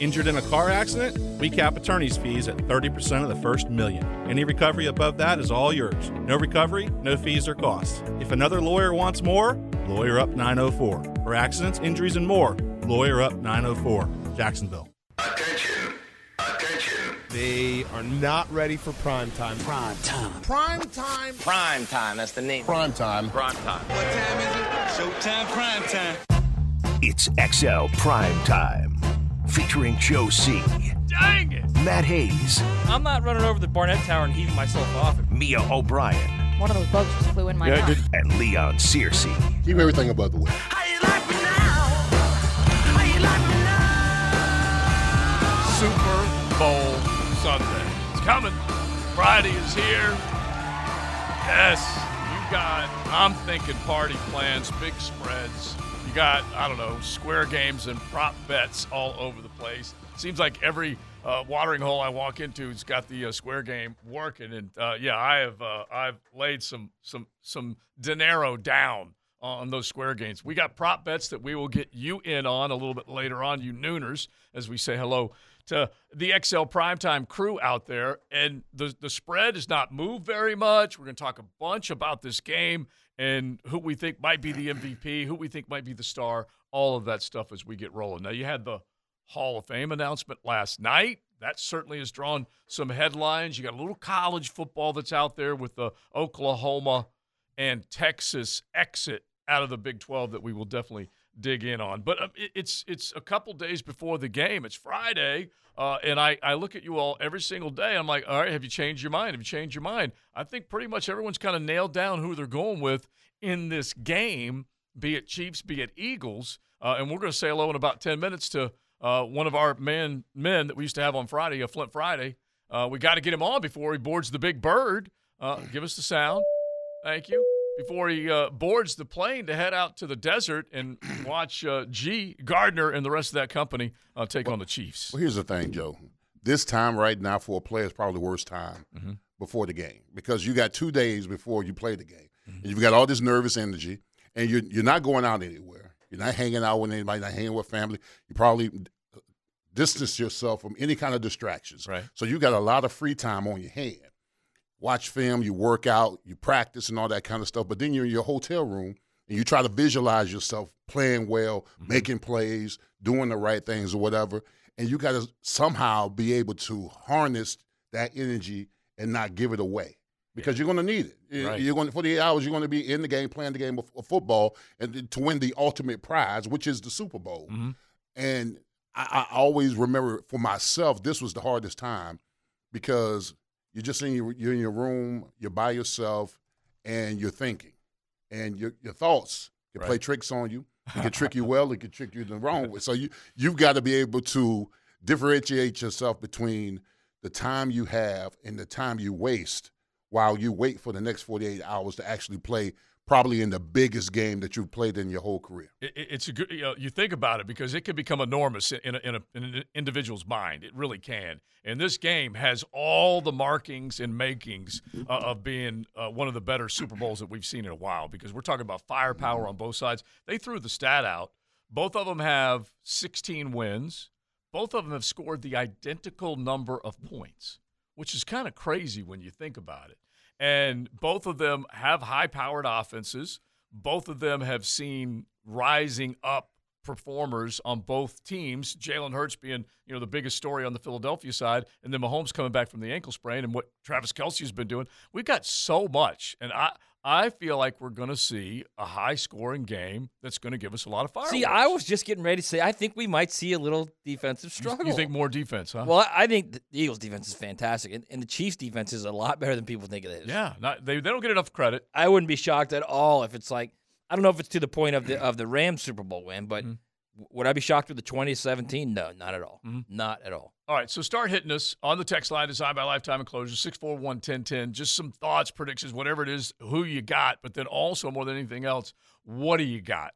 Injured in a car accident? We cap attorney's fees at 30% of the first million. Any recovery above that is all yours. No recovery, no fees or costs. If another lawyer wants more, Lawyer Up 904. For accidents, injuries, and more, Lawyer Up 904. Jacksonville. Attention. Attention. They are not ready for prime time. Prime time. Prime time. Prime time. That's the name. Prime time. Prime time. What time is it? Showtime prime time. It's XL Prime Time, featuring Joe C, Dang it! Matt Hayes, I'm not running over the Barnett Tower and heaving myself off. Mia O'Brien, One of those bugs just flew in my mouth. and Leon Searcy. Keep everything above the way. Super Bowl Sunday. It's coming. Friday is here. Yes, you got, I'm thinking party plans, big spreads. You got, I don't know, square games and prop bets all over the place. Seems like every uh, watering hole I walk into has got the uh, square game working. And uh, yeah, I have uh, I've laid some some some dinero down on those square games. We got prop bets that we will get you in on a little bit later on, you nooners, as we say hello to the XL Primetime crew out there. And the, the spread has not moved very much. We're going to talk a bunch about this game and who we think might be the MVP, who we think might be the star, all of that stuff as we get rolling. Now, you had the Hall of Fame announcement last night. That certainly has drawn some headlines. You got a little college football that's out there with the Oklahoma and Texas exit out of the Big 12 that we will definitely dig in on. But um, it, it's it's a couple days before the game. It's Friday, uh, and I, I look at you all every single day. I'm like, all right, have you changed your mind? Have you changed your mind? I think pretty much everyone's kind of nailed down who they're going with in this game, be it Chiefs, be it Eagles. Uh, and we're going to say hello in about 10 minutes to uh, one of our man, men that we used to have on Friday, a Flint Friday. Uh, we got to get him on before he boards the big bird. Uh, give us the sound. Thank you before he uh, boards the plane to head out to the desert and watch uh, G. Gardner and the rest of that company uh, take on the Chiefs. Well, here's the thing, Joe. This time right now for a player is probably the worst time Mm-hmm. before the game because you got two days before you play the game. Mm-hmm. And you've got all this nervous energy, and you're, you're not going out anywhere. You're not hanging out with anybody, not hanging with family. You probably distance yourself from any kind of distractions. Right. So you got a lot of free time on your hand. Watch film, you work out, you practice, and all that kind of stuff. But then you're in your hotel room and you try to visualize yourself playing well, Mm-hmm. making plays, doing the right things, or whatever. And you got to somehow be able to harness that energy and not give it away because you're going to need it. Right. You're going to, for the hours you're going to be in the game, playing the game of, of football, and to win the ultimate prize, which is the Super Bowl. Mhm. And I, I always remember for myself, this was the hardest time because you're just in your you're in your room, you're by yourself, and you're thinking, and your your thoughts can play tricks on you. It can trick you well, it can trick you the wrong way. So you you've got to be able to differentiate yourself between the time you have and the time you waste while you wait for the next 48 hours to actually play probably in the biggest game that you've played in your whole career. It, it- it's a good. You, know, you think about it because it can become enormous in a, in, a, in an individual's mind. It really can. And this game has all the markings and makings uh, of being uh, one of the better Super Bowls that we've seen in a while. Because we're talking about firepower on both sides. They threw the stat out. Both of them have 16 wins. Both of them have scored the identical number of points, which is kind of crazy when you think about it. And both of them have high powered offenses. Both of them have seen rising up performers on both teams. Jalen Hurts being, you know, the biggest story on the Philadelphia side, and then Mahomes coming back from the ankle sprain and what Travis Kelce has been doing. We've got so much. And I I feel like we're going to see a high scoring game that's going to give us a lot of fireworks. See, I was just getting ready to say I think we might see a little defensive You- struggle. You think more defense, huh? Well, I think the Eagles' defense is fantastic, and, and the Chiefs' defense is a lot better than people think it is. yeah, not, they, they don't get enough credit. I wouldn't be shocked at all if it's like I don't know if it's to the point of the of the Rams Super Bowl win, but Mm-hmm. W- would I be shocked with the 2017? No, not at all. Mhm. Not at all. All right, so start hitting us on the text line designed by Lifetime Enclosures, 641 1010. Just some thoughts, predictions, whatever it is, who you got, but then also more than anything else, what do you got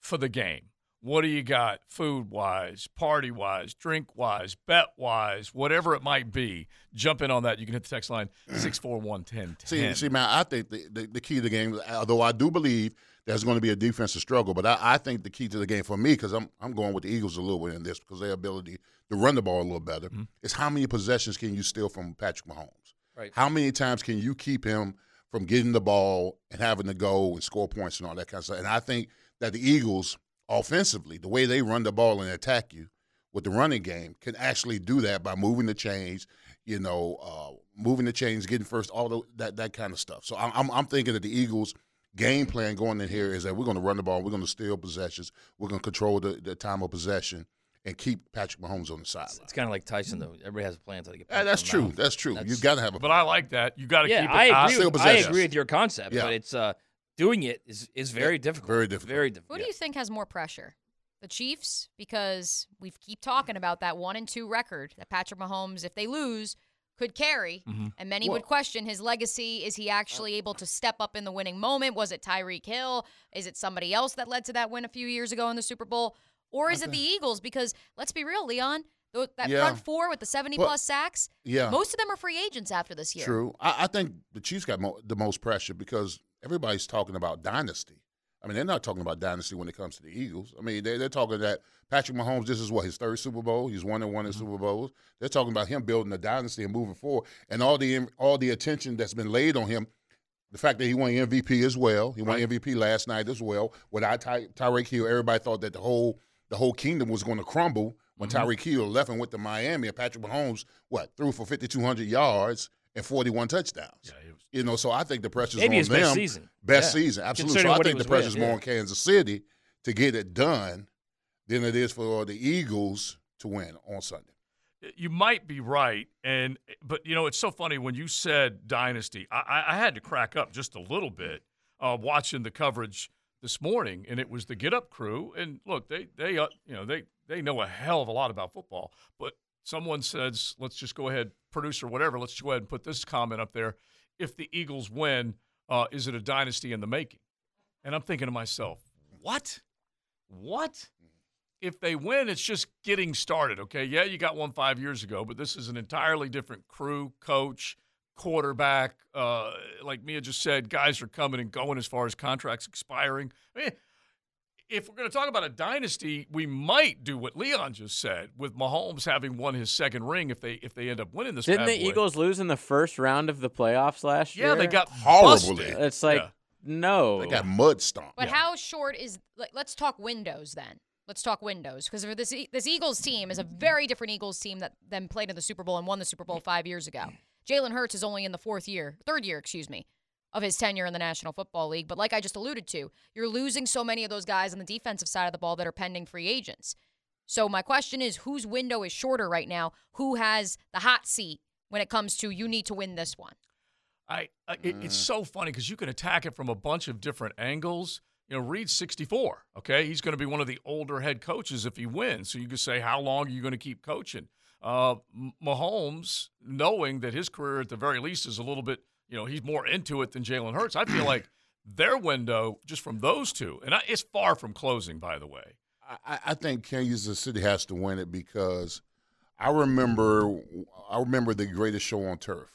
for the game? What do you got food wise, party wise, drink wise, bet wise, whatever it might be? Jump in on that. You can hit the text line 641 1010. See, see, man, I think the, the, the key to the game, although I do believe there's going to be a defensive struggle. But I, I think the key to the game for me, because I'm I'm going with the Eagles a little bit in this because their ability to run the ball a little better, is how many possessions can you steal from Patrick Mahomes? Right. How many times can you keep him from getting the ball and having to go and score points and all that kind of stuff? And I think that the Eagles, offensively, the way they run the ball and attack you with the running game, can actually do that by moving the chains, you know, uh, moving the chains, getting first, all the, that that kind of stuff. So I'm, I'm I'm thinking that the Eagles game plan going in here is that we're going to run the ball, we're going to steal possessions, we're going to control the, the time of possession, and keep Patrick Mahomes on the sideline. It's kind of like Tyson, though. Everybody has a plan until they get. Yeah, that's in the true. That's true. That's- you got to have a. Plan. But I like that. You got to Yeah, keep it I out. agree. Still With, I agree with your concept, Yeah. but it's uh, doing it is is very difficult. very difficult. Very Who do you think has more pressure? The Chiefs, because we keep talking about that one and two record that Patrick Mahomes, if they lose, could carry. Mm-hmm. And many would question his legacy. Is he actually able to step up in the winning moment? Was it Tyreek Hill? Is it somebody else that led to that win a few years ago in the Super Bowl? Or is it the Eagles? Because let's be real, Leon, that Yeah. front four with the 70 Well, plus sacks, Yeah. most of them are free agents after this year. True. I, I think the Chiefs got mo- the most pressure because everybody's talking about dynasty. I mean, they're not talking about dynasty when it comes to the Eagles. I mean, they, they're talking that Patrick Mahomes, this is what, his third Super Bowl? He's one and one in mm-hmm. Super Bowls. They're talking about him building a dynasty and moving forward. And all the all the attention that's been laid on him, the fact that he won MVP as well. He won MVP last night as well. Without Ty- Tyreek Hill, everybody thought that the whole the whole kingdom was going to crumble when mm-hmm. Tyreek Hill left and went to Miami. And Patrick Mahomes, what, threw for 5,200 yards and 41 touchdowns. Yeah, it was- You know, so I think the pressure's Maybe on his them. best season. Best Yeah. season, absolutely. So I think the pressure's with, more yeah. on Kansas City to get it done than it is for the Eagles to win on Sunday. you might be right, and but you know it's so funny when you said dynasty. I, I- I had to crack up just a little bit uh, watching the coverage this morning, and it was the Get Up crew. And look, they they uh, you know they they know a hell of a lot about football, but someone says let's just go ahead, producer, whatever. Let's go ahead and put this comment up there. If the Eagles win, uh, is it a dynasty in the making? And I'm thinking to myself, what? What? if they win, it's just getting started. Okay, yeah, you got one five years ago, but this is an entirely different crew, coach, quarterback. Uh, like Mia just said, guys are coming and going as far as contracts expiring. I mean, if we're going to talk about a dynasty, we might do what Leon just said with Mahomes having won his second ring if they if they end up winning this. Didn't bad the boy. Eagles lose in the first round of the playoffs last year? Yeah, they got Horribly. busted. It's like Yeah. no. They got mud stomped. But how short is? Like, let's talk windows then. Let's talk windows because this E- this Eagles team is a very different Eagles team that then played in the Super Bowl and won the Super Bowl five years ago. Jalen Hurts is only in the fourth year, third year, excuse me, of his tenure in the National Football League. But like I just alluded to, you're losing so many of those guys on the defensive side of the ball that are pending free agents. So my question is, whose window is shorter right now? Who has the hot seat when it comes to you need to win this one? I, I it, it's so funny because you can attack it from a bunch of different angles. You know, Reed's 64. Okay, he's going to be one of the older head coaches if he wins. So you could say, how long are you going to keep coaching? Uh, Mahomes, knowing that his career at the very least is a little bit, you know, he's more into it than Jalen Hurts. I feel like their window just from those two, and I, it's far from closing, by the way. I, I think Kansas City has to win it because I remember I remember the greatest show on turf.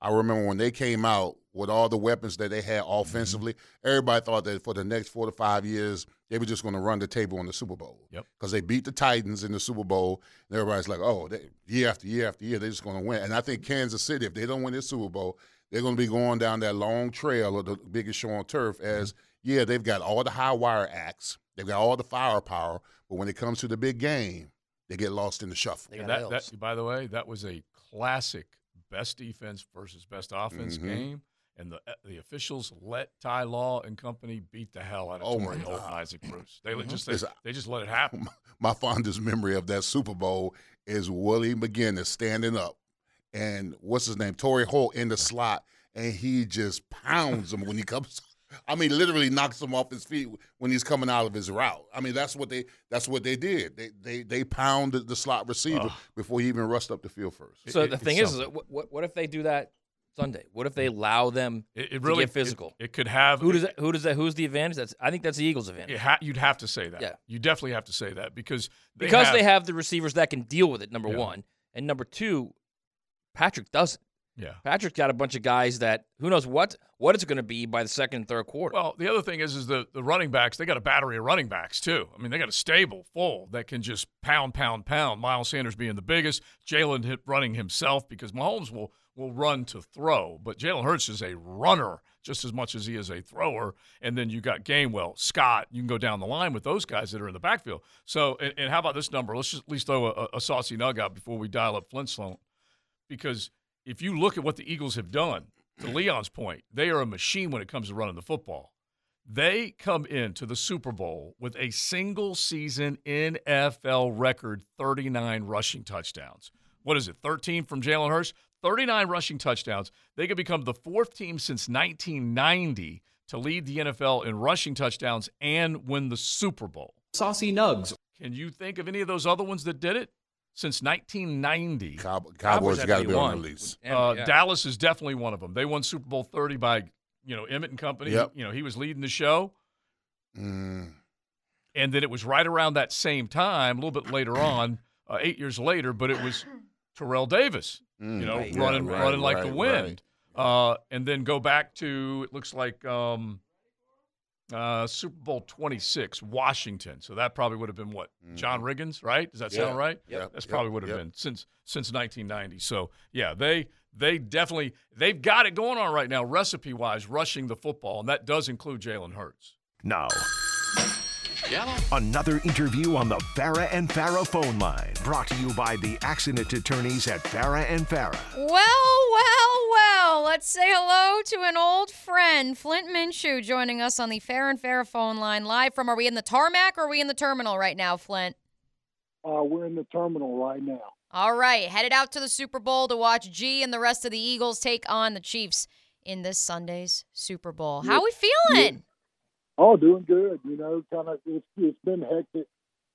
I remember when they came out with all the weapons that they had mm-hmm. offensively. Everybody thought that for the next four to five years they were just going to run the table in the Super Bowl. Yep. Because they beat the Titans in the Super Bowl, and everybody's like, "Oh, they, year after year after year, they're just going to win." And I think Kansas City, if they don't win this Super Bowl, they're going to be going down that long trail of the biggest show on turf. Mm-hmm. As yeah, they've got all the high wire acts, they've got all the firepower, but when it comes to the big game, they get lost in the shuffle. And that, that, by the way, that was a classic best defense versus best offense Mhm. game. And the the officials let Ty Law and company beat the hell out of Oh, Torrey my Holt and God. Isaac Bruce. They let- mm-hmm. just they, uh, they just let it happen. my fondest memory of that Super Bowl is Willie McGinest standing up and what's his name, Torrey Holt in the slot, and he just pounds him when he comes. I mean, literally knocks him off his feet when he's coming out of his route. I mean, that's what they that's what they did. They they they pounded the slot receiver before he even rushed up the field first. So It- the it's thing is, is what, what what if they do that Sunday? What if they allow them It, it really get physical? It, it could have who does that? Who does that? Who's the advantage? That's I think that's the Eagles' advantage It ha- you'd have to say that. Yeah. You definitely have to say that because they because have, they have the receivers that can deal with it. Number Yeah. one, and number two, Patrick doesn't. Yeah. Patrick's got a bunch of guys that who knows what what it's going to be by the second and third quarter. Well, the other thing is, is the the running backs. They got a battery of running backs too. I mean, they got a stable full that can just pound, pound, pound. Miles Sanders being the biggest. Jalen hit running himself because Mahomes will will run to throw, but Jalen Hurts is a runner just as much as he is a thrower. And then you got Gainwell, Scott. You can go down the line with those guys that are in the backfield. So, and, and how about this number? Let's just at least throw a, a saucy nug out before we dial up Flintstone, because if you look at what the Eagles have done, to Leon's point, they are a machine when it comes to running the football. They come into the Super Bowl with a single season NFL record 39 rushing touchdowns. What is it, 13 from Jalen Hurts? 39 rushing touchdowns. They could become the fourth team since 1990 to lead the NFL in rushing touchdowns and win the Super Bowl. Saucy Nugs. Can you think of any of those other ones that did it? Since 1990. Cow- Cowboys had got to be be on one. the list. Uh, Dallas is definitely one of them. They won Super Bowl 30 by, you know, Emmitt and company. Yep. You know, he was leading the show. Mm. And then it was right around that same time, a little bit later on, uh, eight years later, but it was Terrell Davis, Mm, you know, right, running right, running like the right, wind. Uh, and then go back to, it looks like um, uh, Super Bowl 26, Washington. So that probably would have been what? John Riggins, right? Does that. Yeah. sound right? Yeah, That's yep, probably would have yep. been since since 1990. So yeah, they they definitely they've got it going on right now, recipe wise, rushing the football, and that does include Jalen Hurts. Now, another interview on the Farah and Farah phone line, brought to you by the accident attorneys at Farah and Farah. Well, well, well. Let's say hello to an old friend, Flint Minshew, joining us on the Farah and Farah phone line live from. Are we in the tarmac or are we in the terminal right now, Flint? Uh, we're in the terminal right now. All right, headed out to the Super Bowl to watch G and the rest of the Eagles take on the Chiefs in this Sunday's Super Bowl. How are we feeling? Oh, doing good. You know, kind of. It's it's been hectic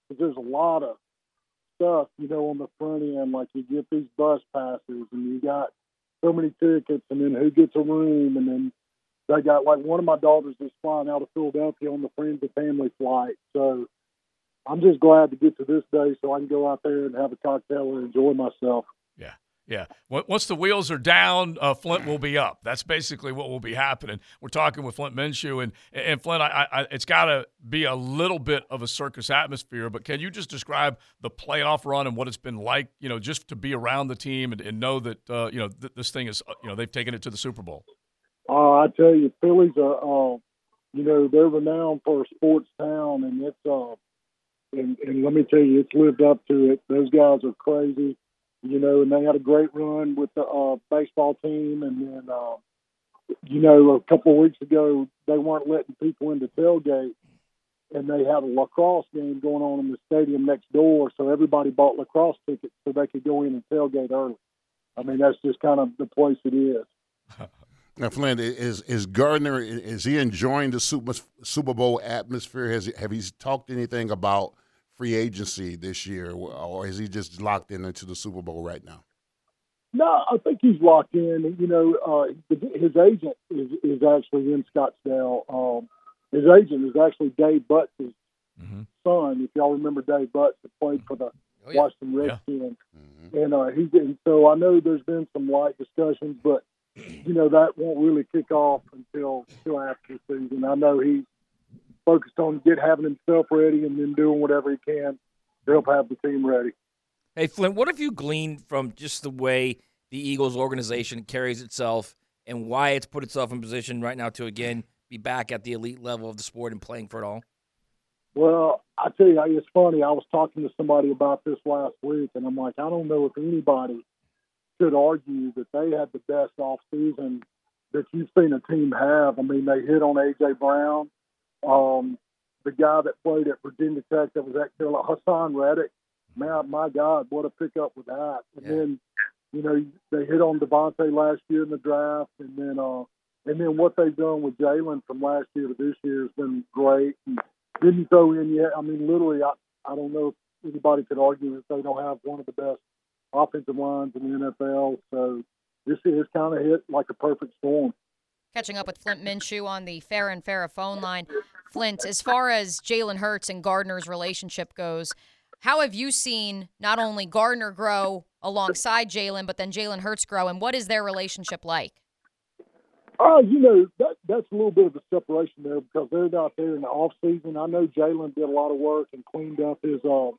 because there's a lot of stuff. You know, on the front end, like you get these bus passes, and you got so many tickets, and then who gets a room, and then they got like one of my daughters is flying out of Philadelphia on the friends and family flight. So I'm just glad to get to this day so I can go out there and have a cocktail and enjoy myself. Yeah. Once the wheels are down, uh, Flint will be up. That's basically what will be happening. We're talking with Flint Minshew, and and Flint, I, I, it's got to be a little bit of a circus atmosphere. But can you just describe the playoff run and what it's been like? You know, just to be around the team and, and know that uh, you know th- this thing is, uh, you know, they've taken it to the Super Bowl. Uh, I tell you, Philly's a, uh, you know, they're renowned for a sports town, and it's, uh, and, and let me tell you, it's lived up to it. Those guys are crazy, you know, and they had a great run with the uh, baseball team, and then, uh, you know, a couple of weeks ago, they weren't letting people into tailgate, and they had a lacrosse game going on in the stadium next door, so everybody bought lacrosse tickets so they could go in and tailgate early. I mean, that's just kind of the place it is. Now, Flint, is is Gardner is he enjoying the Super Super Bowl atmosphere? Has have he talked anything about free agency this year, or is he just locked in into the Super Bowl right now? No, I think he's locked in. You know, uh, his agent is is actually in Scottsdale. Um, his agent is actually Dave Butz' son. If y'all remember Dave Butz, that played for the Washington Redskins, and uh, he's and so I know there's been some light discussions, but you know that won't really kick off until until after the season. I know he's focused on get having himself ready and then doing whatever he can to help have the team ready. Hey, Flint, what have you gleaned from just the way the Eagles organization carries itself and why it's put itself in position right now to, again, be back at the elite level of the sport and playing for it all? Well, I tell you, it's funny. I was talking to somebody about this last week, and I'm like, I don't know if anybody could argue that they had the best off season that you've seen a team have. I mean, they hit on AJ Brown, um, the guy that played at Virginia Tech that was at Carolina, Haason Reddick. Man, my God, what a pickup with that! And then, you know, they hit on DeVonta last year in the draft, and then, uh, and then what they've done with Jalen from last year to this year has been great. And didn't throw in yet. I mean, literally, I I don't know if anybody could argue that they don't have one of the best offensive lines in the NFL. So this is kind of hit like a perfect storm. Catching up with Flint Minshew on the Farah and Farah phone line. Flint, as far as Jalen Hurts and Gardner's relationship goes, how have you seen not only Gardner grow alongside Jalen, but then Jalen Hurts grow. And what is their relationship like? Uh, you know, that that's a little bit of a separation there because they're out there in the off season. I know Jalen did a lot of work and cleaned up his uh,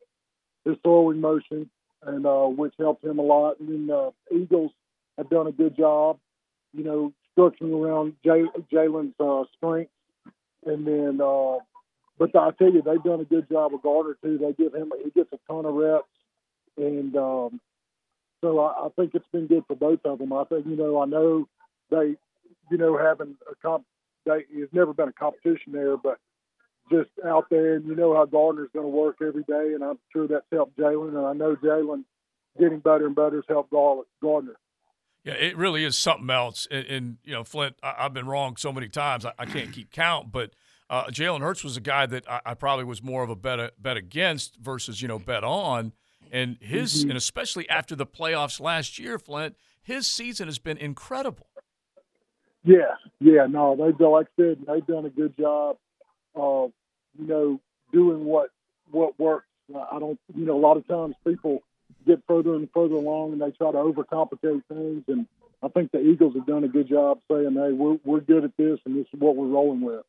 his throwing motion, and uh, which helped him a lot. And then uh, Eagles have done a good job, you know, structuring around Jalen's uh, strengths. And then, uh, but I tell you, they've done a good job with Gardner too. They give him he gets a ton of reps, and um, so I, I think it's been good for both of them. I think you know I know they you know, having a comp, they, it's never been a competition there, but just out there, and you know how Gardner's going to work every day, and I'm sure that's helped Jalen, and I know Jalen getting better and better has helped Gardner. Yeah, it really is something else. And, and you know, Flint, I, have been wrong so many times, I, I can't keep count, but uh, Jalen Hurts was a guy that I, I, probably was more of a bet, bet against versus, you know, bet on. And his, mm-hmm. and especially after the playoffs last year, Flint, his season has been incredible. Yeah, yeah, no, they've like I said, they've done a good job of, you know, doing what what works. I don't, you know, a lot of times people get further and further along and they try to overcomplicate things, and I think the Eagles have done a good job saying, "Hey, we're we're good at this, and this is what we're rolling with."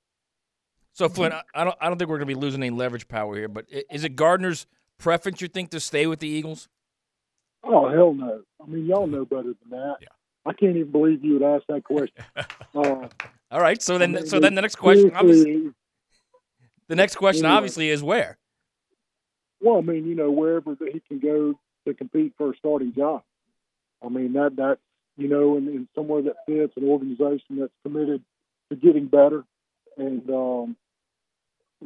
So, Flint, I don't, I don't think we're going to be losing any leverage power here, but is it Gardner's preference, you think, to stay with the Eagles? Oh hell no! I mean, y'all know better than that. Yeah. I can't even believe you would ask that question. Uh, All right, so then, I mean, so then the next question, obviously, the next question, obviously, is where. Well, I mean, you know, wherever that he can go to compete for a starting job. I mean, that that you know, and, and somewhere that fits an organization that's committed to getting better, and um,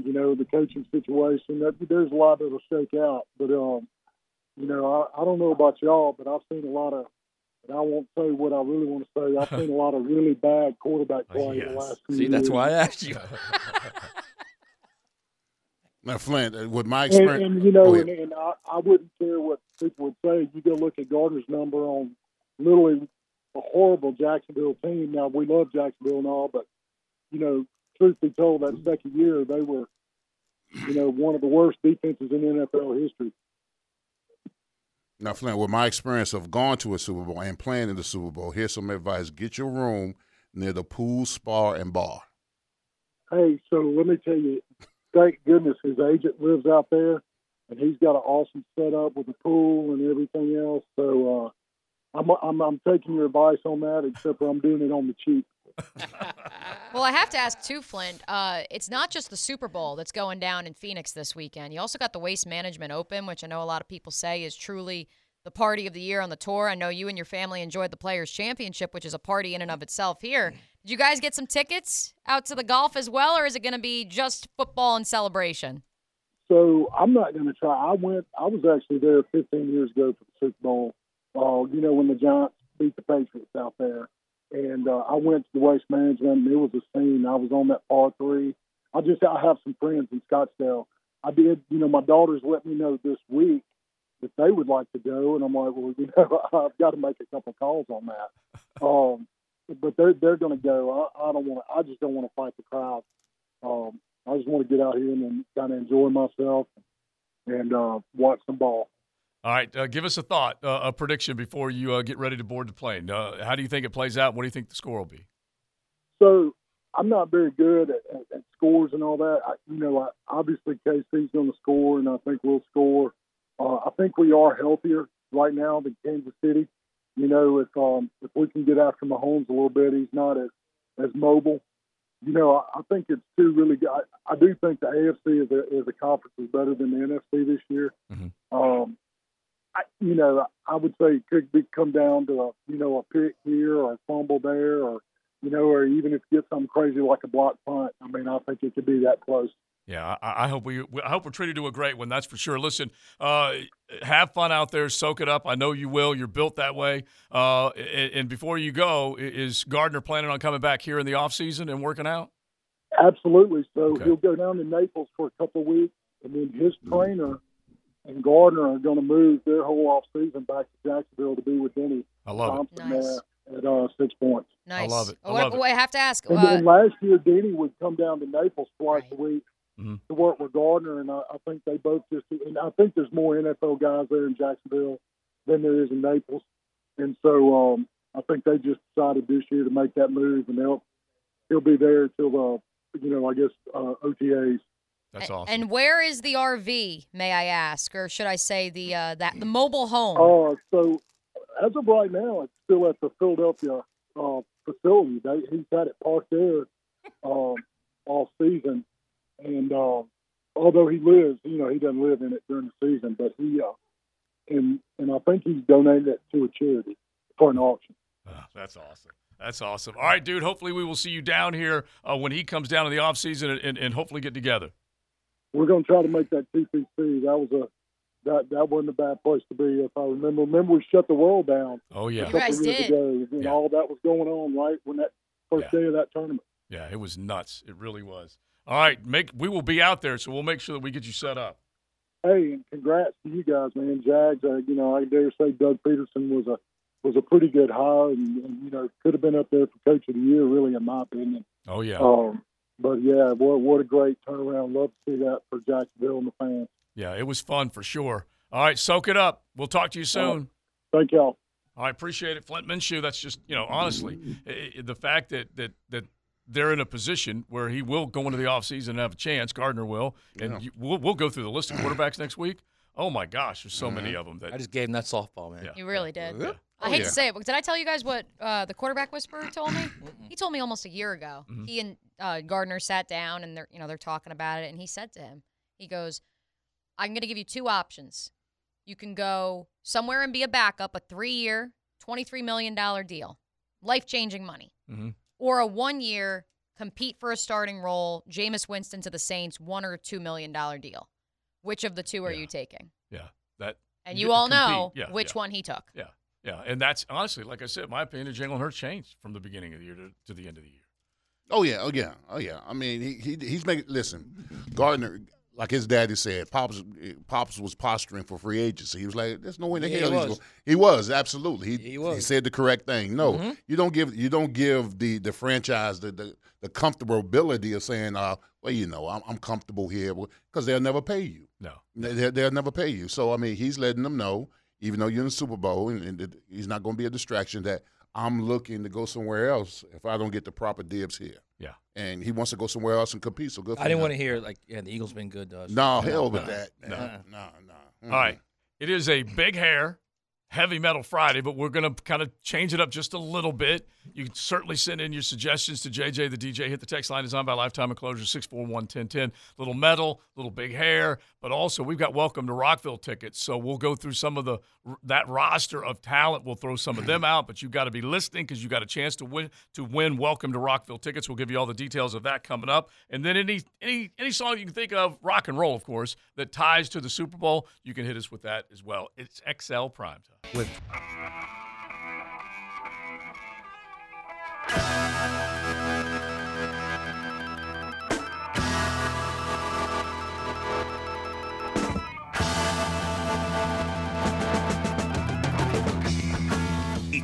you know, the coaching situation. That there's a lot that'll shake out, but um, you know, I, I don't know about y'all, but I've seen a lot of and I won't say what I really want to say. I've seen a lot of really bad quarterback play yes. the last few See, years. that's why I asked you. now, Flint, uh, with my experience, and, and you know, and, and I, I wouldn't care what people would say. You go look at Gardner's number on literally a horrible Jacksonville team. Now we love Jacksonville and all, but you know, truth be told, that second year they were, you know, one of the worst defenses in NFL history. Now, Flint, with my experience of going to a Super Bowl and playing in the Super Bowl, here's some advice: get your room near the pool, spa, and bar. Hey, so let me tell you, thank goodness his agent lives out there, and he's got an awesome setup with a pool and everything else. So uh, I'm, I'm I'm taking your advice on that, except for I'm doing it on the cheap. well, I have to ask too, Flint. Uh, it's not just the Super Bowl that's going down in Phoenix this weekend. You also got the Waste Management Open, which I know a lot of people say is truly the party of the year on the tour. I know you and your family enjoyed the Players Championship, which is a party in and of itself here. Did you guys get some tickets out to the golf as well, or is it going to be just football and celebration? So I'm not going to try. I went. I was actually there 15 years ago for the Super Bowl. Uh, you know when the Giants beat the Patriots out there and uh, I went to the waste management, and it was a scene. I was on that par three. I just I have some friends in Scottsdale. I did, you know, my daughters let me know this week that they would like to go, and I'm like, well, you know, I've got to make a couple calls on that. Um, but they're they're going to go. I, I don't want to. I just don't want to fight the crowd. Um, I just want to get out here and kind of enjoy myself and uh, watch some ball. All right, uh, give us a thought, uh, a prediction before you uh, get ready to board the plane. Uh, how do you think it plays out? What do you think the score will be? So I'm not very good at, at, at scores and all that. I, you know, I, obviously KC's going to score, and I think we'll score. Uh, I think we are healthier right now than Kansas City. You know, if um, if we can get after Mahomes a little bit, he's not as as mobile. You know, I, I think it's two really good. I, I do think the AFC as a, as a conference is better than the NFC this year. Mm-hmm. Um, I, you know, I would say it could be come down to a you know a pick here or a fumble there, or you know, or even if you get something crazy like a block punt. I mean, I think it could be that close. Yeah, I, I hope we I hope we're treated to a great one. That's for sure. Listen, uh, have fun out there, soak it up. I know you will. You're built that way. Uh, and, and, before you go, is Gardner planning on coming back here in the off season and working out? Absolutely. So okay. he'll go down to Naples for a couple of weeks, and then his trainer and Gardner are going to move their whole off season back to Jacksonville to be with Denny I love Thompson it. Nice. at uh, six points. Nice. I love it. I, love it. I have to ask. And uh, then last year, Denny would come down to Naples twice Right. a week Mhm. to work with Gardner, and I, I think they both just. And I think there's more NFL guys there in Jacksonville than there is in Naples, and so um, I think they just decided this year to make that move, and they'll he'll be there till uh, you know I guess uh, OTAs. That's A- And where is the RV, may I ask, or should I say the uh, that the mobile home? Uh, so as of right now, it's still at the Philadelphia uh, facility. They, he's had it parked there um, all season, and um, although he lives, you know, he doesn't live in it during the season, but he uh, and and I think he's donated it to a charity for an auction. Ah, that's awesome. That's awesome. All right, dude. Hopefully, we will see you down here uh, when he comes down in the off season and, and, and hopefully get together. We're going to try to make that TPC. That was a that that wasn't a bad place to be. If I remember, remember we shut the world down. Oh a yeah, couple years ago, and all that was going on right when that first day of that tournament. yeah. It was nuts. It really was. All right, make we will be out there, so we'll make sure that we get you set up. Hey, and congrats to you guys, man. Jags, uh, you know, I dare say Doug Pederson was a was a pretty good hire, and, and you know, could have been up there for Coach of the Year, really, in my opinion. Oh yeah, Um, but yeah, what what a great turnaround. Love to see that for Jacksonville and the fans. yeah. It was fun for sure. All right, soak it up. We'll talk to you soon. Thank y'all. I appreciate it, Flint Minshew. That's just you know, honestly, the fact that that that they're in a position where he will go into the offseason and have a chance. Gardner will, and Yeah. you, we'll we'll go through the list of quarterbacks next week. Oh my gosh, there's so many of them that I just gave him that softball, man. Yeah. You really did. Yeah. I Oh, hate yeah. to say it, but did I tell you guys what uh, the quarterback whisperer told me? he told me almost a year ago. Mhm. He and uh, Gardner sat down and they're you know they're talking about it, and he said to him, he goes, "I'm going to give you two options. You can go somewhere and be a backup, a three-year, twenty-three million dollar deal, life-changing money, Mhm. Or a one-year compete for a starting role, Jameis Winston to the Saints, one or two million dollar deal. Which of the two are you taking? yeah that And get you all compete. know Yeah, which yeah. one he took. Yeah, yeah, and that's honestly, like I said, my opinion of Jalen Hurts changed from the beginning of the year to, to the end of the year. Oh yeah, oh yeah, oh yeah. I mean, he, he he's making. Listen, Gardner, like his daddy said, Pops Pops was posturing for free agency. He was like, "There's no way in the Yeah, hell he was. going." He was absolutely. He, He was. He said the correct thing. No, Mhm. you don't give you don't give the the franchise the the, the comfortability of saying, "Uh, well, you know, I'm, I'm comfortable here," because they'll never pay you. No, They, they- they'll never pay you. So I mean, he's letting them know, even though you're in the Super Bowl, and, and he's not going to be a distraction. That I'm looking to go somewhere else if I don't get the proper dibs here. Yeah. And he wants to go somewhere else and compete. So good. For I didn't him. want to hear like, yeah, the Eagles been good to us. No, No, hell with no, that. no. Man. No, no. All right. It is a big hair, heavy metal Friday, but we're going to kind of change it up just a little bit. You can certainly send in your suggestions to JJ the DJ. Hit the text line is on by Lifetime Enclosure 641 1010. Little metal, little big hair, but also we've got Welcome to Rockville tickets. So we'll go through some of the that roster of talent. We'll throw some of them out, but you've got to be listening because you got a chance to win to win Welcome to Rockville tickets. We'll give you all the details of that coming up. And then any any any song you can think of, rock and roll, of course, that ties to the Super Bowl, you can hit us with that as well. It's XL Prime Time. With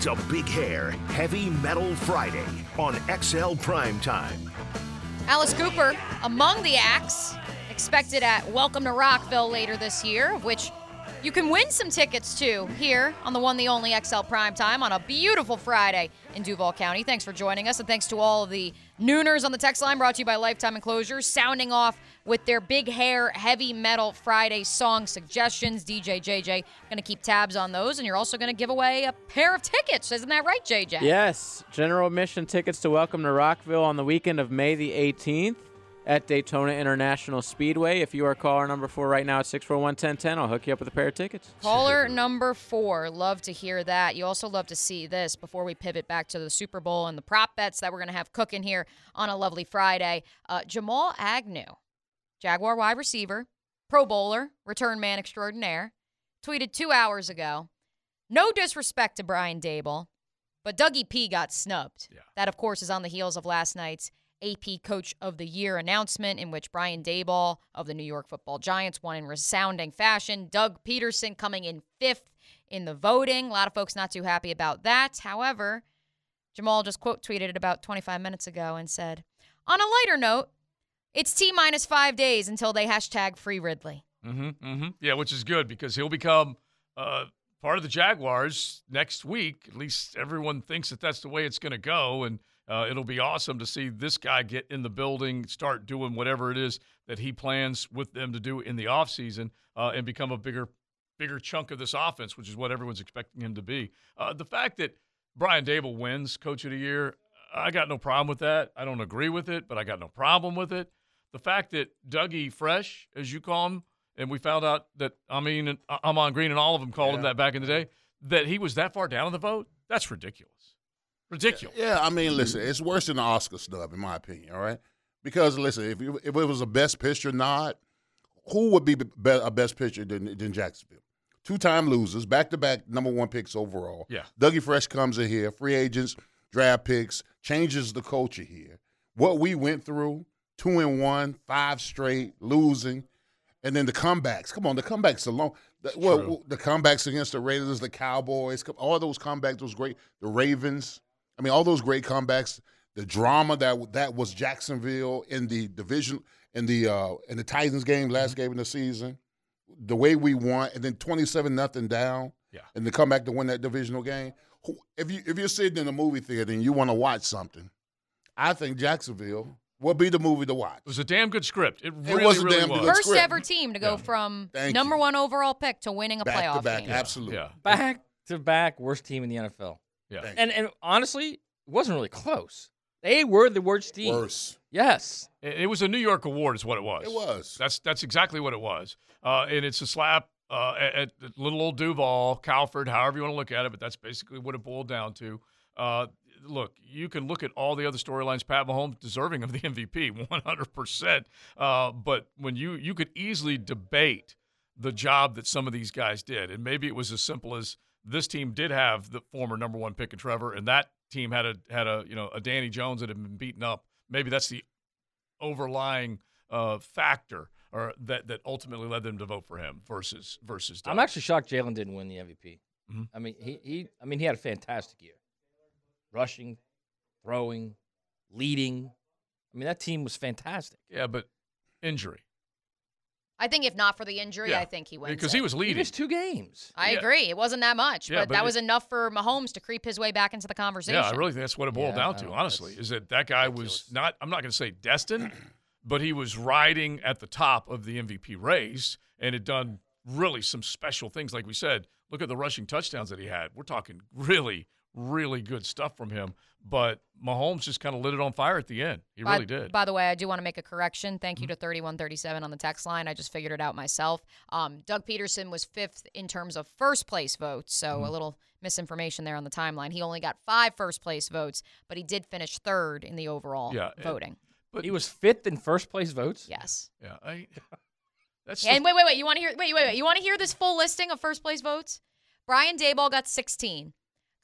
A big hair, heavy metal Friday on XL Prime Time. Alice Cooper among the acts expected at Welcome to Rockville later this year, which you can win some tickets to here on the one, the only XL Prime Time on a beautiful Friday in Duval County. Thanks for joining us, and thanks to all of the nooners on the text line brought to you by Lifetime Enclosures, sounding off with their big hair, heavy metal Friday song suggestions. DJ JJ going to keep tabs on those, and you're also going to give away a pair of tickets. Isn't that right, JJ? Yes, general admission tickets to Welcome to Rockville on the weekend of May the 18th at Daytona International Speedway. If you are caller number four right now at 641-1010, I'll hook you up with a pair of tickets. Caller number four. Love to hear that. You also love to see this before we pivot back to the Super Bowl and the prop bets that we're going to have cooking here on a lovely Friday. Uh, Jamal Agnew, Jaguar wide receiver, Pro Bowler, return man extraordinaire, tweeted two hours ago No disrespect to Brian Daboll, but Dougie P got snubbed. That, of course, is on the heels of last night's AP Coach of the Year announcement, in which Brian Daboll of the New York Football Giants won in resounding fashion. Doug Pederson coming in fifth in the voting. A lot of folks not too happy about that. However, Jamal just quote tweeted it about 25 minutes ago and said, "On a lighter note, it's T minus five days until they hashtag free Ridley." Mm-hmm, mm-hmm. Yeah, which is good because he'll become uh, part of the Jaguars next week. At least everyone thinks that that's the way it's going to go, and uh, it'll be awesome to see this guy get in the building, start doing whatever it is that he plans with them to do in the offseason, uh, and become a bigger, bigger chunk of this offense, which is what everyone's expecting him to be. Uh, the fact that Brian Daboll wins Coach of the Year, I got no problem with that. I don't agree with it, but I got no problem with it. The fact that Dougie Fresh, as you call him, and we found out that I mean Ahman uh, Green and all of them called him that back in the day, that he was that far down in the vote. That's ridiculous. Ridiculous. Yeah, I mean, listen, it's worse than the Oscar snub, in my opinion. All right, because listen, if you, if it was a best picture nod, who would be, be a best picture than, than Jacksonville? Two time losers, back to back number one picks overall. Yeah. Dougie Fresh comes in here, free agents, draft picks, changes the culture here. What we went through, two and one, five straight, losing, and then the comebacks. Come on, the comebacks alone. The, well, the comebacks against the Raiders, the Cowboys, all those comebacks was great. The Ravens. I mean, all those great comebacks. The drama that that was Jacksonville in the division in the uh, in the Titans game last game of the season. The way we won, and then twenty seven nothing down. Yeah. And to come back to win that divisional game. If you if you're sitting in a movie theater and you want to watch something, I think Jacksonville will be the movie to watch. It was a damn good script. It It was a really damn was. good First script. ever team to go from Thank number one overall pick to winning a Back to playoff back, game. absolutely. Yeah. Back to back, worst team in the NFL. Yeah. Thank And and honestly, it wasn't really close. They were the worst team. Worse. Yes. It it was a New York award, is what it was. It was. That's that's exactly what it was. Uh, and it's a slap uh, at, at little old Duval, Calford, however you want to look at it, but that's basically what it boiled down to. Uh, look, you can look at all the other storylines. Pat Mahomes deserving of the MVP, 100%. Uh, but when you you could easily debate the job that some of these guys did, and maybe it was as simple as this team did have the former number one pick in Trevor, and that team had a had a you know a Danny Jones that had been beaten up. Maybe that's the overlying uh, factor or that that ultimately led them to vote for him versus versus. Doug. I'm actually shocked Jalen didn't win the MVP. Mhm. I mean, he, he I mean he had a fantastic year. Rushing, throwing, leading. I mean, that team was fantastic. yeah, but injury I think if not for the injury, Yeah. I think he wins. because it. he was He leading. missed two games. I Yeah. agree. It wasn't that much, Yeah, but, but that it- was enough for Mahomes to creep his way back into the conversation. Yeah, I really think that's what it boiled Yeah, down I to. don't- Honestly, that's is that that guy was not. I'm not going to say destined, but he was riding at the top of the MVP race and had done really some special things. Like we said, look at the rushing touchdowns that he had. We're talking really, really good stuff from him. But Mahomes just kind of lit it on fire at the end. He by, really did. Mm-hmm. By the way, I do want to make a correction. Thank you to 3137 on the text line. I just figured it out myself. Um, Doug Pederson was fifth in terms of first place votes, so Mm-hmm. a little misinformation there on the timeline. He only got five first place votes, but he did finish third in the overall Yeah, and- voting. But He was fifth in first place votes. Yes. yeah, I, that's And wait, wait, wait. You want to hear? Wait, wait, wait. You want to hear this full listing of first place votes? Brian Daboll got 16.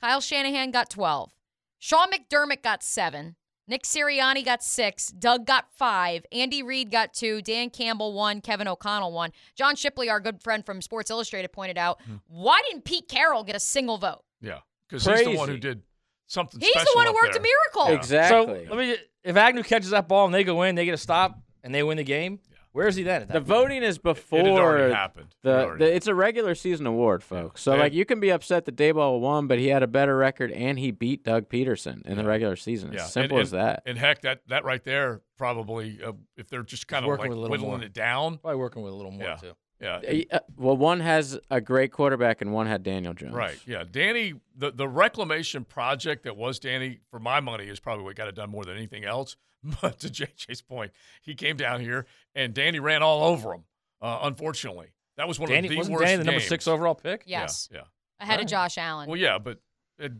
Kyle Shanahan got 12. Sean McDermott got seven. Nick Sirianni got six. Doug got five. Andy Reid got two. Dan Campbell one. Kevin O'Connell one. John Shipley, our good friend from Sports Illustrated, pointed out Hmm. why didn't Pete Carroll get a single vote? yeah, because he's the one who did something. He's the one who worked there. a miracle. Yeah. Exactly. So let me. If Agnew catches that ball and they go in, they get a stop and they win the game. Where is he then? At that the point? voting is It had before already happened. The, already the it's a regular season award, folks. So Yeah. like you can be upset that Daboll won, but he had a better record and he beat Doug Pederson in the regular season. It's Yeah, simple and, as that. And heck, that that right there probably, uh, if they're just kind of like with a little whittling more. it down. Probably working with a little more Yeah. too. Yeah, Uh, well, one has a great quarterback and one had Daniel Jones. Right. Yeah. Danny, the, the reclamation project that was Danny, for my money, is probably what got it done more than anything else. But to JJ's point, he came down here and Danny ran all over him, uh, unfortunately. That was one Danny of the wasn't worst Danny the number six overall pick? Yes. Yeah. Ahead of Josh Allen. Well, yeah, but it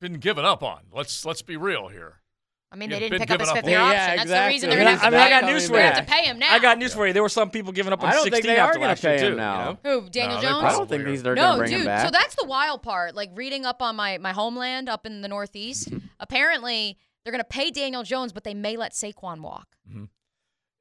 been given up on. Let's let's be real here. I mean, Yeah, they didn't pick up his fifth year on. option. Yeah, That's the reason they're going to I mean, I got have news to for you. have to pay him now. I got news for you. There were some people giving up on I don't 16 think they are after gonna last pay year him too. now. You know? Who? Daniel No, Jones? I don't think these they're no, gonna bring dude. him back. So that's the wild part. Like reading up on my my homeland up in the Northeast. apparently, they're going to pay Daniel Jones, but they may let Saquon walk.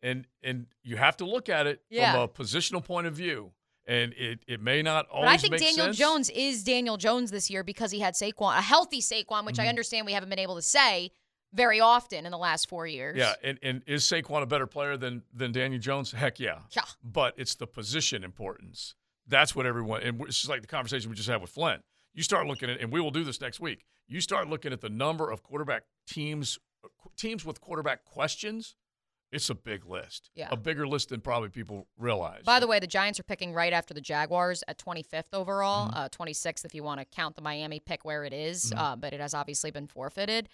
And and you have to look at it Yeah. from a positional point of view. And it, it may not always But I think Daniel sense. Jones is Daniel Jones this year because he had Saquon, a healthy Saquon, Mm-hmm. which I understand we haven't been able to say very often in the last four years. Yeah, and, and is Saquon a better player than than Daniel Jones? Heck yeah. Yeah. But it's the position importance That's what everyone, and it's just like the conversation we just had with Flint. You start looking at, and we will do this next week. You start looking at the number of quarterback teams, teams with quarterback questions. It's a big list. Yeah. A bigger list than probably people realize. By the way, the Giants are picking right after the Jaguars at 25th overall, uh, 26th if you want to count the Miami pick where it is, Mhm. uh, but it has obviously been forfeited.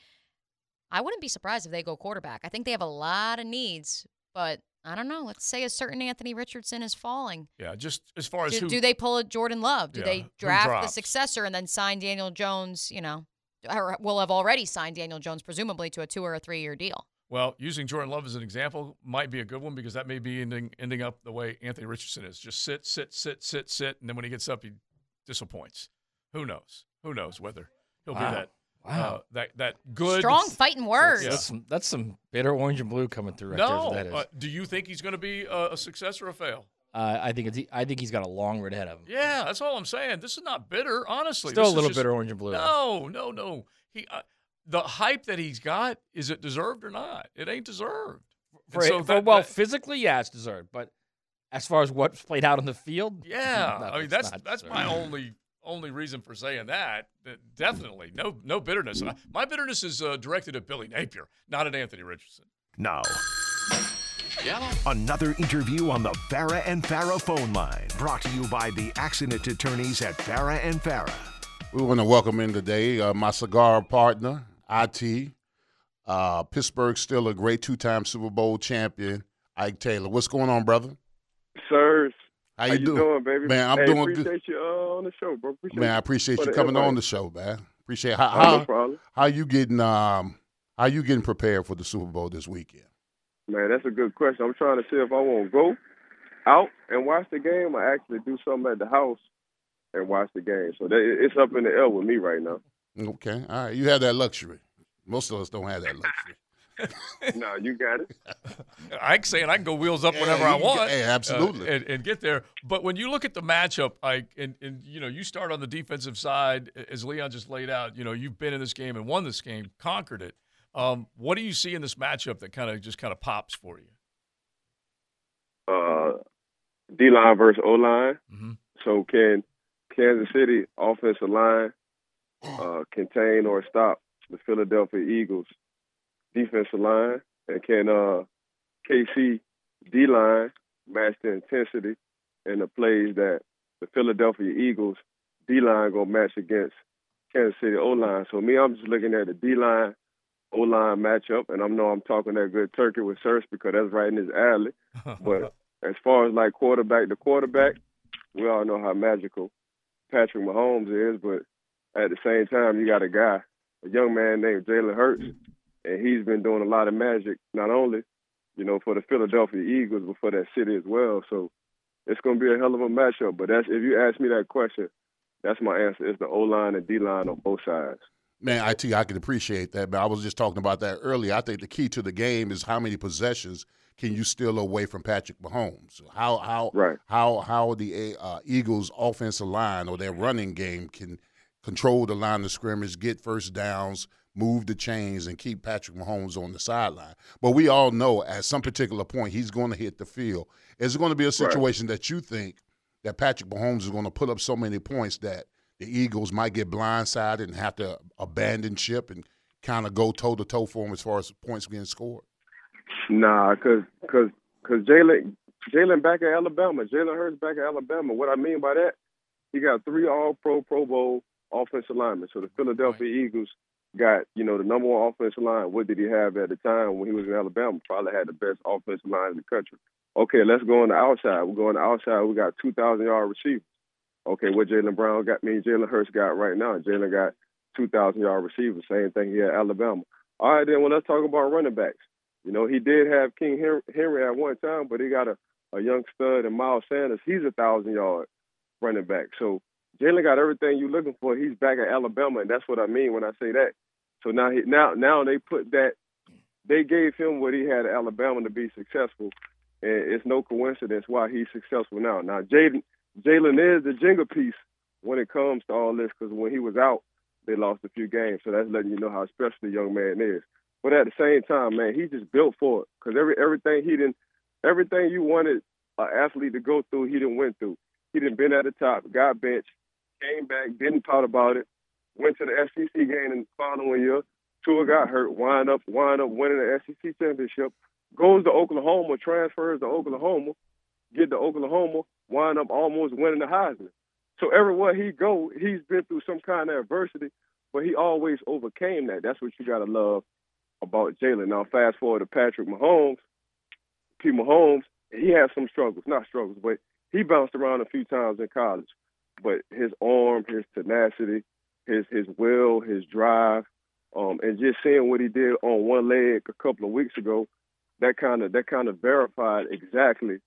I wouldn't be surprised if they go quarterback. I think they have a lot of needs, but I don't know. Let's say a certain Anthony Richardson is falling. yeah, just as far as Do, who do they pull a Jordan Love? Do Yeah, they draft the successor and then sign Daniel Jones? You know, or will have already signed Daniel Jones presumably to a two or a three year deal. Well, using Jordan Love as an example might be a good one because that may be ending ending up the way Anthony Richardson is. Just sit, sit, sit, sit, sit, and then when he gets up, he disappoints. Who knows? Who knows whether he'll Wow. be that Wow. uh, that that good Strong fighting words. Yeah. That's some, that's some bitter orange and blue coming through right no, for That is. uh, do you think he's going to be a, a success or a fail? Uh, I think it's, I think he's got a long road ahead of him. Yeah, that's all I'm saying. This is not bitter, honestly. Still This a is little just- bitter orange and blue. No, no, no. He uh, the hype that he's got is it deserved or not? It ain't deserved. For, so for- that- well, that- physically, yeah, it's deserved. But as far as what's played out on the field, Yeah, no, I mean that's that's deserved. my only only reason for saying that. that definitely, no no bitterness. I- My bitterness is uh, directed at Billy Napier, not at Anthony Richardson. Now, another interview on the Farah and Farah phone line, brought to you by the accident attorneys at Farah and Farah. We want to welcome in today uh, my cigar partner, IT. Uh, Pittsburgh still a great two-time Super Bowl champion, Ike Taylor. What's going on, brother? Sirs. How you doing? doing? baby? Man, I'm hey, doing good. appreciate you uh, on the show, bro. Appreciate Man, I appreciate you the coming on the show, man. Appreciate how Oh, no how, problem. how you getting um how you getting prepared for the Super Bowl this weekend. Man, that's a good question. I'm trying to see if I want to go out and watch the game or actually do something at the house and watch the game. So that, it's up in the air with me right now. Okay, all right. You have that luxury. Most of us don't have that luxury. no, you got it. Ike saying I can go wheels up Yeah, whenever you I want. get- hey, absolutely. uh, and, and get there. But when you look at the matchup, Ike, and, and you know, you start on the defensive side, as Leon just laid out. You know, you've been in this game and won this game, conquered it. Um, what do you see in this matchup that kind of just kind of pops for you? Uh, D line versus O line. Mhm. So can Kansas City offensive line uh, contain or stop the Philadelphia Eagles defensive line, and can uh, KC D line match the intensity and the plays that the Philadelphia Eagles D line gonna match against Kansas City O line? So me, I'm just looking at the D line O line matchup, and I know I'm talking that good turkey with Searcy because that's right in his alley. But as far as like quarterback to quarterback, we all know how magical Patrick Mahomes is, but at the same time, you got a guy, a young man named Jalen Hurts, and he's been doing a lot of magic, not only, you know, for the Philadelphia Eagles, but for that city as well. So it's going to be a hell of a matchup. But that's if you ask me that question, that's my answer. It's the O line and D line on both sides. Man, IT, I can appreciate that, but I was just talking about that earlier. I think the key to the game is how many possessions can you steal away from Patrick Mahomes? How how right. how how the uh, Eagles' offensive line or their running game can control the line of scrimmage, get first downs, move the chains, and keep Patrick Mahomes on the sideline. But we all know at some particular point he's going to hit the field. Is it going to be a situation that you think that Patrick Mahomes is going to put up so many points that the Eagles might get blindsided and have to abandon ship and kind of go toe to toe for them as far as points being scored? Nah, cause cause cause Jalen Jalen back at Alabama. Jalen Hurts back at Alabama. What I mean by that, he got three All Pro Pro Bowl offensive linemen. So the Philadelphia Eagles got you know the number one offensive line. What did he have at the time when he was in Alabama? Probably had the best offensive line in the country. Okay, let's go on the outside. We're going outside. We got two thousand yard receivers. Okay, what Jalen Brown got me, Jalen Hurts got right now. Jalen got two thousand yard receivers. Same thing here at Alabama. All right, then well let's talk about running backs. You know, he did have King Hen- Henry at one time, but he got a, a young stud and Miles Sanders. He's a thousand yard running back. So Jalen got everything you're looking for. He's back at Alabama, and that's what I mean when I say that. So now he now now they put that they gave him what he had at Alabama to be successful, and it's no coincidence why he's successful now. Now Jaden Jalen is the jingle piece when it comes to all this because when he was out, they lost a few games. So that's letting you know how special the young man is. But at the same time, man, he just built for it because every everything he didn't, everything you wanted an athlete to go through, he didn't went through. He didn't been at the top, got benched, came back, didn't talk about it, went to the SEC game in the following year. Tua got hurt, wind up, wind up winning the SEC championship, goes to Oklahoma, transfers to Oklahoma, get to Oklahoma, wind up almost winning the Heisman. So everywhere he go, he's been through some kind of adversity, but he always overcame that. That's what you gotta love about Jalen. Now fast forward to Patrick Mahomes, P. Mahomes, he had some struggles, not struggles, but he bounced around a few times in college. But his arm, his tenacity, his his will, his drive, um, and just seeing what he did on one leg a couple of weeks ago, that kind of that kind of verified exactly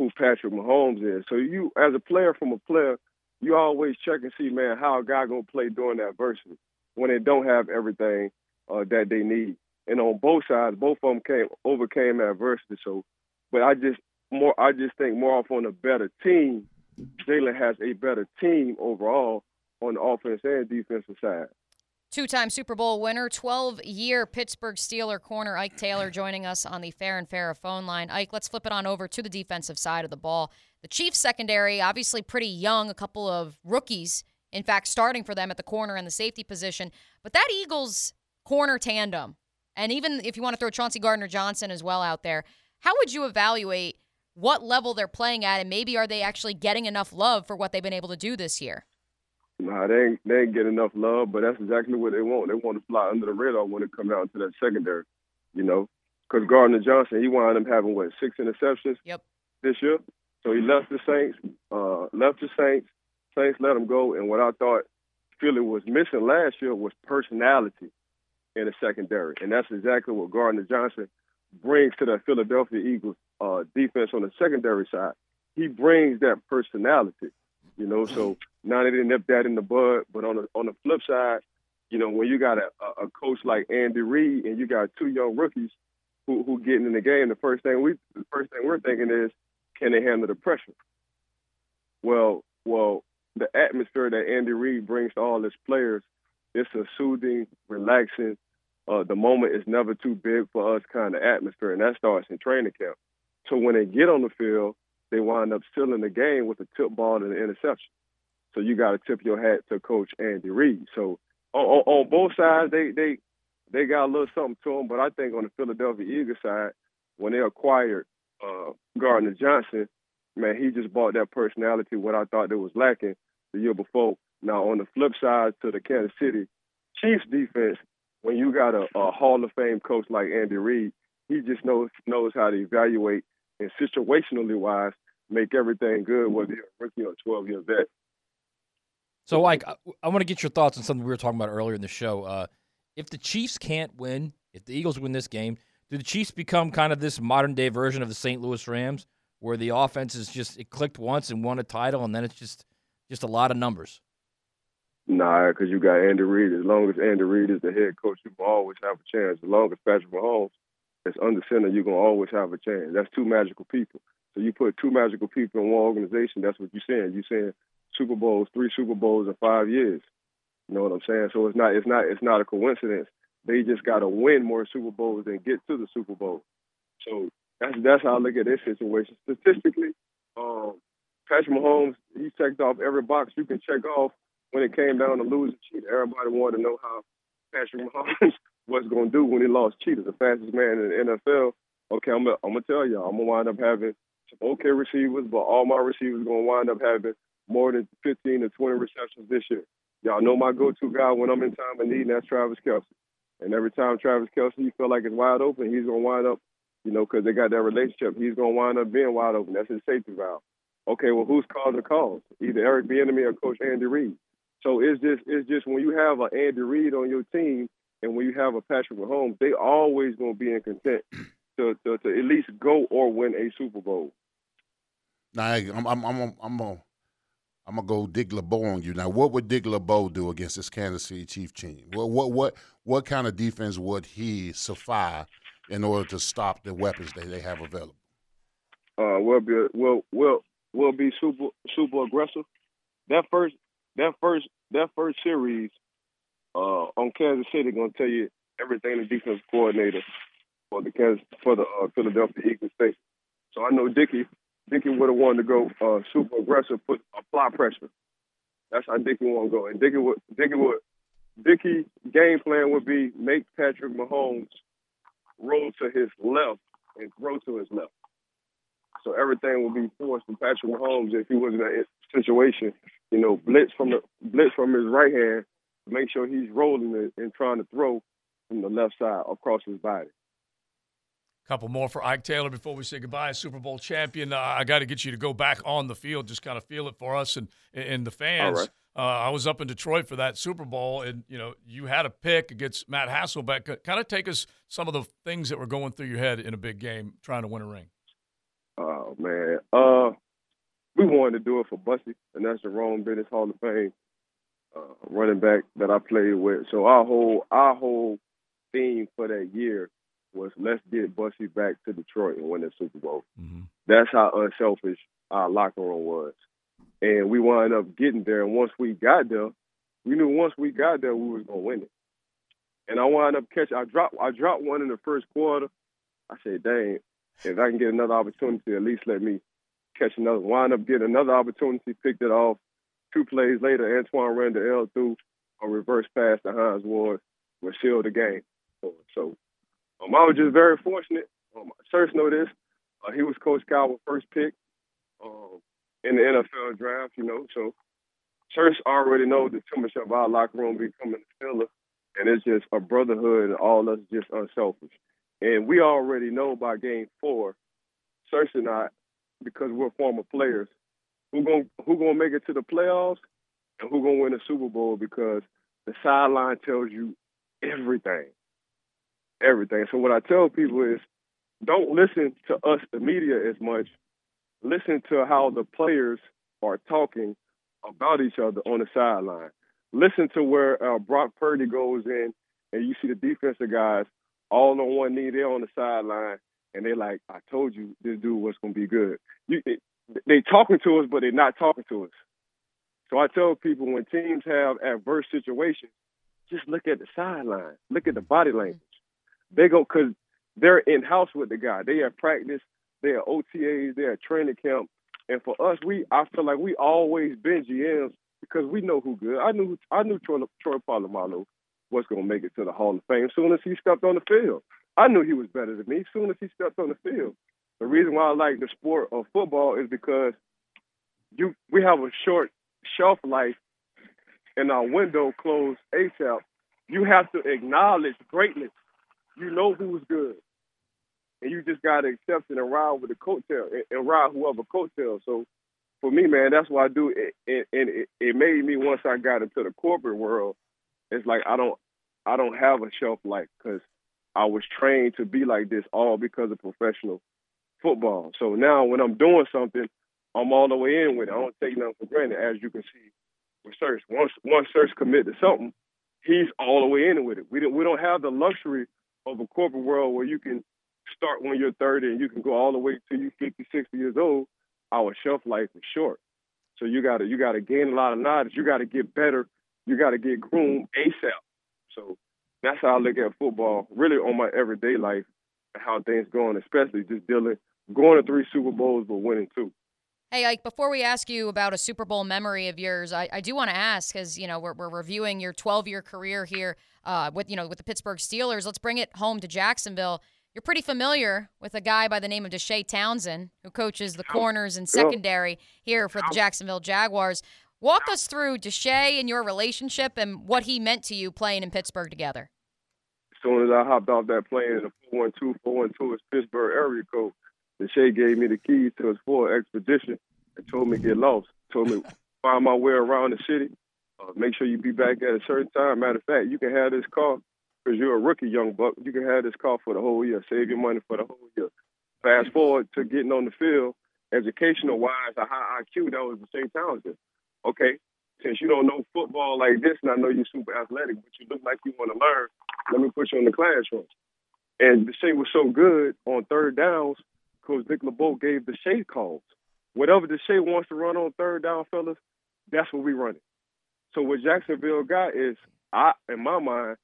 who Patrick Mahomes is. So you, as a player from a player, you always check and see, man, how a guy gonna play during adversity when they don't have everything uh, that they need. And on both sides, both of them came overcame adversity. So, but I just more, I just think more off on a better team. Jalen has a better team overall on the offense and defensive side. Two time Super Bowl winner, 12 year Pittsburgh Steeler corner Ike Taylor joining us on the Farah and Farah phone line. Ike, let's flip it on over to the defensive side of the ball. The Chiefs secondary, obviously pretty young, a couple of rookies, in fact, starting for them at the corner and the safety position. But that Eagles corner tandem, and even if you want to throw Chauncey Gardner Johnson as well out there, how would you evaluate what level they're playing at, and maybe are they actually getting enough love for what they've been able to do this year? Nah, they ain't they ain't get enough love, but that's exactly what they want. They want to fly under the radar when it comes down to that secondary, you know. Because Gardner Johnson, he wound up having what six interceptions yep. this year. So he left the Saints, uh, left the Saints. Saints let him go, and what I thought Philly was missing last year was personality in the secondary, and that's exactly what Gardner Johnson brings to the Philadelphia Eagles uh, defense on the secondary side. He brings that personality, you know. So now they didn't nip that in the bud, but on the on the flip side, you know, when you got a, a coach like Andy Reid and you got two young rookies who who getting in the game, the first thing we the first thing we're thinking is, can they handle the pressure? Well, well, the atmosphere that Andy Reid brings to all his players, it's a soothing, relaxing. Uh, the moment is never too big for us kind of atmosphere, and that starts in training camp. So when they get on the field, they wind up sealing the game with a tip ball and an interception. So you got to tip your hat to Coach Andy Reid. So on, on, both sides, they they they got a little something to them. But I think on the Philadelphia Eagles side, when they acquired uh, Gardner Johnson, man, he just brought that personality what I thought that was lacking the year before. Now on the flip side to the Kansas City Chiefs defense, when you got a, a Hall of Fame coach like Andy Reid, he just knows knows how to evaluate and situationally wise make everything good, whether you're a rookie or a 12 year vet. So, like, I, I want to get your thoughts on something we were talking about earlier in the show. Uh, if the Chiefs can't win, if the Eagles win this game, do the Chiefs become kind of this modern day version of the St. Louis Rams, where the offense is just it clicked once and won a title, and then it's just just a lot of numbers? Nah, because you got Andy Reid. As long as Andy Reid is the head coach, you will always have a chance. As long as Patrick Mahomes is under center, you're gonna always have a chance. That's two magical people. So you put two magical people in one organization. That's what you're saying. You're saying Super Bowls, three Super Bowls in five years. You know what I'm saying? So it's not it's not it's not a coincidence. They just got to win more Super Bowls than get to the Super Bowl. So that's that's how I look at this situation. Statistically, um, Patrick Mahomes he checked off every box you can check off when it came down to losing cheetah. Everybody wanted to know how Patrick Mahomes was going to do when he lost cheetah, the fastest man in the NFL. Okay, I'm gonna, I'm gonna tell y'all, I'm gonna wind up having some okay receivers, but all my receivers gonna wind up having more than 15 to 20 receptions this year. Y'all know my go-to guy when I'm in time of need, and that's Travis Kelce. And every time Travis Kelce, you feel like it's wide open, he's gonna wind up, you know, because they got that relationship. He's gonna wind up being wide open. That's his safety valve. Okay, well, who's calling the calls? Either Eric Bieniemy or Coach Andy Reid. So it's just it's just when you have an Andy Reid on your team and when you have a Patrick Mahomes, they always gonna be in content to, to, to at least go or win a Super Bowl. Now I'm I'm I'm I'm gonna I'm gonna go Dick LeBeau on you. Now, what would Dick LeBeau do against this Kansas City Chief team? What what what what kind of defense would he suffice in order to stop the weapons that they have available? Uh, we'll be we'll we'll we'll be super super aggressive. That first that first that first series uh, on Kansas City gonna tell you everything the defense coordinator for the Kansas for the uh, Philadelphia Eagles think. So I know Dicky Dickey would have wanted to go uh, super aggressive, put apply pressure. That's how Dickey want to go. And Dickey would Dickey would Dickey game plan would be make Patrick Mahomes roll to his left and throw to his left. So everything would be forced to Patrick Mahomes if he was in that situation. You know, blitz from the blitz from his right hand, make sure he's rolling it and trying to throw from the left side across his body. Couple more for Ike Taylor before we say goodbye. Super Bowl champion. Uh, I got to get you to go back on the field, just kind of feel it for us and and the fans. All right. Uh, I was up in Detroit for that Super Bowl, and you know you had a pick against Matt Hasselbeck. Kind of take us some of the things that were going through your head in a big game, trying to win a ring. Oh man, uh, we wanted to do it for Bussy, and that's the Jerome Bettis Hall of Fame uh, running back that I played with. So our whole our whole theme for that year was let's get Bussy back to Detroit and win the Super Bowl. Mm-hmm. That's how unselfish our locker room was, and we wound up getting there. And once we got there, we knew once we got there we was gonna win it. And I wound up catching. I dropped. I dropped one in the first quarter. I said, "Dang, if I can get another opportunity, at least let me catch another. Wind up getting another opportunity, picked it off. Two plays later, Antwaan Randle El through a reverse pass to Hines Ward, which sealed the game. So, so um, I was just very fortunate. Um, Searcy know this. Uh, he was Coach Cowher's first pick um, in the NFL draft, you know. So Church already knows the temperature of our locker room becoming a Steelers, and it's just a brotherhood, and all us just unselfish. And we already know by game four, Church and I, because we're former players, who going who gonna make it to the playoffs and who gonna win the Super Bowl because the sideline tells you everything, everything. So what I tell people is, don't listen to us, the media, as much. Listen to how the players are talking about each other on the sideline. Listen to where uh, Brock Purdy goes in, and you see the defensive guys all on one knee. They're on the sideline, and they're like, "I told you this dude was gonna be good." You, they, they talking to us, but they're not talking to us. So I tell people when teams have adverse situations, just look at the sideline, look at the body language. They go because they're in house with the guy. They at practice, they at OTAs, they at training camp, and for us, we I feel like we always been GMs because we know who good. I knew I knew Troy, Troy Polamalu was gonna make it to the Hall of Fame as soon as he stepped on the field. I knew he was better than me as soon as he stepped on the field. The reason why I like the sport of football is because you we have a short shelf life and our window closed ASAP. You have to acknowledge greatness. You know who's good. And you just gotta accept it and ride with the coattail and, and ride whoever coattail. So for me, man, that's what I do. It, and it, it made me once I got into the corporate world. It's like I don't, I don't have a shelf life because I was trained to be like this all because of professional football. So now when I'm doing something, I'm all the way in with it. I don't take nothing for granted, as you can see with Searcy. Once once Searcy commit to something, he's all the way in with it. We don't we don't have the luxury of a corporate world where you can start when you're 30 and you can go all the way till you 50, 60 years old. Our shelf life is short. So you gotta you gotta gain a lot of knowledge. You gotta get better. You gotta get groomed ASAP. So that's how I look at football, really on my everyday life and how things going, especially just dealing going to three Super Bowls but winning two. Hey, Ike, before we ask you about a Super Bowl memory of yours, I, I do want to ask, because, you know, we're, we're reviewing your 12-year career here uh, with, you know, with the Pittsburgh Steelers. Let's bring it home to Jacksonville. You're pretty familiar with a guy by the name of Deshea Townsend, who coaches the corners and secondary here for the Jacksonville Jaguars. Walk us through Deshea and your relationship and what he meant to you playing in Pittsburgh together. As soon as I hopped off that plane in the 412, 412 is Pittsburgh area code, Deshea gave me the keys to his Ford Expedition and told me to get lost. Told me find my way around the city. Uh, make sure you be back at a certain time. Matter of fact, you can have this car because you're a rookie, young buck. You can have this car for the whole year. Save your money for the whole year. Fast forward to getting on the field, educational wise, a high IQ. That was Deshea Townsend. Okay, since you don't know football like this, and I know you're super athletic, but you look like you want to learn, let me put you in the classroom. And Deshea was so good on third downs, Coach Dick LeBeau gave Deshea calls. Whatever Deshea wants to run on third down, fellas, that's what we running. So what Jacksonville got is, I, in my mind,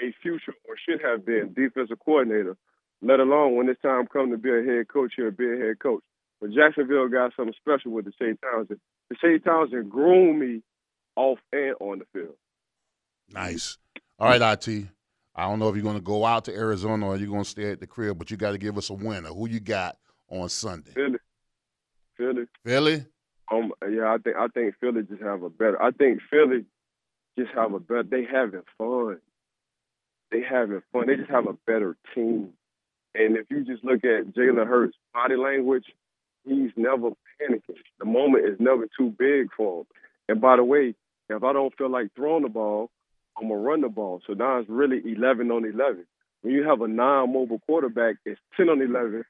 a future or should have been defensive coordinator, let alone when it's time come to be a head coach here, be a head coach. But Jacksonville got something special with the Deshea Townsend. The Deshea Townsend groomed me off and on the field. Nice. All right, IT. I don't know if you're going to go out to Arizona or you're going to stay at the crib, but you got to give us a winner. Who you got on Sunday? Philly. Philly. Philly? Um, yeah, I think I think Philly just have a better. I think Philly just have a better. They having fun. They having fun. They just have a better team. And if you just look at Jalen Hurts' body language, he's never panicking. The moment is never too big for him. And by the way, if I don't feel like throwing the ball, I'm gonna run the ball. So now it's really 11 on 11. When you have a non-mobile quarterback, it's 10 on 11,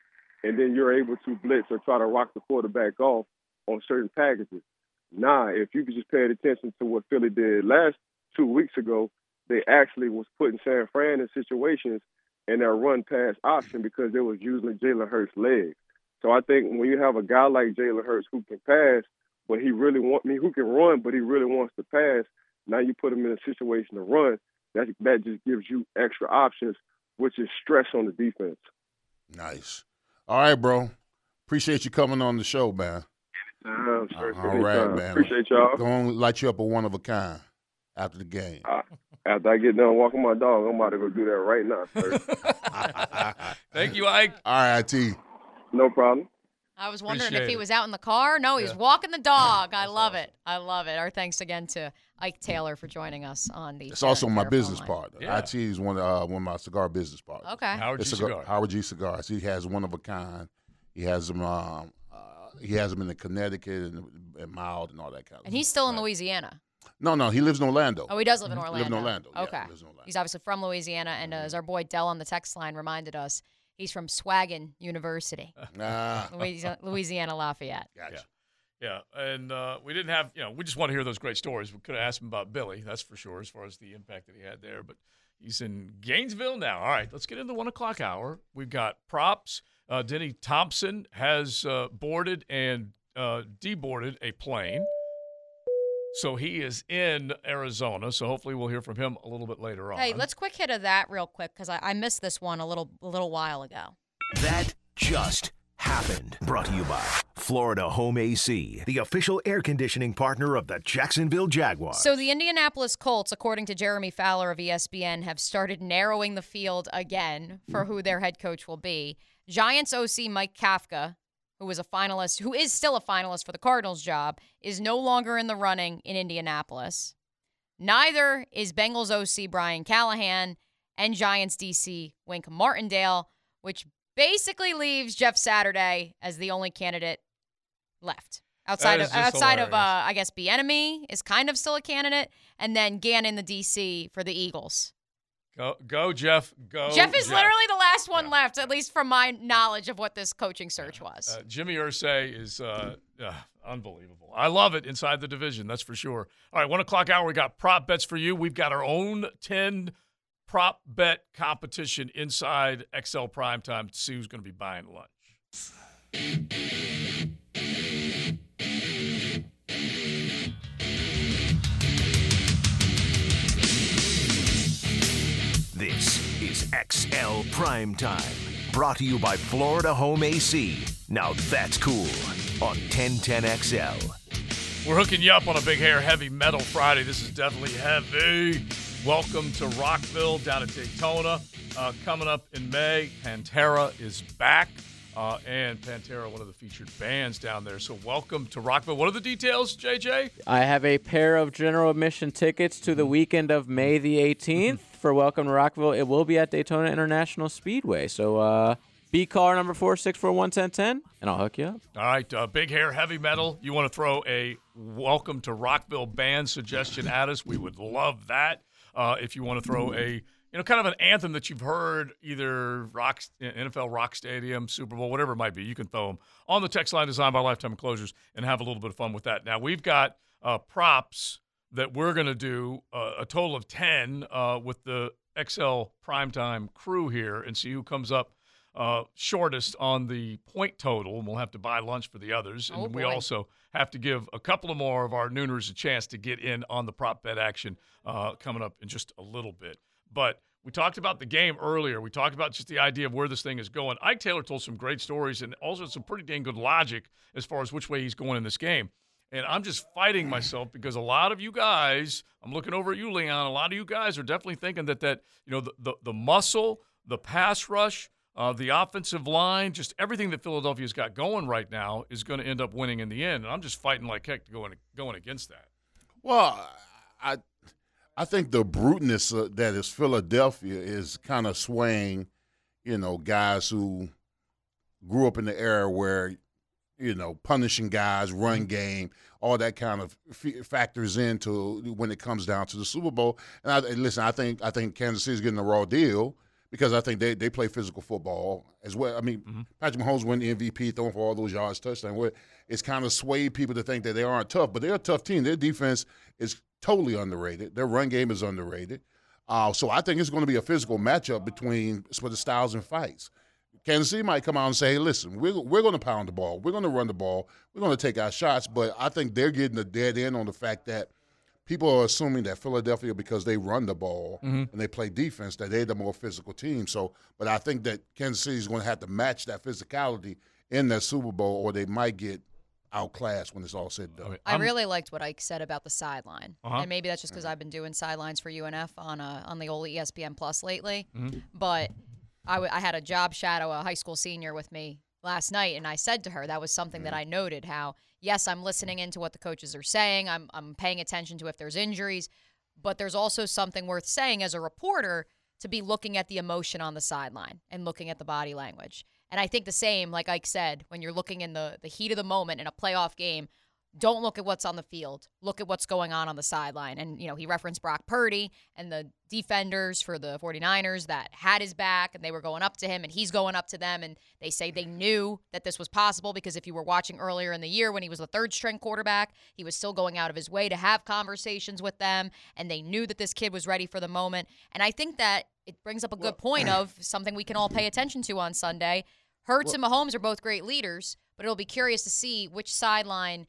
and then you're able to blitz or try to rock the quarterback off on certain packages. Nah, if you could just pay attention to what Philly did last two weeks ago, they actually was putting San Fran in situations in their run pass option because they was using Jalen Hurts' legs. So I think when you have a guy like Jalen Hurts who can pass, but he really want I me mean, who can run, but he really wants to pass. Now you put them in a situation to run. That that just gives you extra options, which is stress on the defense. Nice. All right, bro. Appreciate you coming on the show, man. Um, sure, All right, anytime. man. Appreciate y'all. Going to light you up a one of a kind after the game. Uh, after I get done walking my dog, I'm about to go do that right now, sir. Thank you, Ike. All right, IT. no problem. I was wondering if he it. was out in the car. No, he's Yeah. walking the dog. I love it. I love it. Our thanks again to Ike Taylor for joining us on the. It's also my business line. partner. Yeah. IT is one, uh, one of my cigar business partners. Okay. Howard G. It's cigar- Cigar. Howard G. Cigars. He has one of a kind. He has them. Um, uh, he has them in the Connecticut and, and mild and all that kind of. And he's still in Louisiana. No, no, he lives in Orlando. Oh, he does live in He Orlando. lives in Orlando. yeah, Okay. he lives in Orlando. He's obviously from Louisiana, and uh, as our boy Dell on the text line reminded us, he's from Swaggin University, Ah, Louisiana, Louisiana Lafayette. gotcha. Yeah, and uh, we didn't have, you know, we just want to hear those great stories. We could have asked him about Billy, that's for sure, as far as the impact that he had there. But he's in Gainesville now. All right, let's get into the one o'clock hour. We've got props. Uh, Denny Thompson has uh, boarded and uh, deboarded a plane. So he is in Arizona. So hopefully we'll hear from him a little bit later on. Hey, let's quick hit of that real quick because I, I missed this one a little a little while ago. That just happened. Brought to you by Florida Home AC, the official air conditioning partner of the Jacksonville Jaguars. So the Indianapolis Colts, according to Jeremy Fowler of ESPN, have started narrowing the field again for who their head coach will be. Giants OC Mike Kafka, who was a finalist, who is still a finalist for the Cardinals job, is no longer in the running in Indianapolis. Neither is Bengals OC Brian Callahan and Giants DC Wink Martindale, which basically leaves Jeff Saturday as the only candidate left. Outside of outside of uh. I guess Bieniemy is kind of still a candidate, and then Gannon the DC for the Eagles. Go, go Jeff. Go. Jeff is literally the last one left, at least from my knowledge of what this coaching search was. Uh, Jimmy Irsay is uh, uh, unbelievable. I love it inside the division, that's for sure. All right, one o'clock hour, we got prop bets for you. We've got our own 10 prop bet competition inside XL Primetime to see who's going to be buying lunch. This is XL Prime Time, brought to you by Florida Home AC. Now that's cool on 1010XL. We're hooking you up on a big hair heavy metal Friday. This is definitely heavy. Welcome to Rockville down at Daytona. Uh, coming up in May, Pantera is back. Uh, and Pantera, one of the featured bands down there. So, welcome to Rockville. What are the details, JJ? I have a pair of general admission tickets to the weekend of May the 18th for Welcome to Rockville. It will be at Daytona International Speedway. So, uh, B car number four six four one ten ten, and I'll hook you up. All right, uh, big hair, heavy metal. You want to throw a welcome to Rockville band suggestion at us? We would love that. Uh, if you want to throw a you know kind of an anthem that you've heard either rock NFL Rock Stadium, Super Bowl, whatever it might be, you can throw them on the text line designed by Lifetime Enclosures and have a little bit of fun with that. Now we've got uh, props that we're going to do uh, a total of ten uh, with the XL Primetime crew here and see who comes up uh, shortest on the point total, and we'll have to buy lunch for the others. And Oh, we also have to give a couple of more of our nooners a chance to get in on the prop bet action uh, coming up in just a little bit. But We talked about the game earlier. We talked about just the idea of where this thing is going. Ike Taylor told some great stories and also some pretty dang good logic as far as which way he's going in this game. And I'm just fighting myself because a lot of you guys, I'm looking over at you, Leon. A lot of you guys are definitely thinking that that you know the the, the muscle, the pass rush, uh, the offensive line, just everything that Philadelphia's got going right now is going to end up winning in the end. And I'm just fighting like heck to going going against that. Well, I I think the bruteness uh, that is Philadelphia is kind of swaying, you know, guys who grew up in the era where, you know, punishing guys, run game, all that kind of f- factors into when it comes down to the Super Bowl. And I, and listen, I think I think Kansas City's getting a raw deal because I think they, they play physical football as well. I mean, Patrick Mahomes won the MVP, throwing for all those yards, touchdown. Where it's kind of swayed people to think that they aren't tough, but they're a tough team. Their defense is totally underrated. Their run game is underrated. Uh, so I think it's going to be a physical matchup between for the styles and fights. Kansas City might come out and say, hey, listen, we're, we're going to pound the ball. We're going to run the ball. We're going to take our shots. But I think they're getting a dead end on the fact that people are assuming that Philadelphia, because they run the ball Mhm. and they play defense, that they're the more physical team. So, but I think that Kansas City is going to have to match that physicality in that Super Bowl, or they might get outclassed when it's all said and done. I really liked what Ike said about the sideline, Uh-huh. and maybe that's just because I've been doing sidelines for UNF on uh, on the old ESPN Plus lately. Mhm. But I, w- I had a job shadow, a high school senior, with me last night, and I said to her that was something that mm. I noted. How yes, I'm listening into what the coaches are saying. I'm I'm paying attention to if there's injuries, but there's also something worth saying as a reporter to be looking at the emotion on the sideline and looking at the body language. And I think the same, like Ike said, when you're looking in the, the heat of the moment in a playoff game, don't look at what's on the field. Look at what's going on on the sideline. And, you know, he referenced Brock Purdy and the defenders for the 49ers that had his back and they were going up to him and he's going up to them. And they say they knew that this was possible because if you were watching earlier in the year when he was the third string quarterback, he was still going out of his way to have conversations with them. And they knew that this kid was ready for the moment. And I think that it brings up a good point of something we can all pay attention to on Sunday. Hurts and Mahomes are both great leaders, but it'll be curious to see which sideline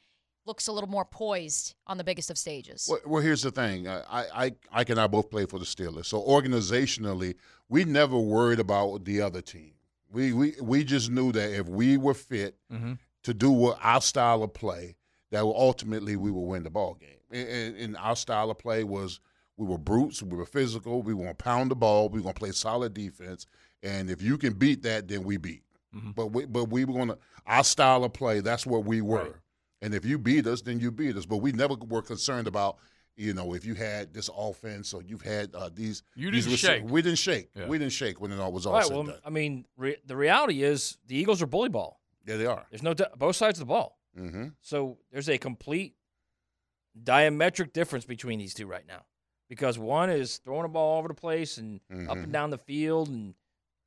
looks a little more poised on the biggest of stages. Well, well, here's the thing. I, I, Ike and I both play for the Steelers. So organizationally, we never worried about the other team. We, we, we just knew that if we were fit Mm-hmm. to do what our style of play, that ultimately we would win the ball game. And, and- and our style of play was we were brutes, we were physical, we want to pound the ball, we were going to play solid defense, and if you can beat that, then we beat. Mm-hmm. But we, but we were going to our style of play. That's what we were. And if you beat us, then you beat us. But we never were concerned about, you know, if you had this offense or you've had uh, these. You didn't rece- shake. We didn't shake. Yeah. We didn't shake when it all was all Right. said Well, done. I mean, re- the reality is the Eagles are bully ball. Yeah, they are. There's no both sides of the ball. Mm-hmm. So there's a complete diametric difference between these two right now, because one is throwing a ball all over the place and up Mhm. and down the field and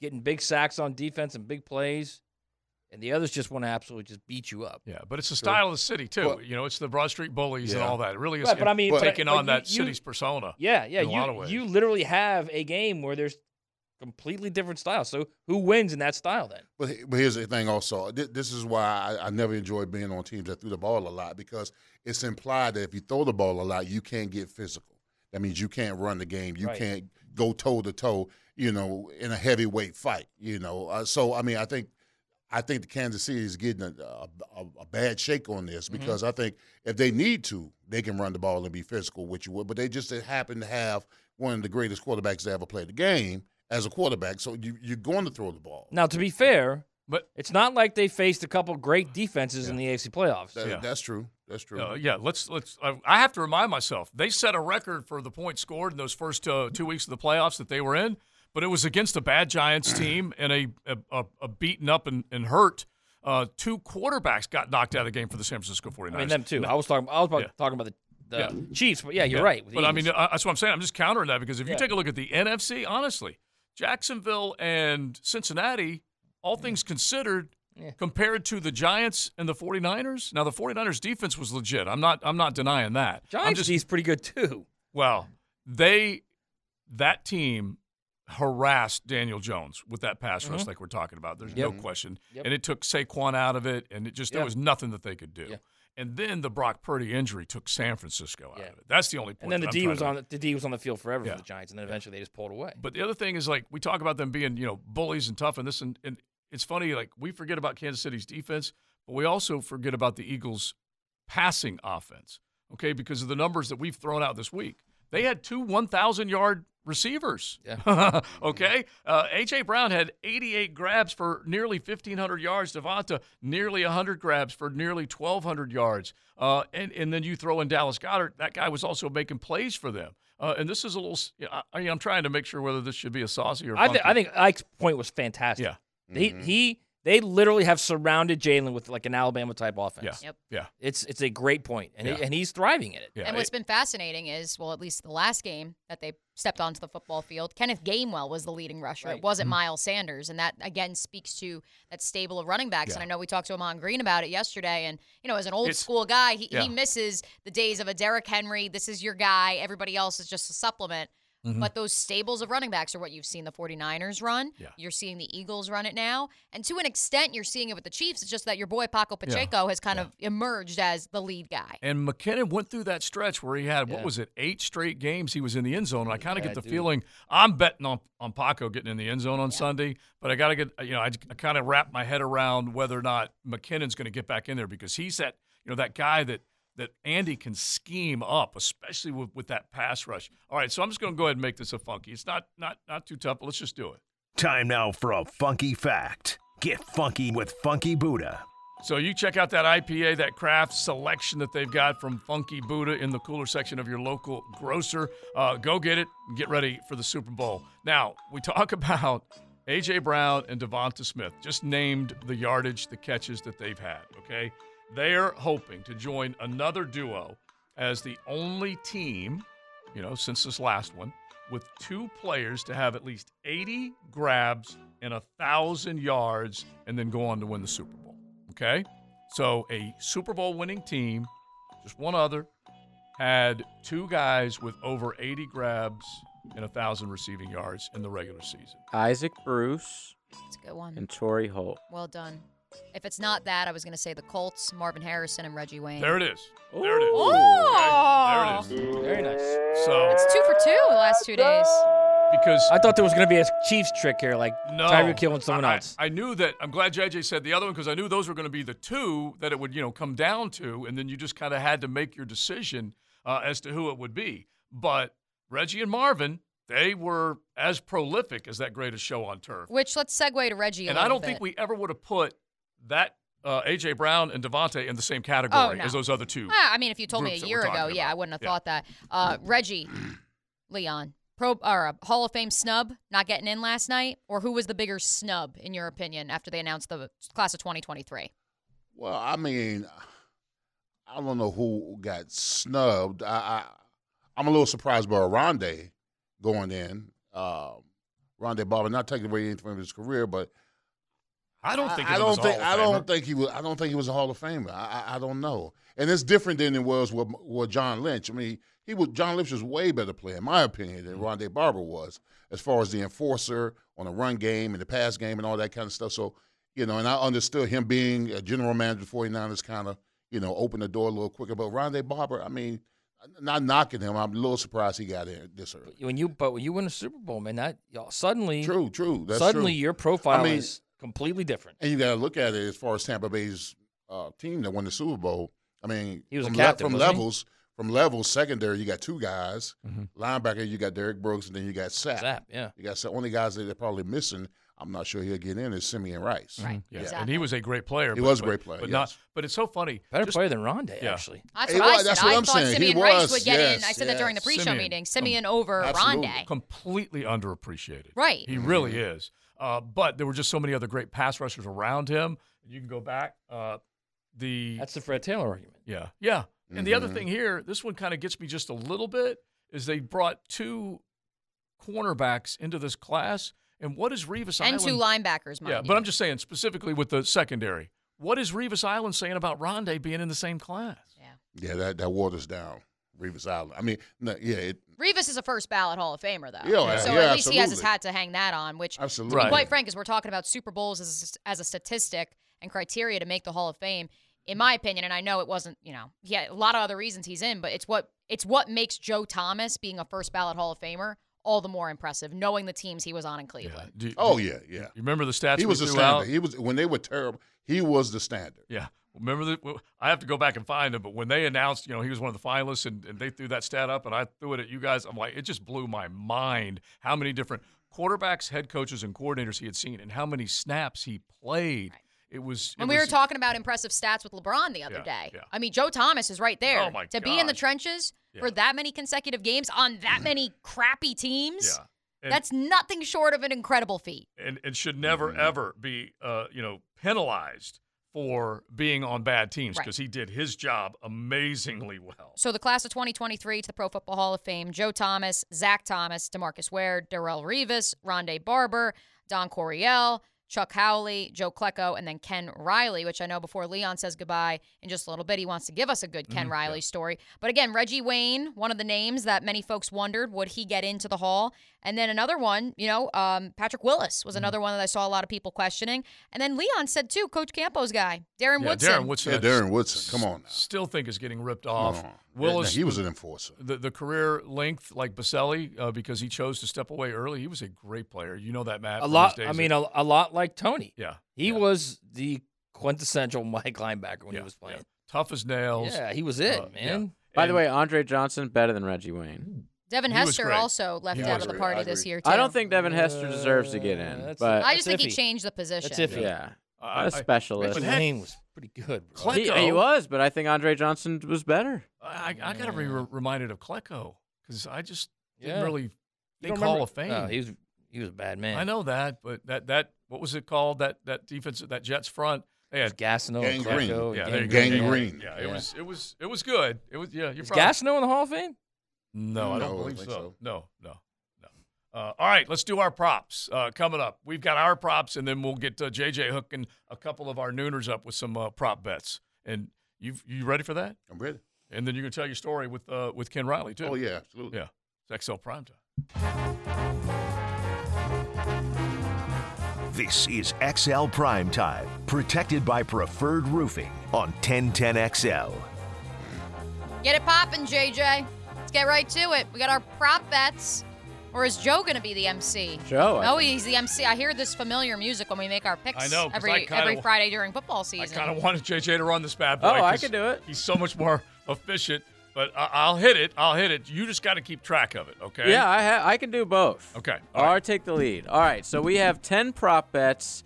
getting big sacks on defense and big plays, and the others just want to absolutely just beat you up. Yeah, but it's the style of the city too. Well- you know, it's the Broad Street bullies and all that. It really is. Right, but I mean, taking but on that you- you- city's persona. Yeah, yeah. in a you lot of ways. you literally have a game where there's completely different styles. So who wins in that style then? But, but here's the thing also. This is why I, I never enjoyed being on teams that threw the ball a lot because it's implied that if you throw the ball a lot, you can't get physical. That means you can't run the game. You Right. can't go toe to toe, you know, in a heavyweight fight, you know. Uh, so, I mean, I think. I think the Kansas City is getting a, a, a, a bad shake on this Mm-hmm. because I think if they need to, they can run the ball and be physical, which you would. But they just happen to have one of the greatest quarterbacks to ever play the game as a quarterback. So you, you're going to throw the ball. Now, to be fair, but it's not like they faced a couple great defenses in the AFC playoffs. That- That's true. That's true. Uh, yeah, let's let's. I, I have to remind myself they set a record for the points scored in those first uh, two weeks of the playoffs that they were in, but it was against a bad Giants team and a a, a, beaten up and, and hurt. Uh, two quarterbacks got knocked out of the game for the San Francisco 49ers. I mean, them too. I was talking. I was about, Yeah. talking about the, the Yeah. Chiefs, but yeah, you're Yeah. right. But I mean, uh, that's what I'm saying. I'm just countering that because if you Yeah. take a look at the NFC, honestly, Jacksonville and Cincinnati, all things considered, compared to the Giants and the 49ers. Now the 49ers defense was legit. I'm not I'm not denying that. Giants just D's pretty good too. well, they that team harassed Daniel Jones with that pass rush Mhm. like we're talking about. There's Yep. no question. Yep. And it took Saquon out of it and it just there was nothing that they could do. And then the Brock Purdy injury took San Francisco out of it. That's the only point. And then the D was on the, the D was on the field forever Yeah. for the Giants, and then eventually they just pulled away. But the other thing is like we talk about them being, you know, bullies and tough and this and, and it's funny, like we forget about Kansas City's defense, but we also forget about the Eagles passing offense. Okay, because of the numbers that we've thrown out this week. They had two 1,000 yard receivers. Yeah. okay. Uh, A.J. Brown had 88 grabs for nearly 1,500 yards. DeVonta, nearly 100 grabs for nearly 1,200 yards. Uh, and, and then you throw in Dallas Goedert. That guy was also making plays for them. Uh, and this is a little, you know, I, I'm trying to make sure whether this should be a saucy or I, th- I think Ike's point was fantastic. Yeah. He Mhm. he they literally have surrounded Jalen with like an Alabama type offense. Yeah. Yep. Yeah. It's it's a great point, and he, and he's thriving in it. Yeah. and what's been fascinating is, well, at least the last game that they stepped onto the football field, Kenneth Gainwell was the leading rusher. It wasn't Mm-hmm. Miles Sanders, and that again speaks to that stable of running backs. Yeah. And I know we talked to Ahman Green about it yesterday. And you know, as an old It's- school guy, he, yeah. he misses the days of a Derrick Henry. This is your guy. Everybody else is just a supplement. Mhm. But those stables of running backs are what you've seen the 49ers run. Yeah. You're seeing the Eagles run it now. And to an extent, you're seeing it with the Chiefs. It's just that your boy Paco Pacheco has kind of emerged as the lead guy. And McKinnon went through that stretch where he had what was it, eight straight games he was in the end zone. And I kind of Yeah, get the dude. feeling I'm betting on on Paco getting in the end zone on Sunday, but I got to get you know I, I kind of wrap my head around whether or not McKinnon's going to get back in there because he's that you know that guy that that Andy can scheme up, especially with, with that pass rush. All right, so I'm just going to go ahead and make this a funky. It's not not not too tough, but let's just do it. Time now for a funky fact. Get funky with Funky Buddha. So you check out that IPA, that craft selection that they've got from Funky Buddha in the cooler section of your local grocer. Uh, go get it and get ready for the Super Bowl. Now, we talk about AJ Brown and DeVonta Smith, just named the yardage, the catches that they've had, okay? They're hoping to join another duo as the only team, you know, since this last one, with two players to have at least 80 grabs and a thousand yards and then go on to win the Super Bowl. Okay? So a Super Bowl winning team, just one other, had two guys with over 80 grabs and a thousand receiving yards in the regular season. Isaac Bruce It's a good one. and Torry Holt. Well done. If it's not that, I was going to say the Colts, Marvin Harrison, and Reggie Wayne. There it is. There it is. Oh! Okay, There it is. Very nice. So It's two for two the last two days. because I thought there was going to be a Chiefs trick here, like No, Tyreek Hill and someone I- else. I, I knew that. I'm glad JJ said the other one because I knew those were going to be the two that it would, you know, come down to, and then you just kind of had to make your decision uh, as to who it would be. But Reggie and Marvin, they were as prolific as that greatest show on turf, Which let's segue to Reggie. A and I don't think we ever would have put that uh, AJ Brown and DeVonta in the same category Oh, no. as those other two. Ah, I mean, if you told me a year ago, talking yeah, I wouldn't have Yeah. thought that. Uh, Reggie, Leon, pro or a Hall of Fame snub, not getting in last night, or who was the bigger snub in your opinion after they announced the class of 2023? Well, I mean, I don't know who got snubbed. I, I I'm a little surprised by Rondé going in. Um, Rondé Barber, not taking away anything from his career, but I don't think I, him don't think I don't think he was. I don't think he was a Hall of Famer. I, I, I don't know. And it's different than it was with, with John Lynch. I mean, he was John Lynch was way better player, in my opinion, than mm-hmm. Rondé Barber was, as far as the enforcer on the run game and the pass game and all that kind of stuff. So, you know, and I understood him being a general manager for 49ers kind of, you know, opened the door a little quicker. But Rondé Barber, I mean, not knocking him, I'm a little surprised he got in this early. When you but when you win a Super Bowl, man, that y'all, suddenly True, true. That's suddenly true. your profile I mean, is completely different. And you got to look at it as far as Tampa Bay's uh, team that won the Super Bowl. I mean, He was a from, captain, from wasn't he? levels, from levels, secondary, you got two guys. Mhm. Linebacker, you got Derrick Brooks, and then you got Sapp. Zap, yeah. You got the only guys that they're probably missing. I'm not sure he'll get in is Simeon Rice. Right. Yeah, Exactly. and he was a great player. He but- was a great player, but yes. not. But it's so funny. Better Just- player than Rondé, Yeah. actually. That's He what I was- said. that's what I I'm thought saying. He Simeon Rice would get in. I said that during the pre-show Simeon, meeting. Simeon over Absolutely. Rondé. completely underappreciated. Right. He really is. Uh, but there were just so many other great pass rushers around him. You can go back. Uh, the That's the Fred Taylor argument. yeah, yeah. And the other Mhm. thing here, this one kind of gets me just a little bit, is they brought two cornerbacks into this class. And what is Revis And Island? two linebackers, mind Yeah, you. but I'm just saying specifically with the secondary. What is Revis Island saying about Rondé being in the same class? Yeah, Yeah, that, that waters down Revis Island. I mean, no, yeah, it, Revis is a first ballot Hall of Famer, though. Yeah, so yeah, at least he has his hat to hang that on. Which, Absolutely. to be Right. quite frank, as we're talking about Super Bowls as a, as a statistic and criteria to make the Hall of Fame, in my opinion, and I know it wasn't, you know, he had a lot of other reasons he's in, but it's what it's what makes Joe Thomas being a first ballot Hall of Famer all the more impressive, knowing the teams he was on in Cleveland. Do- Oh do- yeah, yeah. You remember the stats He was the standard. out? He was when they were terrible. He was the standard. Yeah. Remember that? I have to go back and find it, but when they announced, you know, he was one of the finalists and, and they threw that stat up and I threw it at you guys, I'm like, it just blew my mind how many different quarterbacks, head coaches, and coordinators he had seen and how many snaps he played. It was. When it we were talking about impressive stats with LeBron the other Yeah, day, yeah. I mean, Joe Thomas is right there. Oh, my to be in the gosh. trenches for that many consecutive games on that many crappy teams, Yeah. And- that's nothing short of an incredible feat. and, and should never ever be uh, you know penalized for being on bad teams Right. because he did his job amazingly well. So the class of 2023 to the Pro Football Hall of Fame: Joe Thomas, Zach Thomas, Demarcus Ware, Darrelle Revis, Rondé Barber, Don Coryell, Chuck Howley, Joe Klecko, and then Ken Riley. Which I know before Leon says goodbye in just a little bit, he wants to give us a good Ken Mm-hmm. Mhm, Riley story. But again, Reggie Wayne, one of the names that many folks wondered would he get into the Hall, and then another one, you know, um, Patrick Willis Mm-hmm. was another one that I saw a lot of people questioning, and then Leon said too, Coach Campos guy, Darren yeah, Woodson. Darren Woodson. Yeah, Darren Woodson. Come on now. Still think is getting ripped off. No. Willis, Yeah, he was an enforcer. The, the career length, like Baselli, uh, because he chose to step away early. He was a great player. You know that, Matt. A lot. days I mean, a, a lot like Tony. Yeah. He was the quintessential Mike linebacker when Yeah, he was playing. tough as nails. Yeah, he was it, Uh, man. By the way, Andre Johnson better than Reggie Wayne. Devin He Hester great. also left He out was of the party this year too. I don't think Devin Hester deserves to get in, that's- but I just think he changed the position. That's iffy. Yeah, a specialist. Reggie Wayne was pretty good. Bro. He, he was, but I think Andre Johnson was better. I, I got to be re- reminded of Klecko because I just didn't Yeah. really You think don't Hall of Fame. No, he was he was a bad man. I know that, but that that what was it called? That that defense, that Jets front. They had Gastineau and Gang Green. Klecko. Yeah, and there you go. Gang Green. Gangrene. Yeah, it Yeah. was it was it was good. It was yeah. You're Is probably, Gastineau in the Hall of Fame? No, I don't I believe think so. so. No, no, no. Uh, all right, let's do our props uh, coming up. We've got our props, and then we'll get uh, JJ hooking a couple of our nooners up with some uh, prop bets. And you you ready for that? I'm ready. And then you're gonna tell your story with uh, with Ken Riley too. Oh yeah, absolutely. yeah. It's XL Primetime. This is XL Prime Time, protected by Preferred Roofing on 1010XL. Get it poppin', JJ. Let's get right to it. We got our prop bets. Or is Joe going to be the MC? Joe, I Oh, think. he's the MC. I hear this familiar music when we make our picks I know, 'cause I every kinda every Friday during football season. I kind of wanted JJ to run this bad boy. Oh, I 'cause can do it. He's so much more efficient. But I- I'll hit it. I'll hit it. You just got to keep track of it. Okay. Yeah, I ha- I can do both. Okay. Or I take the lead. All right, so we have 10 prop bets.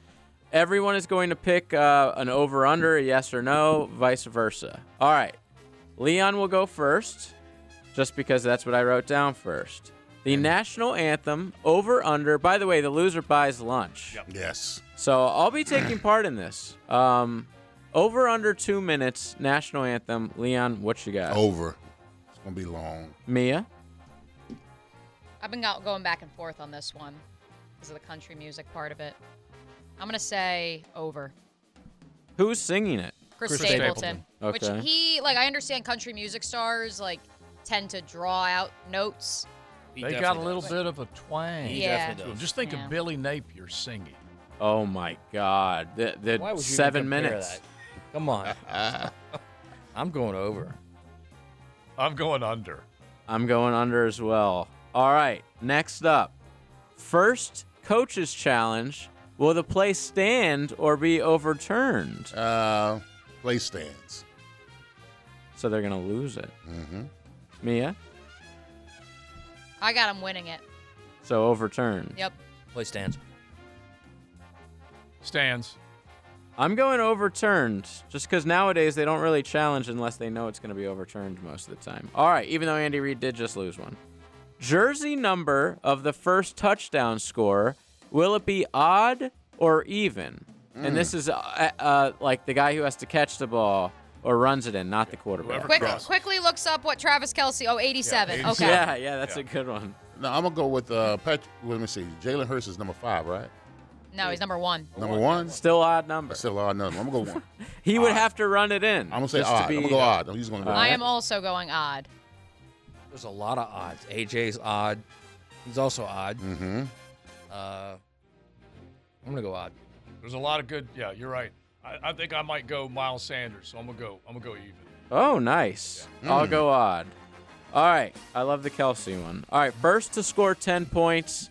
Everyone is going to pick uh, an over under, a yes or no, vice versa. All right. Leon will go first, just because that's what I wrote down first. The national anthem, over under. By the way, the loser buys lunch. Yep. Yes. So I'll be taking part in this. Um, over under two minutes, national anthem. Leon, what you got? Over. It's gonna be long. Mia? I've been go- going back and forth on this one because of the country music part of it. I'm going to say over. Who's singing it? Chris, Chris Stapleton. Stapleton. Which Okay. he, like, I understand country music stars, like, tend to draw out notes. He They got a little does. bit of a twang. He Yeah. definitely does. Just think Yeah. of Billy Napier singing. Oh my God! The, the Why would you seven even compare minutes. That? Come on. I'm going over. I'm going under. I'm going under as well. All right, next up, first coaches challenge. Will the play stand or be overturned? Uh, play stands. So they're gonna lose it. Mm-hmm. Mia. I got him winning it. So overturned. Yep. Play stands. Stands. I'm going overturned just because nowadays they don't really challenge unless they know it's going to be overturned most of the time. All right, even though Andy Reid did just lose one. Jersey number of the first touchdown score, will it be odd or even? And this is uh, uh, like the guy who has to catch the ball or runs it in, not the quarterback. Quick, quickly looks up what Travis Kelce. Oh, 87. Yeah, okay. Yeah, yeah, that's Yeah. a good one. No, I'm gonna go with uh, Patrick. Let me see. Jalen Hurts is number five, right? No, he's number one. Number one. Still odd number. Still odd number. I'm gonna go one. He would have to run it in. I'm gonna say just to odd. I'm be- gonna go odd. He's gonna go. I odd. am also going odd. There's a lot of odds. AJ's odd. He's also odd. Mm-hmm. Uh, I'm gonna go odd. There's a lot of good. Yeah, you're right. I, I think I might go Miles Sanders. So I'm gonna go. I'm gonna go even. Oh, nice. I'll Mm. go odd. All right. I love the Kelce one. All right. First to score 10 points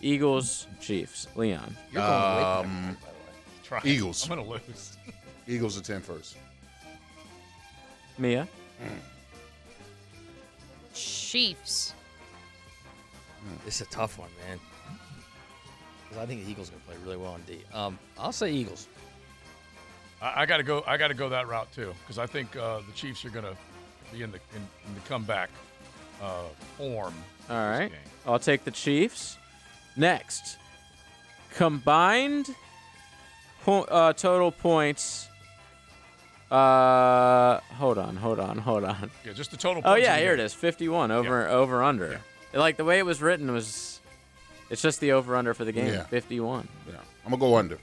Eagles, Chiefs. Leon. Um, Try. Eagles. I'm gonna lose. Eagles are 10 first. Mia. Chiefs. This is a tough one, man. 'Cause I think the Eagles are going to play really well on D. Um, I'll say Eagles. I, I gotta go. I gotta go that route too because I think uh, the Chiefs are gonna be in the in, in the comeback uh, form. All right. I'll take the Chiefs. Next. Combined po- uh, total points. Uh, hold on, hold on, hold on. Yeah, just the total. Oh yeah, here it is, 51 over over under. Like the way it was written was it's just the over under for the game. Yeah. 51. Yeah. I'm going to go under.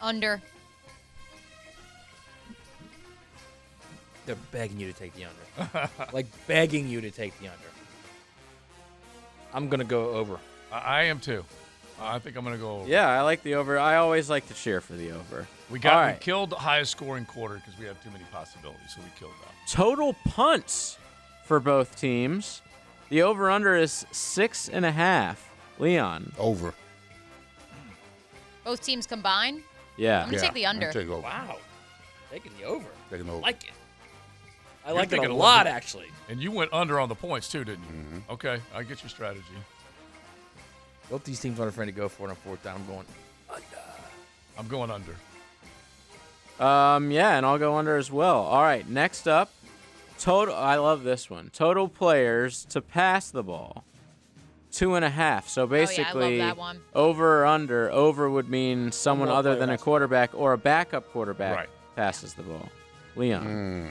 Under. They're begging you to take the under. like begging you to take the under. I'm going to go over. I, I am too. I think I'm gonna go. Over. Yeah, I like the over. I always like to cheer for the over. We got All we killed the highest scoring quarter because we have too many possibilities, so we killed that. Total punts for both teams. The over under is six and a half. Leon. Over. Both teams combined. Yeah. I'm gonna take the under. Take over. Wow. Taking the over. Taking the over. like it. I You're like it thinking a a lot, actually. And you went under on the points too, didn't you? Mm-hmm. Okay, I get your strategy. Both these teams aren't afraid to go for it on fourth down. I'm going under. I'm going under. Um, yeah, and I'll go under as well. All right, next up, total. I love this one. Total players to pass the ball, two and a half. So Oh, yeah, I love basically, that one. over or under. Over would mean someone other than a quarterback or a backup quarterback Right. passes the ball. Leon. Mm.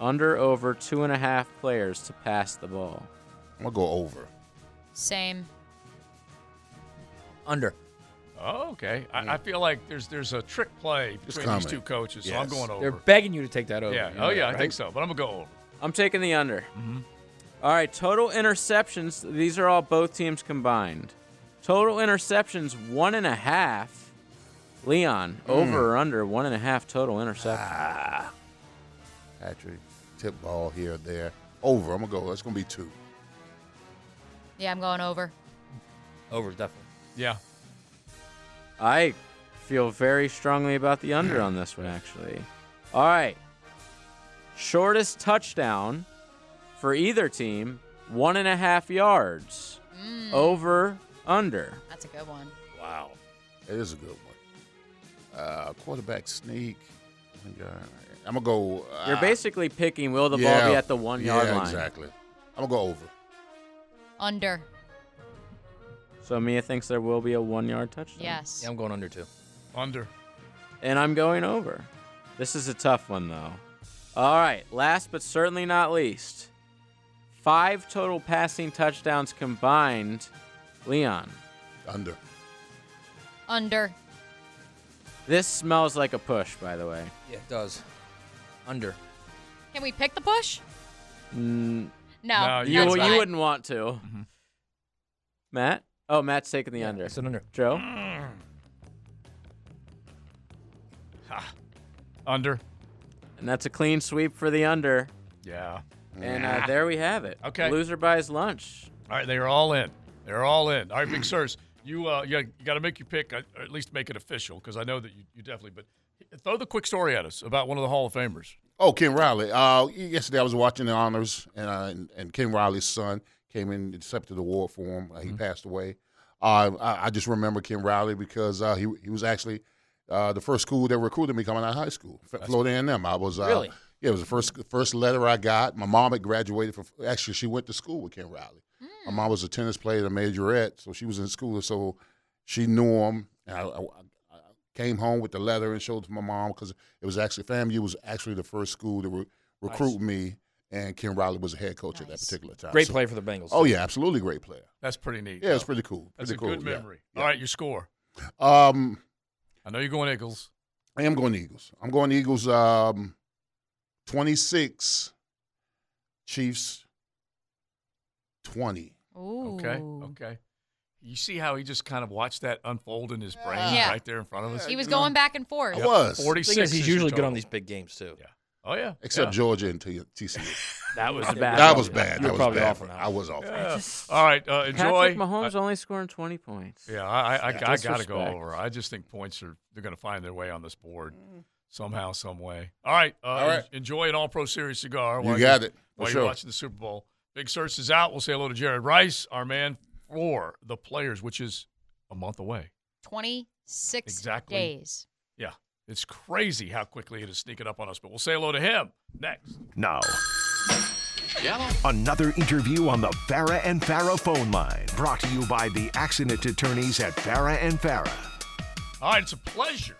Under over two and a half players to pass the ball. I'm going to go over. Same. under. Oh, okay. I, I feel like there's there's a trick play It's between these coming. two coaches, so I'm Yes. going over. They're begging you to take that over. yeah. Oh know yeah, that, I think so. But I'm gonna go over. I'm taking the under. Mm-hmm. All right, total interceptions. These are all both teams combined. Total interceptions, one and a half. Leon, Hmm. over or under one and a half total interceptions. Ah. Patrick, tip ball here or there. Over. I'm going to go. That's going to be two. Yeah, I'm going over. Over, definitely. Yeah. I feel very strongly about the under on this one, actually. All right. Shortest touchdown for either team, one and a half yards. Mm. Over, under. That's a good one. Wow. It is a good one. Uh, quarterback sneak. I'm going to go. Uh, You're basically picking will the ball be at the one yard yeah, line. exactly. I'm going to go over. Under. So Mia thinks there will be a one yard touchdown. Yes. Yeah, I'm going under too. Under. And I'm going over. This is a tough one, though. All right, last but certainly not least, five total passing touchdowns combined. Leon, Under. Under. this smells like a push, by the way. Yeah, it does. Under. Can we pick the push? Mm, No. No, you that's you fine. wouldn't want to. Matt? Oh, Matt's taking the under. It's an under. Joe? Under. And that's a clean sweep for the under. Yeah. And uh, there we have it. Okay. Loser buys lunch. All right, they are all in. They're all in. All right, Big Sirs, you uh, you, got to make your pick, uh, or at least make it official, because I know that you, you definitely. But throw the quick story at us about one of the Hall of Famers. Oh, Ken Riley. Uh, yesterday I was watching the honors, and, uh, and and Ken Riley's son came in and accepted the award for him. Uh, he passed away. Uh, I, I just remember Ken Riley because uh, he he was actually uh, the first school that recruited me coming out of high school, F- Florida A&M. I was uh, Really? Yeah, it was the first first letter I got. My mom had graduated from. Actually, she went to school with Ken Riley. My mom was a tennis player a majorette, so she was in school, so she knew him. And I, I came home with the letter and showed it to my mom because it was actually FAMU was actually the first school to re- recruit me, and Ken Riley was the head coach at that particular time. Great So- play for the Bengals. Oh yeah, absolutely great player. That's pretty neat. Yeah, it's pretty cool. That's Pretty a good cool, yeah. memory. Yeah. All right, your score. Um, I know you're going Eagles. I am going Eagles. I'm going Eagles. Um, twenty six. Chiefs. Twenty. Ooh. Okay. Okay. You see how he just kind of watched that unfold in his brain Yeah. right there in front of us. He was going back and forth. I was. Forty Thing is, he's usually good on these big games too. Yeah. Oh yeah. Except yeah. Georgia and T- TCU. That was bad. That was bad. You were That was probably bad. off on that. I was off. Yeah. All right. Uh, enjoy. Patrick Mahomes only scoring 20 points. Yeah, I, I, I, I got to go over. I just think points are they're going to find their way on this board somehow, some way. All right, uh, All right. Enjoy an All Pro Series cigar. You while got you're- it, for While sure. you're watching the Super Bowl, Big Search is out. We'll say hello to Jared Rice, our man for the players, which is a month away. 26 Exactly. days. Yeah, it's crazy how quickly it is sneaking up on us. But we'll say hello to him next. Now, another interview on the Farah and Farah phone line, brought to you by the accident attorneys at Farah and Farah. All right, it's a pleasure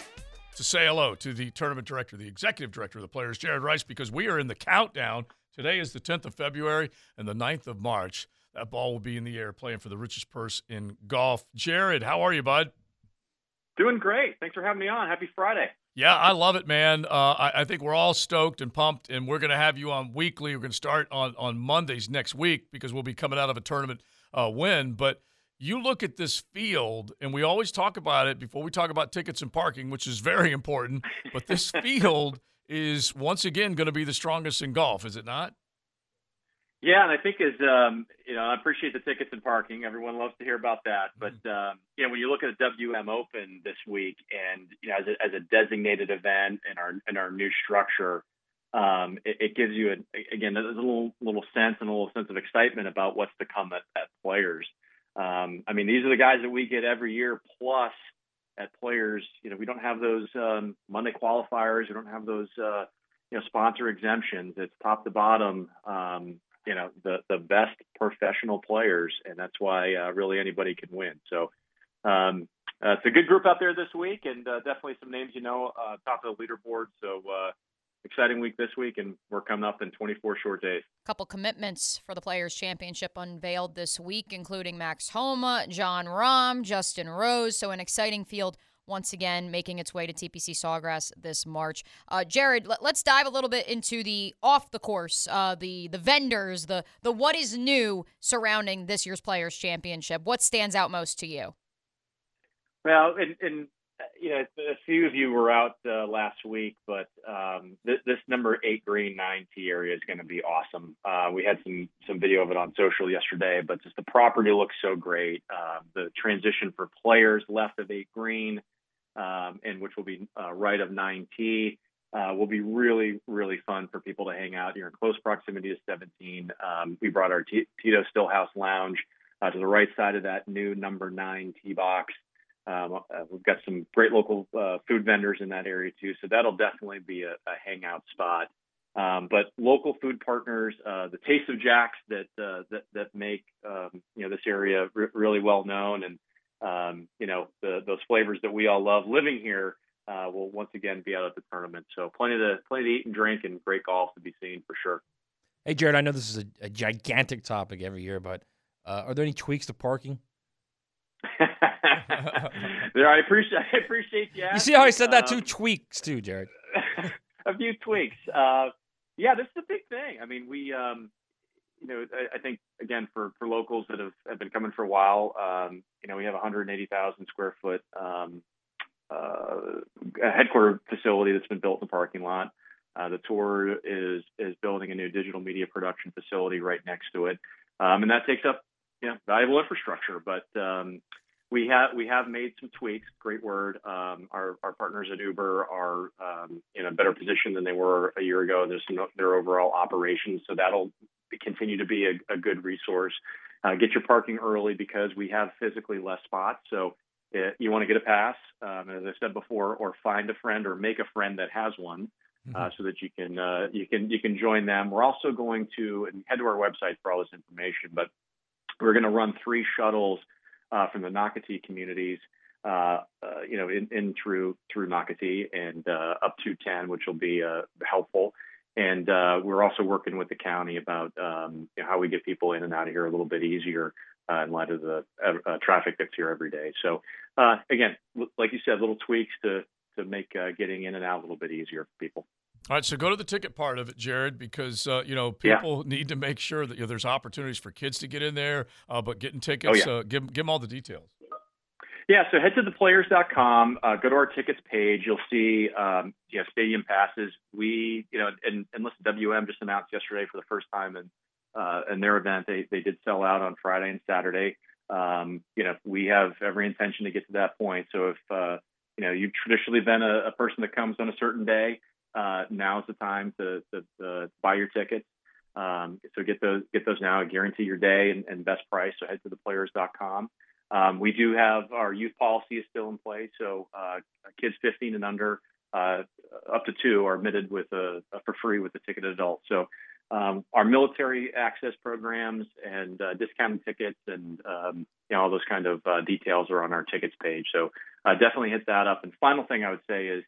to say hello to the tournament director, the executive director of the players, Jared Rice, because we are in the countdown. Today is the 10th of February and the 9th of March. That ball will be in the air playing for the richest purse in golf. Jared, how are you, bud? Doing great. Thanks for having me on. Happy Friday. Yeah, I love it, man. Uh, I, I think we're all stoked and pumped, and we're going to have you on weekly. We're going to start on, on Mondays next week because we'll be coming out of a tournament uh, win. But you look at this field, and we always talk about it before we talk about tickets and parking, which is very important. But this field is once again going to be the strongest in golf, is it not? Yeah, and I think as um, you know, I appreciate the tickets and parking. Everyone loves to hear about that. But um, you know, when you look at the WM Open this week, and you know, as a, as a designated event in our in our new structure, um, it, it gives you a, again a little little sense and a little sense of excitement about what's to come at, at players. Um, I mean, these are the guys that we get every year. Plus, at players, you know, we don't have those um, Monday qualifiers. We don't have those uh, you know sponsor exemptions. It's top to bottom. Um, you know the the best professional players, and that's why uh, really anybody can win. So um, uh, it's a good group out there this week, and uh, definitely some names you know uh, top of the leaderboard. So uh, exciting week this week, and we're coming up in 24 short days. couple commitments for the Players Championship unveiled this week, including Max Homa, Jon Rahm, Justin Rose. So an exciting field once again making its way to TPC Sawgrass this March. Uh, Jared, let, us dive a little bit into the off the course, uh, the the vendors, the the what is new surrounding this year's Players Championship. What stands out most to you? Well, and, and you know, a few of you were out uh, last week, but um, this, this number eight green nine tee area is going to be awesome. Uh, we had some some video of it on social yesterday, but just the property looks so great. Uh, the transition for players left of eight green, um, and which will be uh, right of nine tee. Uh, will be really, really fun for people to hang out. You're in close proximity to 17. Um, we brought our Tito Stillhouse Lounge uh, to the right side of that new number nine tee box. Um, uh, we've got some great local uh, food vendors in that area too, so that'll definitely be a, a hangout spot. Um, but local food partners, uh, the Taste of Jax that that that make um, you know this area re- really well known, and um, you know the, those flavors that we all love living here uh, will once again be out at the tournament. So plenty to plenty to eat and drink, and great golf to be seen for sure. Hey, Jared, I know this is a, a gigantic topic every year, but uh, are there any tweaks to parking? there, I appreciate I appreciate you. You see how I said that too? Um, Tweaks too, Jared. a few tweaks. Uh, yeah, this is a big thing. I mean, we, um, you know, I, I think again for for locals that have, have been coming for a while, um, you know, we have 180,000 square foot um, uh, headquarter facility that's been built in the parking lot. Uh, the tour is is building a new digital media production facility right next to it, um, and that takes up you know valuable infrastructure. But um, we have we have made some tweaks. Great word. Um, our our partners at Uber are um, in a better position than they were a year ago. There's some, their overall operations, so that'll continue to be a, a good resource. Uh, get your parking early because we have physically less spots. So uh, you want to get a pass, um, as I said before, or find a friend or make a friend that has one. Uh, so that you can uh, you can you can join them. We're also going to and head to our website for all this information, but we're going to run three shuttles uh, from the Nocatee communities, uh, uh, you know, in, in through through Nocatee and uh, up to 10, which will be uh, helpful. And uh, we're also working with the county about um, you know, how we get people in and out of here a little bit easier uh, in light of the uh, traffic that's here every day. So uh, again, like you said, little tweaks to to make uh, getting in and out a little bit easier for people. All right, so go to the ticket part of it, Jared, because uh, you know Yeah. people need to make sure that you know, there's opportunities for kids to get in there, uh, but getting tickets, Oh, yeah. uh, give give them all the details. Yeah, so head to theplayers.com, uh, go to our tickets page. You'll see, um, you know, stadium passes. We, you know, and, and listen, WM just announced yesterday for the first time in, uh, in their event, they, they did sell out on Friday and Saturday. Um, you know, we have every intention to get to that point. So if, uh, you know, you've traditionally been a, a person that comes on a certain day, uh, now's the time to, to, to buy your tickets. Um, so get those, get those now, guarantee your day and, and best price. So head to theplayers.com. Um, we do have our youth policy is still in place, so uh, kids 15 and under, uh, up to two, are admitted with a, for free with a ticketed adult. So um, our military access programs and uh, discounted tickets and um, you know all those kind of uh, details are on our tickets page. So uh, definitely hit that up. And final thing I would say is,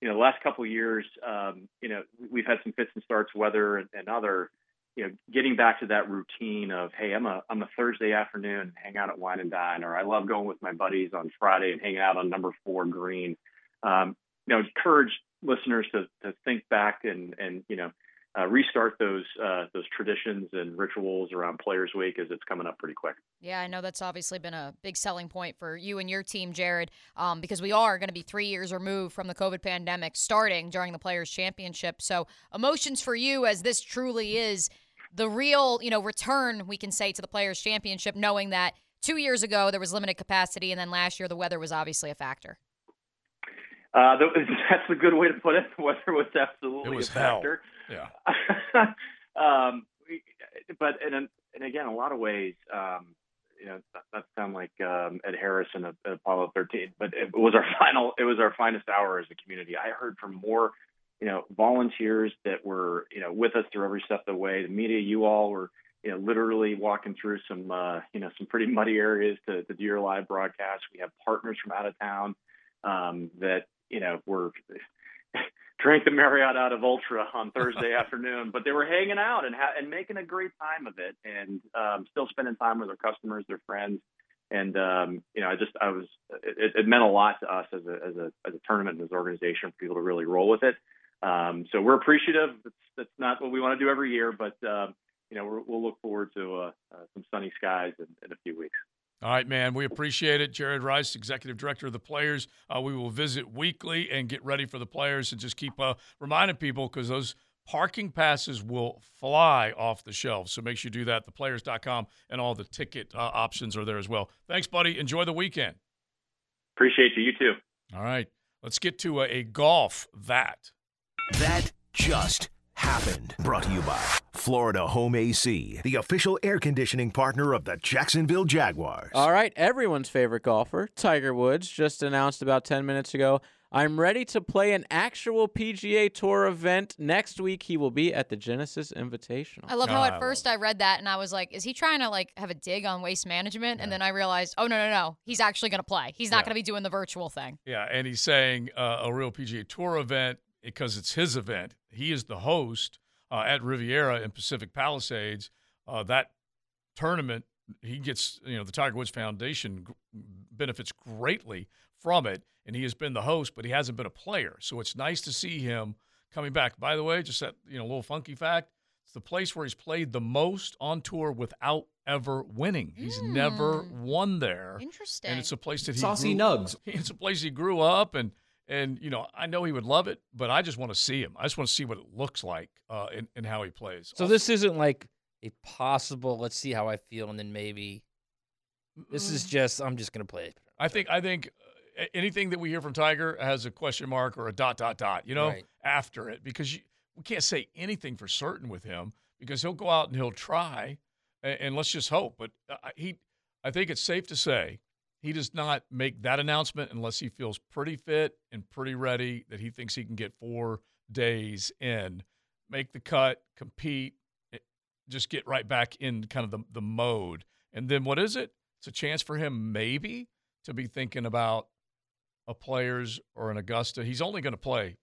you know, the last couple of years, um, you know, we've had some fits and starts, weather and, and other you know, getting back to that routine of, hey, I'm a I'm a Thursday afternoon, hang out at Wine and Dine, or I love going with my buddies on Friday and hanging out on number four green. Um, you know, encourage listeners to to think back and and you know uh, restart those uh, those traditions and rituals around Players Week as it's coming up pretty quick. Yeah, I know that's obviously been a big selling point for you and your team, Jared, um, because we are going to be three years removed from the COVID pandemic starting during the Players' Championship. So, emotions for you as this truly is the real, you know, return we can say to the Players' Championship, knowing that two years ago there was limited capacity, and then last year the weather was obviously a factor. Uh, that- that's a good way to put it. The weather was absolutely It was a hell. factor. Yeah. um, but and and again, a lot of ways, um, you know, not, not to sound like um, Ed Harris in, in Apollo 13, but it was our final, it was our finest hour as a community. I heard from more, you know, volunteers that were, you know, with us through every step of the way. The media, you all were, you know, literally walking through some, uh, you know, some pretty muddy areas to, to do your live broadcast. We have partners from out of town um, that, you know, were drank the Marriott out of Ultra on Thursday afternoon, but they were hanging out and ha- and making a great time of it, and um, still spending time with their customers, their friends, and um, you know, I just I was it, it meant a lot to us as a as a as a tournament and as an organization for people to really roll with it. Um, so we're appreciative. It's, that's not what we want to do every year, but um, you know, we're, we'll look forward to uh, uh, some sunny skies in, in a few weeks. All right, man. We appreciate it. Jared Rice, Executive Director of the Players. Uh, we will visit weekly and get ready for the players and just keep uh, reminding people because those parking passes will fly off the shelves. So make sure you do that. Theplayers.com and all the ticket uh, options are there as well. Thanks, buddy. Enjoy the weekend. Appreciate you. You too. All right. Let's get to a, a golf that. That just happened. Brought to you by Florida Home AC, the official air conditioning partner of the Jacksonville Jaguars. All right, everyone's favorite golfer, Tiger Woods, just announced about 10 minutes ago. I'm ready to play an actual PGA Tour event. Next week, he will be at the Genesis Invitational. I love how at first I read that and I was like, is he trying to like have a dig on waste management? And then I realized, oh no no no, he's actually going to play. He's not Yeah. going to be doing the virtual thing. Yeah, and he's saying uh, a real PGA Tour event because it's his event. He is the host uh, at Riviera in Pacific Palisades. Uh, that tournament, he gets, you know, the Tiger Woods Foundation g- benefits greatly from it, and he has been the host, but he hasn't been a player. So it's nice to see him coming back. By the way, just that, you know, little funky fact. It's the place where he's played the most on tour without ever winning. He's never won there. Interesting. And it's a place that he Saucy grew, nugs. It's a place he grew up, and and you know I know he would love it, but I just want to see him. I just want to see what it looks like uh, and, and how he plays. So this isn't like a possible. Let's see how I feel, and then maybe. This is just. I'm just gonna play it. I think I think uh, anything that we hear from Tiger has a question mark or a dot dot dot. You know, Right. after it because you, we can't say anything for certain with him because he'll go out and he'll try, and, and let's just hope. But uh, he, I think it's safe to say he does not make that announcement unless he feels pretty fit and pretty ready that he thinks he can get four days in, make the cut, compete, eh, just get right back in kind of the, the mode. And then what is it? It's a chance for him maybe to be thinking about a players or an Augusta. He's only going to play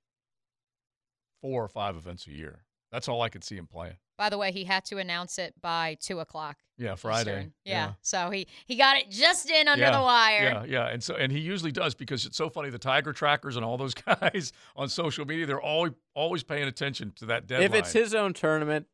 four or five events a year. That's all I could see him playing. By the way, he had to announce it by two o'clock. Yeah, Friday. Eastern. Yeah. So he he got it just in under yeah, the wire. Yeah, yeah, and so and he usually does because it's so funny. The Tiger trackers and all those guys on social media, they're always always paying attention to that deadline. If it's his own tournament,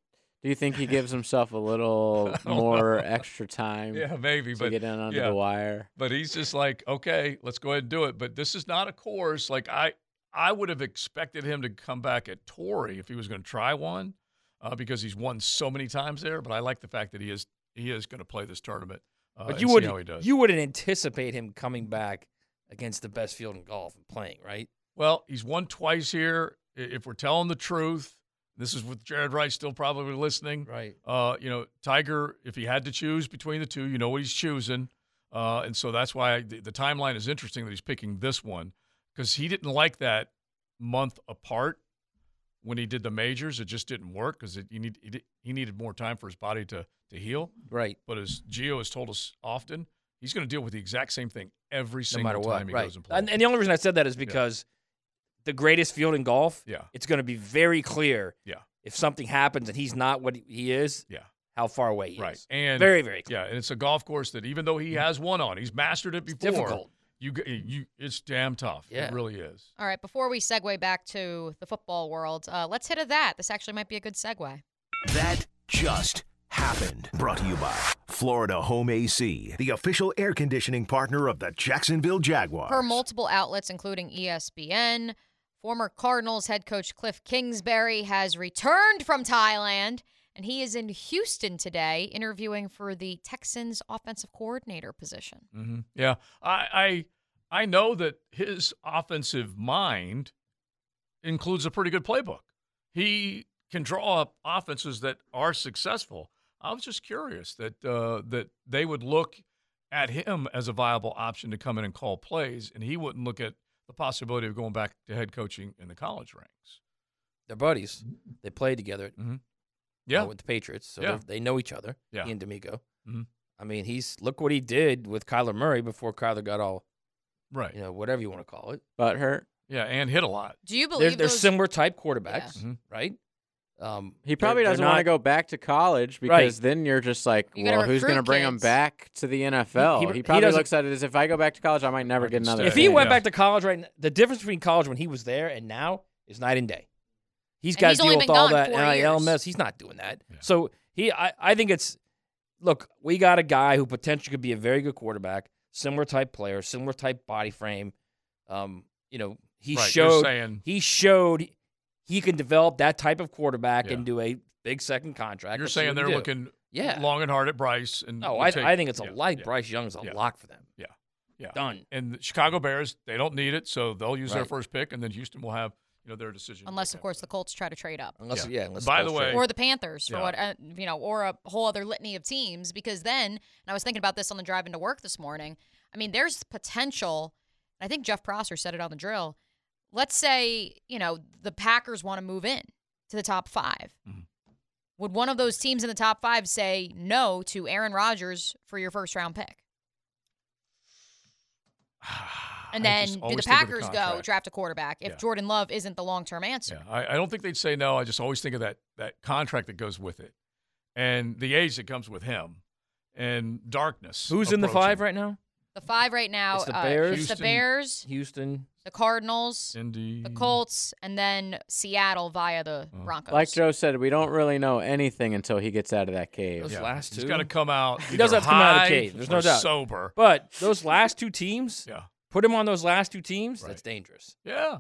do you think he gives himself a little more know. extra time? yeah, maybe, to but get in under yeah. the wire. But he's just like, okay, let's go ahead and do it. But this is not a course like I I would have expected him to come back at Torrey if he was going to try one, uh, because he's won so many times there. But I like the fact that he is he is going to play this tournament. Uh, But you would you wouldn't anticipate him coming back against the best field in golf and playing, right? Well, he's won twice here. If we're telling the truth, this is with Jared Wright still probably listening. Right. Uh, you know, Tiger, if he had to choose between the two, you know what he's choosing. Uh, and so that's why the, the timeline is interesting that he's picking this one because he didn't like that month apart when he did the majors. It just didn't work because he, need, he, he needed more time for his body to, to heal. Right. But as Gio has told us often, he's going to deal with the exact same thing every No single matter what, time he right? goes and plays. And, and the only reason I said that is because the greatest field in golf. Yeah. It's going to be very clear. Yeah. If something happens and he's not what he is. Yeah. How far away he right. is. And very very clear. Yeah, and it's a golf course that even though he mm-hmm. has one on, he's mastered it before. difficult. You you it's damn tough. Yeah. It really is. All right, before we segue back to the football world, uh, let's hit a that. This actually might be a good segue. That just happened. Brought to you by Florida Home AC, the official air conditioning partner of the Jacksonville Jaguars. Per multiple outlets, including ESPN, former Cardinals head coach Cliff Kingsbury has returned from Thailand, and he is in Houston today interviewing for the Texans offensive coordinator position. hmm Yeah, I, I I know that his offensive mind includes a pretty good playbook. He can draw up offenses that are successful. I was just curious that uh, that they would look at him as a viable option to come in and call plays, and he wouldn't look at the possibility of going back to head coaching in the college ranks. They're buddies. They played together. Mm-hmm. Uh, Yeah. with the Patriots, so Yeah. they're- know each other. Yeah. He and DeMeco. Mhm. I mean, he's look what he did with Kyler Murray before Kyler got all Right. you know, whatever you want to call it. But hurt. Yeah, and hit a lot. Do you They're, believe they're those? similar type quarterbacks, Mhm. right? Um, He probably they're- doesn't they're want to go back to college Right. because then you're just like, You well, who's going to recruit bring him back to the NFL? He- He, he probably doesn't- looks at it as if I go back to college, I might never get another. stay. If he went Yeah. back to college right the difference between college when he was there and now is night and day. He's And got to deal with all that four NIL mess. He's not doing that. Yeah. So he, I, I think it's look. We got a guy who potentially could be a very good quarterback, similar type player, similar type body frame. Um, you know, he Right, showed saying- he showed he can develop that type of quarterback Yeah. into a big second contract. You're Let's saying they're looking Yeah. long and hard at Bryce and No, I, take- I think it's a yeah, like yeah, Bryce Young's a yeah. lock for them. Yeah. Yeah. Done. And the Chicago Bears, they don't need it, so they'll use their first pick, and then Houston will have you know their decision. Unless, of course, the Colts try to trade up. Unless Yeah. yeah, unless By Colts the way- trade. or the Panthers for Yeah. what uh, you know, or a whole other litany of teams. Because then, and I was thinking about this on the drive into work this morning. I mean, there's potential. I think Jeff Prosser said it on the drill. Let's say you know the Packers want to move in to the top 5 Mhm. Would one of those teams in the top five say no to Aaron Rodgers for your first round pick? And I then do the always think of Packers go draft a quarterback if Yeah. Jordan Love isn't the long term answer? Yeah, I, I don't think they'd say no. I just always think of that that contract that goes with it, and the age that comes with him, and darkness. Who's in the five right now? The five right now. It's the uh, Bears. the Houston. Bears, Houston. the Cardinals, Indy. the Colts, and then Seattle via the Oh. Broncos. Like Joe said, we don't really know anything until he gets out of that cave. Those Yeah, last He's two. got to come out. He does either have to come out of the cave. There's no doubt. Sober. But those last two teams, Yeah. Put him on those last two teams. Right. That's dangerous. Yeah.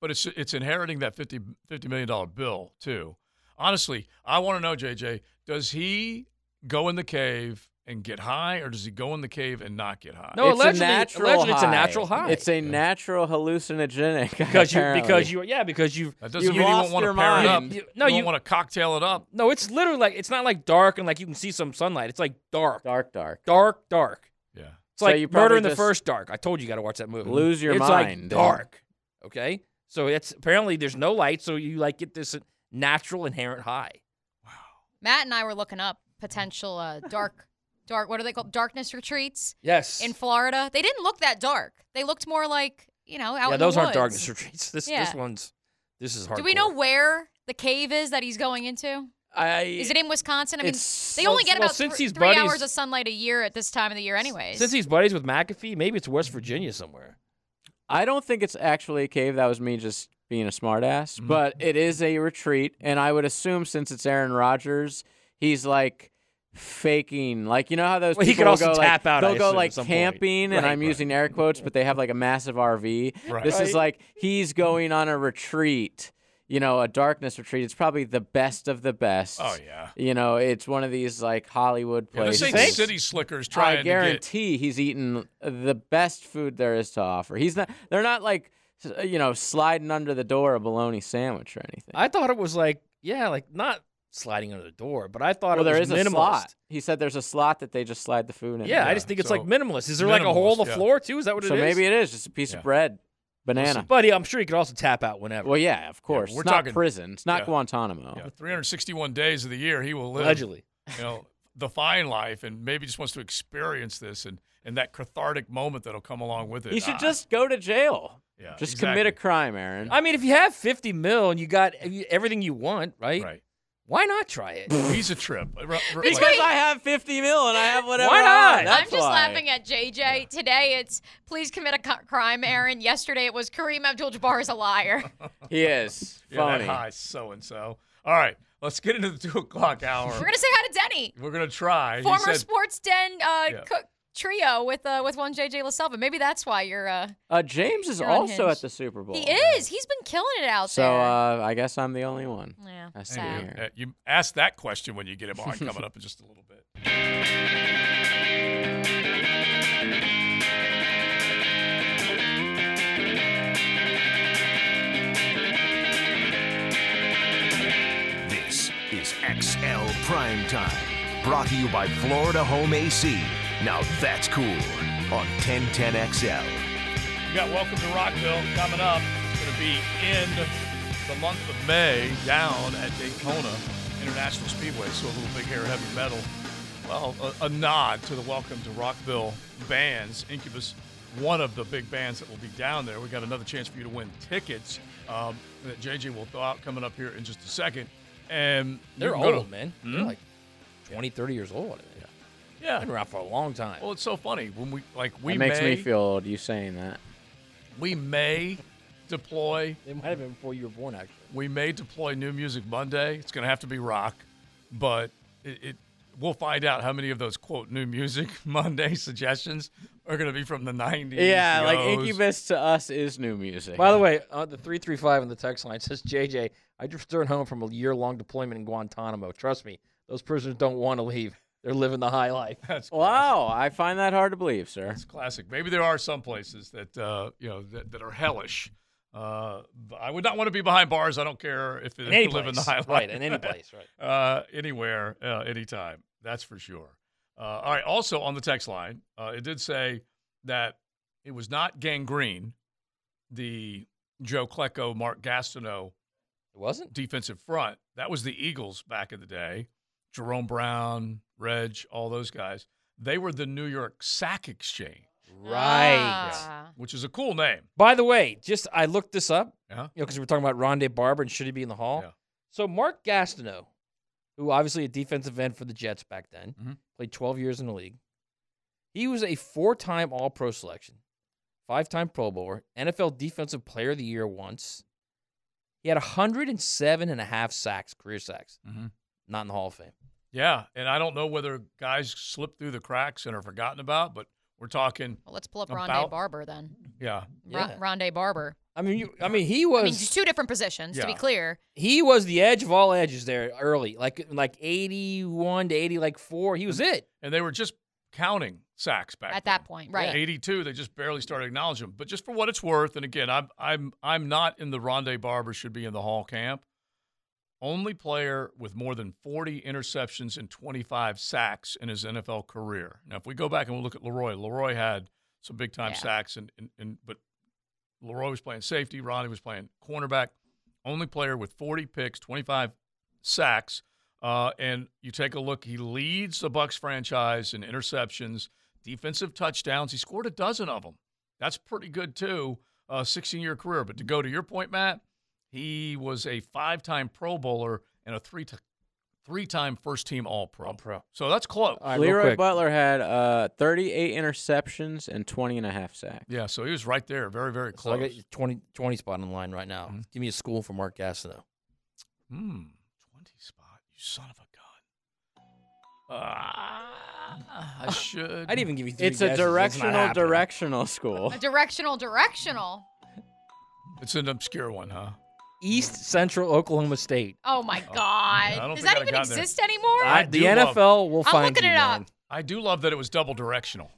But it's it's inheriting that 50, $50 million bill too. Honestly, I want to know, JJ, does he go in the cave and get high, or does he go in the cave and not get high? No, it's allegedly- a natural allegedly it's a natural high. It's a natural hallucinogenic. Because you apparently. because you yeah because you've That doesn't You've mean you lost won't want to your pair it up. mind. You- You, no, no, you- you want to cocktail it up. no it's literally like it's not like dark and like you can see some sunlight. It's like dark, dark, dark. dark, dark. Yeah. It's So like you Murder in the First Dark. I told you, you got to watch that movie. lose your it's mind, like yeah. dark. Okay, so it's apparently there's no light, so you like get this natural inherent high. Wow. Matt and I were looking up potential uh, dark, dark. What are they called? Darkness retreats Yes. in Florida. They didn't look that dark. They looked more like you know out yeah, in those aren't darkness retreats. This Yeah. this one's this is hard. Do we know where the cave is that he's going into? I Is it in Wisconsin? I mean, they only get well, about since thr- three buddies- hours of sunlight a year at this time of the year, anyways. Since he's buddies with McAfee, maybe it's West Virginia somewhere. I don't think it's actually a cave. That was me just being a smartass. Mm-hmm. But it is a retreat, and I would assume since it's Aaron Rodgers, he's like faking. Like you know how those Well, he could also go, tap like, out, They'll go like at some point. camping, and I'm right. using air quotes, but they have like a massive RV. Right. This is like he's going on a retreat. You know, a darkness retreat. It's probably the best of the best. Oh, yeah. You know, it's one of these like Hollywood places. Yeah, this places. ain't city slickers trying I to get. guarantee he's eating the best food there is to offer. He's not. They're not like, you know, sliding under the door a bologna sandwich or anything. I thought it was like, yeah, like not sliding under the door, but I thought well, it there was is a minimalist. slot. He said there's a slot that they just slide the food in. Yeah, I just think it's like minimalist. Is there like a hole in the yeah. floor too? Is that what it is? so maybe it is just a piece Yeah. of bread, banana. But yeah, I'm sure he could also tap out whenever. Well, yeah, of course. we're it's not talking- prison. It's not yeah. Guantanamo. Yeah, 361 days of the year he will live. Allegedly. You know, the fine life and maybe just wants to experience this and, and that cathartic moment that'll come along with it. He should Ah, just go to jail. Yeah, just exactly. commit a crime, Aaron. I mean, if you have 50 mil and you got everything you want, right? Right. Why not try it? Visa trip. R- r- because like- I have 50 mil and I have whatever. Why I not? want. That's I'm just why. laughing at JJ. Today it's please commit a crime, Aaron. Yesterday it was Kareem Abdul-Jabbar is a liar. He is Yeah, phony. that high so and so. All right, let's get into the two o'clock hour. We're gonna say hi to Denny, We're gonna try. He former said- Sports Den uh, Yeah. cook trio with uh, with one JJ LaSelva. Maybe that's why you're. Uh, Uh, James is also unhinged. at the Super Bowl. he is. He's been killing it out So there. uh, I guess I'm the only one. Yeah, I see sad. here. Uh, you ask that question when you get him on coming up in just a little bit. This is XL Prime Time, brought to you by Florida Home AC. Now that's cool on 1010XL. We got Welcome to Rockville coming up. It's going to be in the month of May down at Daytona International Speedway. So a little big hair heavy metal. Well, a, a nod to the Welcome to Rockville bands. Incubus, one of the big bands that will be down there. We got another chance for you to win tickets um, that JJ will throw out coming up here in just a second. And They're you're gonna- old, man. Hmm? They're like 20, 30 years old. Yeah. Yeah. Been around for a long time. Well, it's so funny when we like we It makes may me feel old. You saying that? we may deploy They might have been before you were born, actually. We may deploy New Music Monday. It's going to have to be rock, but it, it we'll find out how many of those quote New Music Monday suggestions are going to be from the '90s. Yeah, like Yo's. Incubus to us is new music. By the way, uh, the 335 in the text line says, JJ, I just returned home from a year long deployment in Guantanamo. Trust me, those prisoners don't want to leave. They're living the high life. That's wow, I find that hard to believe, sir. It's classic. Maybe there are some places that uh, you know that, that are hellish. Uh, I would not want to be behind bars. I don't care if it In any live in the high life. Right, in any place, right. Uh, anywhere, uh, anytime. That's for sure. Uh, all right. Also on the text line, uh, it did say that it was not Gang Green, the Joe Klecko, Mark Gastineau. It wasn't defensive front. That was the Eagles back in the day. Jerome Brown, Reg, all those guys. They were the New York Sack Exchange. Right. Which is a cool name. By the way, just I looked this up. Yeah. You know, because we're talking about Rondé Barber and should he be in the hall? Yeah. So Mark Gastineau, who obviously a defensive end for the Jets back then, Mhm. played 12 years in the league. He was a four-time All-Pro selection, five-time Pro Bowler, NFL Defensive Player of the Year once. He had 107 and a half sacks, career sacks. Mhm. Not in the Hall of Fame. Yeah, and I don't know whether guys slip through the cracks and are forgotten about, but we're talking. Well, let's pull up about, Rondé Barber then. Yeah. Ron- Rondé Barber. I mean, you, I mean, he was. I mean, two different positions to be clear. He was the edge of all edges there early, like like 81 to 80, like four. He was it. And they were just counting sacks back At that point, right. 82, they just barely started acknowledging them. But just for what it's worth, and again, I'm I'm I'm not in the Rondé Barber should be in the Hall camp. Only player with more than 40 interceptions and 25 sacks in his NFL career. Now, if we go back and we look at Leroy, Leroy had some big time sacks, and, and, and but Leroy was playing safety, Ronnie was playing cornerback. Only player with 40 picks, 25 sacks. Uh, and you take a look, he leads the Bucs franchise in interceptions, defensive touchdowns. He scored a dozen of them. That's pretty good too. Uh, 16 year career. But to go to your point, Matt, He was a five-time Pro Bowler and a three three-time first-team All-Pro. All-Pro. So that's close. Leroy Butler had uh, 38 interceptions and 20 and a half sacks. Yeah, so he was right there, very, very So I close. got 20, 20 spot on the line right now. Give me a school for Mark Gastineau. Hmm, 20 spot. You son of a gun. Ah, I should. I'd even give you three It's a guesses. It's not directional, happening. directional school. A directional, directional. It's an obscure one, huh? East Central Oklahoma State. Oh my God! I Does that even gotten there. exist anymore? I- the NFL will find. I'm find looking you, it up. man. I do love that it was double directional.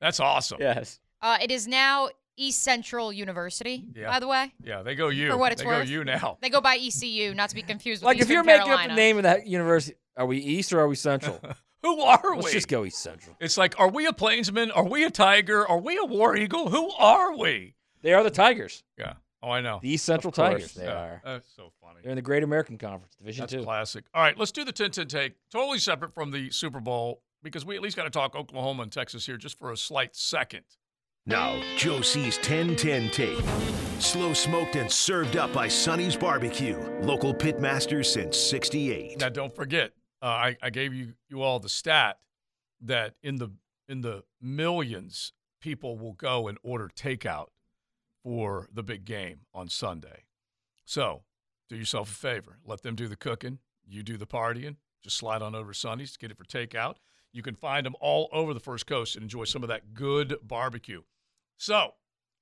That's awesome. Yes. Uh, it is now East Central University. Yeah. By the way, Yeah, they go you. for what it's they worth, go you now. They go by ECU, not to be confused with Like if Eastern you're making up Carolina. the name of that university, are we East or are we Central? Who are we? Let's just go East Central. It's like, are we a Plainsman? Are we a Tiger? Are we a War Eagle? Who are we? They are the Tigers. Yeah. Oh, I know. The East Central Of Tigers. they Yeah, are. That's so funny. They're in the Great American Conference, Division That's Two. classic. All right, let's do the 10 10 take. Totally separate from the Super Bowl because we at least got to talk Oklahoma and Texas here just for a slight second. Now, Joe C's 1010 take. Slow smoked and served up by Sonny's Barbecue. Local pitmasters since 68. Now, don't forget, uh, I, I gave you, you all the stat that in the in the millions, people will go and order takeout for the big game on Sunday. So, do yourself a favor. Let them do the cooking. You do the partying. Just slide on over to Sundays, get it for takeout. You can find them all over the First Coast and enjoy some of that good barbecue. So,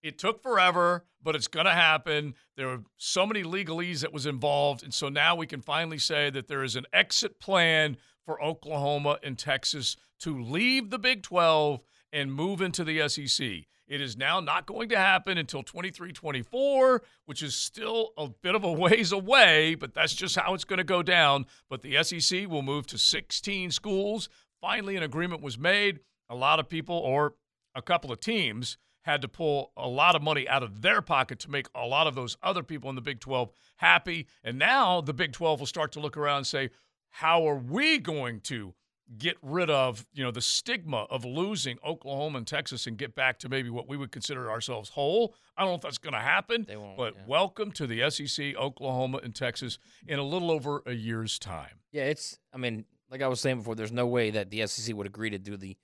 it took forever, but it's going to happen. There were so many legalese that was involved, and so now we can finally say that there is an exit plan for Oklahoma and Texas to leave the Big 12 and move into the SEC. It is now not going to happen until 23 24, which is still a bit of a ways away, but that's just how it's going to go down. But the SEC will move to 16 schools. Finally, an agreement was made. A lot of people, or a couple of teams, had to pull a lot of money out of their pocket to make a lot of those other people in the Big 12 happy. And now the Big 12 will start to look around and say, how are we going to get rid of, you know, the stigma of losing Oklahoma and Texas and get back to maybe what we would consider ourselves whole? I don't know if that's going to happen, they won't, but welcome to the SEC, Oklahoma and Texas in a little over a year's time. Yeah, it's. I mean, like I was saying before, there's no way that the SEC would agree to do the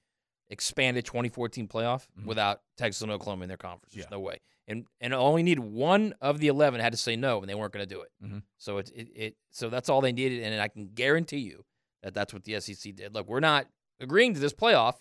expanded 2014 playoff without Texas and Oklahoma in their conference. There's no way. And and only need one of the 11 had to say no, and they weren't going to do it. Mhm. So it, it it so that's all they needed, and I can guarantee you that that's what the SEC did. Look, we're not agreeing to this playoff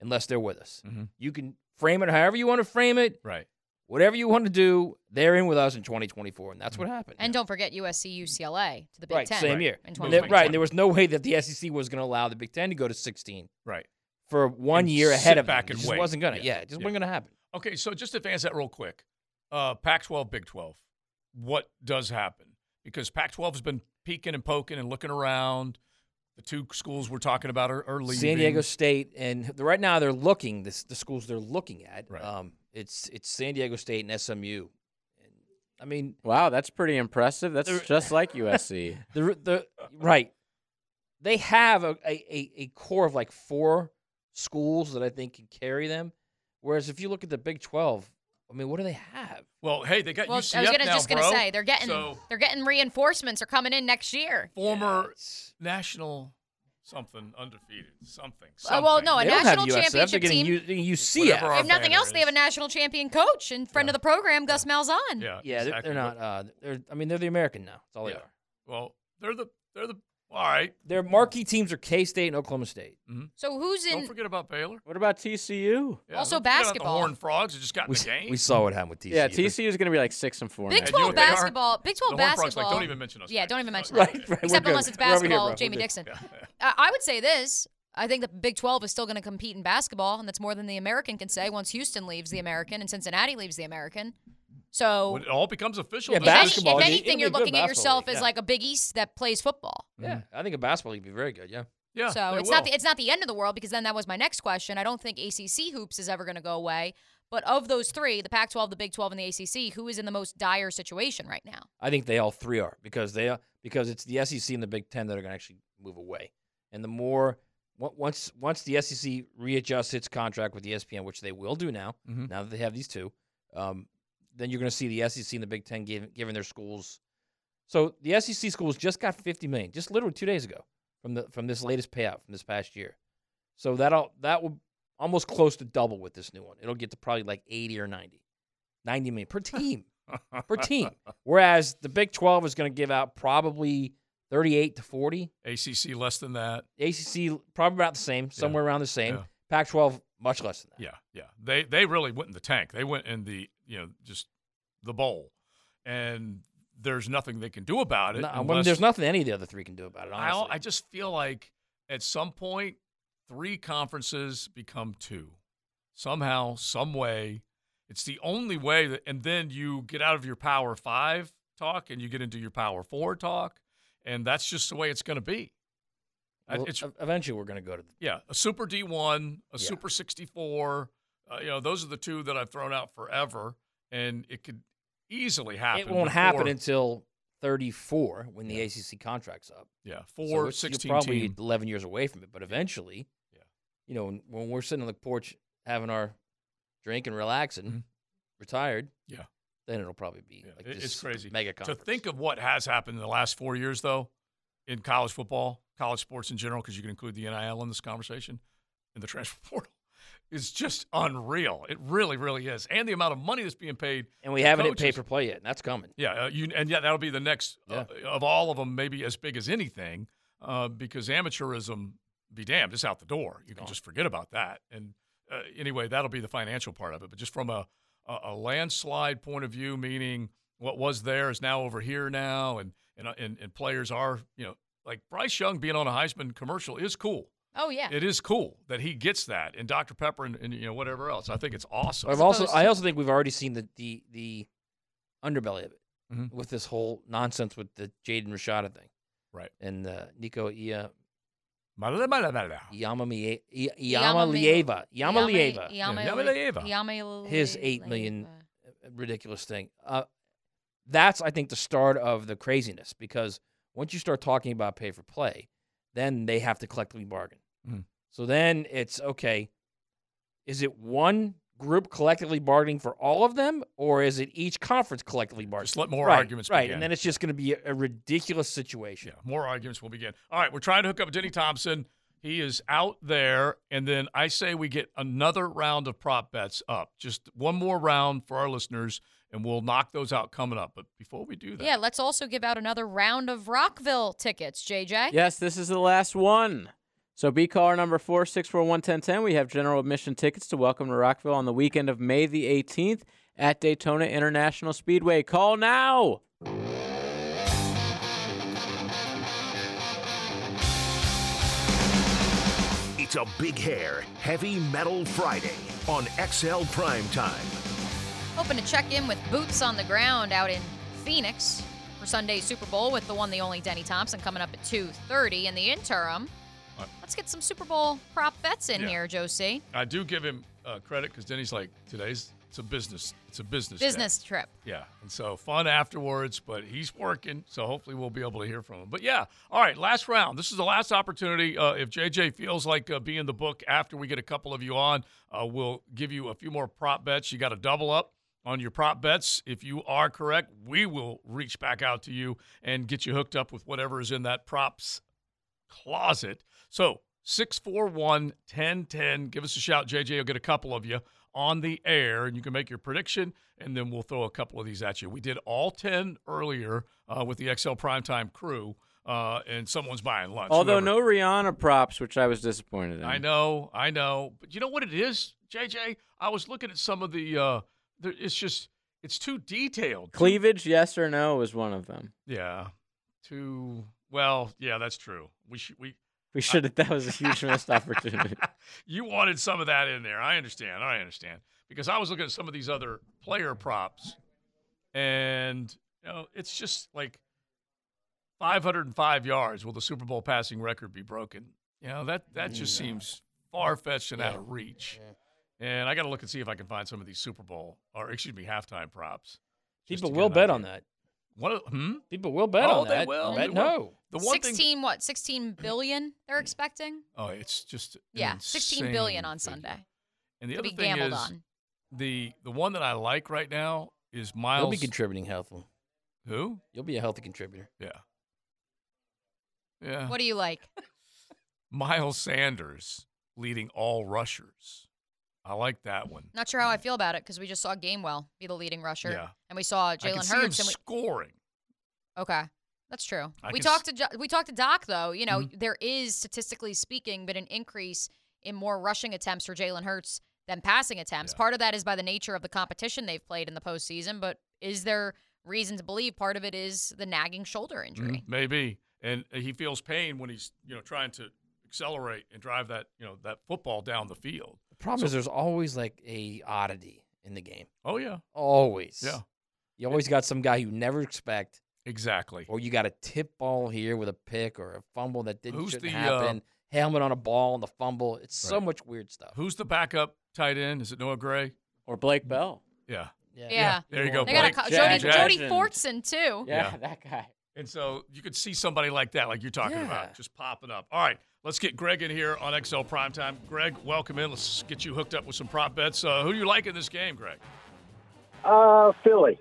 unless they're with us. Mhm. You can frame it however you want to frame it. Right. Whatever you want to do, they're in with us in 2024, and that's what happened. And don't forget USC, UCLA to the Big right, Ten. same year. In And 2024. right, and there was no way that the SEC was going to allow the Big Ten to go to 16. Right. For one And year ahead of back them. and it just wait. wasn't going to. Yeah, Yeah, it just yeah. wasn't going to happen. Okay, so just advance that real quick. Uh, Pac 12, Big 12. What does happen? Because Pac 12 has been peeking and poking and looking around. The two schools we're talking about are, are leaving. San Diego State, and right now they're looking this the schools they're looking at. Right. Um, it's it's San Diego State and SMU. And, I mean, Wow, that's pretty impressive. That's just like USC. the the right, they have a, a, a, a core of like four schools that I think can carry them. Whereas if you look at the Big Twelve, I mean, what do they have? Well, hey, they got Well, UCF I was gonna now, just gonna say they're getting So, they're getting reinforcements are coming in next year. former national something undefeated something. Uh, well, no, a They don't have national USF, championship getting team. U- they're getting UCF. If nothing banner else, they have a national champion coach and friend of the program, Gus Malzahn. Yeah, Yeah, they're, they're not. Uh, they're. I mean, they're the American now. That's all they are. Well, they're the they're the all right. Their marquee teams are K State and Oklahoma State. So who's in? Don't forget about Baylor. What about TCU? Yeah, Also don't forget about basketball. The Horned Frogs that just got in We, the game. we saw what happened with TCU. Yeah, TCU is going to be like six and four. Big next you know Twelve year. what they are? basketball. Big Twelve The Frogs, basketball. like, don't even mention us. Yeah, guys. don't even mention Right, us. right, Except unless it's We're here, basketball. Jamie We're good. Dixon. Uh, I would say this. I think the Big 12 is still going to compete in basketball, and that's more than the American can say once Houston leaves the American and Cincinnati leaves the American. So, When it all becomes official. Yeah, this if, any- basketball, if anything, be you're looking at yourself league, as like a Big East that plays football. Yeah, mm-hmm. I think a basketball league would be very good. Yeah. Yeah, So they it's not the it's not the end of the world because then that was my next question. I don't think ACC hoops is ever going to go away. But of those three, the Pac-12, the Big 12, and the ACC, who is in the most dire situation right now? I think they all three are because they are because it's the SEC and the Big Ten that are going to actually move away. And the more on- once once the SEC readjusts its contract with ESPN, which they will do now, Mhm. now that they have these two, um, then you're going to see the SEC and the Big Ten give, giving their schools So the SEC schools just got 50 million, just literally two days ago from the from this latest payout from this past year. So that'll that will almost close to double with this new one. It'll get to probably like 80 or 90, 90 million per team, per team. Whereas the Big 12 is going to give out probably 38 to 40. ACC less than that. ACC probably about the same, somewhere around the same. Yeah. Pac-12 much less than that. Yeah, yeah. They they really went in the tank. They went in the you know just the bowl, and there's nothing they can do about it. No, mean, there's nothing any of the other three can do about it. I, I just feel like at some point, three conferences become two. Somehow, some way. It's the only way that, and then you get out of your Power Five talk and you get into your Power Four talk, and that's just the way it's going to be. Well, it's eventually we're going to go to the yeah, a Super D1, a Yeah. Super 64. Uh, you know, those are the two that I've thrown out forever, and it could easily happen. It won't happen until 34 when the ACC contract's up. Yeah, So four, 16 You're probably team. 11 years away from it, but eventually, yeah. you know, when, when we're sitting on the porch having our drink and relaxing, retired, Mm-hmm. Yeah. Then it'll probably be like this it's crazy. mega To think of what has happened in the last four years, though, in college football, college sports in general, because you can include the NIL in this conversation, and the transfer portal, is just unreal. It really, really is, and the amount of money that's being paid. and we haven't hit pay for play yet, and that's coming. Yeah, uh, you, and yeah, that'll be the next uh, of all of them, maybe as big as anything, uh, because amateurism, be damned, it's out the door. You can just forget about that. And uh, anyway, that'll be the financial part of it. But just from a, a, a landslide point of view, meaning what was there is now over here now, and and uh, and, and players are, you know, like Bryce Young being on a Heisman commercial is cool. Oh yeah. It is cool that he gets that, and Dr Pepper and, and you know whatever else. I think it's awesome. I've also, I also think we've already seen the the, the underbelly of it Mhm. with this whole nonsense with the Jaden Rashada thing, right? And uh, Nico Ia. Iamaleava. Iamaleava. Yama- Iamaleava. Yama- His eight million uh, ridiculous thing. Uh, that's I think the start of the craziness because once you start talking about pay for play, then they have to collectively bargain. Mhm. So then it's okay. Is it one group collectively bargaining for all of them, or is it each conference collectively bargaining? Just let more right, arguments right, begin. and then it's just going to be a, a ridiculous situation. Yeah, more arguments will begin. All right, we're trying to hook up Denny Thompson. He is out there, and then I say we get another round of prop bets up. Just one more round for our listeners, and we'll knock those out coming up. But before we do that, Yeah, let's also give out another round of Rockville tickets, JJ. Yes, this is the last one. So be caller number four six four one ten ten. We have general admission tickets to Welcome to Rockville on the weekend of May the 18th at Daytona International Speedway. Call now. It's a big hair, heavy metal Friday on XL Prime Time. Hoping to check in with boots on the ground out in Phoenix for Sunday's Super Bowl with the one, the only Denny Thompson coming up at 2:30 in the interim. Let's get some Super Bowl prop bets in Yeah. here, Josie. I do give him uh, credit because Denny's like today's it's a business it's a business day." Business trip. Yeah, and so fun afterwards, but he's working, so hopefully we'll be able to hear from him. But yeah, all right, last round. This is the last opportunity. Uh, if JJ feels like uh, being the book after we get a couple of you on, uh, we'll give you a few more prop bets. You got to double up on your prop bets. If you are correct, we will reach back out to you and get you hooked up with whatever is in that props closet. So 641 1010. Give us a shout, JJ. You'll get a couple of you on the air, and you can make your prediction, and then we'll throw a couple of these at you. We did all 10 earlier uh, with the XL Primetime crew, uh, and someone's buying lunch. Although whoever. no Rihanna props, which I was disappointed in. I know, I know. But you know what it is, JJ? I was looking at some of the, uh, there, it's just, it's too detailed. Cleavage, yes or no, was one of them. Yeah. Too, well, yeah, that's true. We should, we, We should have. That was a huge missed opportunity. you wanted some of that in there. I understand. I understand. Because I was looking at some of these other player props, and you know, it's just like 505 yards. Will the Super Bowl passing record be broken? You know that that just seems far fetched and out of reach. And I got to look and see if I can find some of these Super Bowl or excuse me halftime props. People will bet idea. on that. What? Hmm? People will bet oh, on they that. will. Bet They no. will. The one thing. 16 what? 16 billion they're expecting? Oh, it's just Yeah, 16 billion on figure. Sunday. And the to other be thing is on. the the one that I like right now is Miles. You'll be contributing healthily. Who? You'll be a healthy contributor. Yeah. Yeah. What do you like? Miles Sanders leading all rushers. I like that one. Not sure how I feel about it because we just saw Gainwell be the leading rusher, Yeah. and we saw Jalen Hurts. And we, scoring. okay, that's true. I we talked to we talked to Doc though. You know, Mhm. there is statistically speaking, but an increase in more rushing attempts for Jalen Hurts than passing attempts. Part of that is by the nature of the competition they've played in the postseason. But is there reason to believe part of it is the nagging shoulder injury? Mhm, Maybe. And he feels pain when he's, you know, trying to accelerate and drive that, you know, that football down the field. The problem So- is there's always like a oddity in the game. Oh yeah. Always. Yeah. You always got some guy you never expect. Exactly. Or you got a tip ball here with a pick or a fumble that didn't Who's shouldn't the, uh, happen. Helmet on a ball and the fumble. It's so much weird stuff. Who's the backup tight end? Is it Noah Gray? Or Blake Bell? Yeah. Yeah. yeah. There you go. They got a Blake. Jody, Jody Fortson too. Yeah, that guy. And so you could see somebody like that, like you're talking Yeah. about, just popping up. All right, let's get Greg in here on XL Primetime. Greg, welcome in. Let's get you hooked up with some prop bets. Uh, who do you like in this game, Greg? Uh, Philly.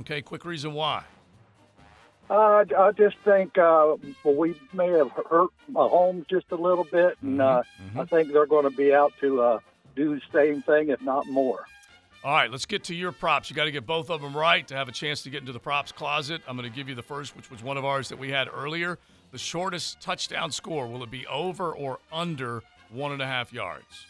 Okay, quick reason why. Uh, I just think uh, we may have hurt Mahomes just a little bit, and uh, I think they're going to be out to uh, do the same thing, if not more. All right, let's get to your props. You got to get both of them right to have a chance to get into the props closet. I'm going to give you the first, which was one of ours that we had earlier. The shortest touchdown score will it be over or under one and a half yards?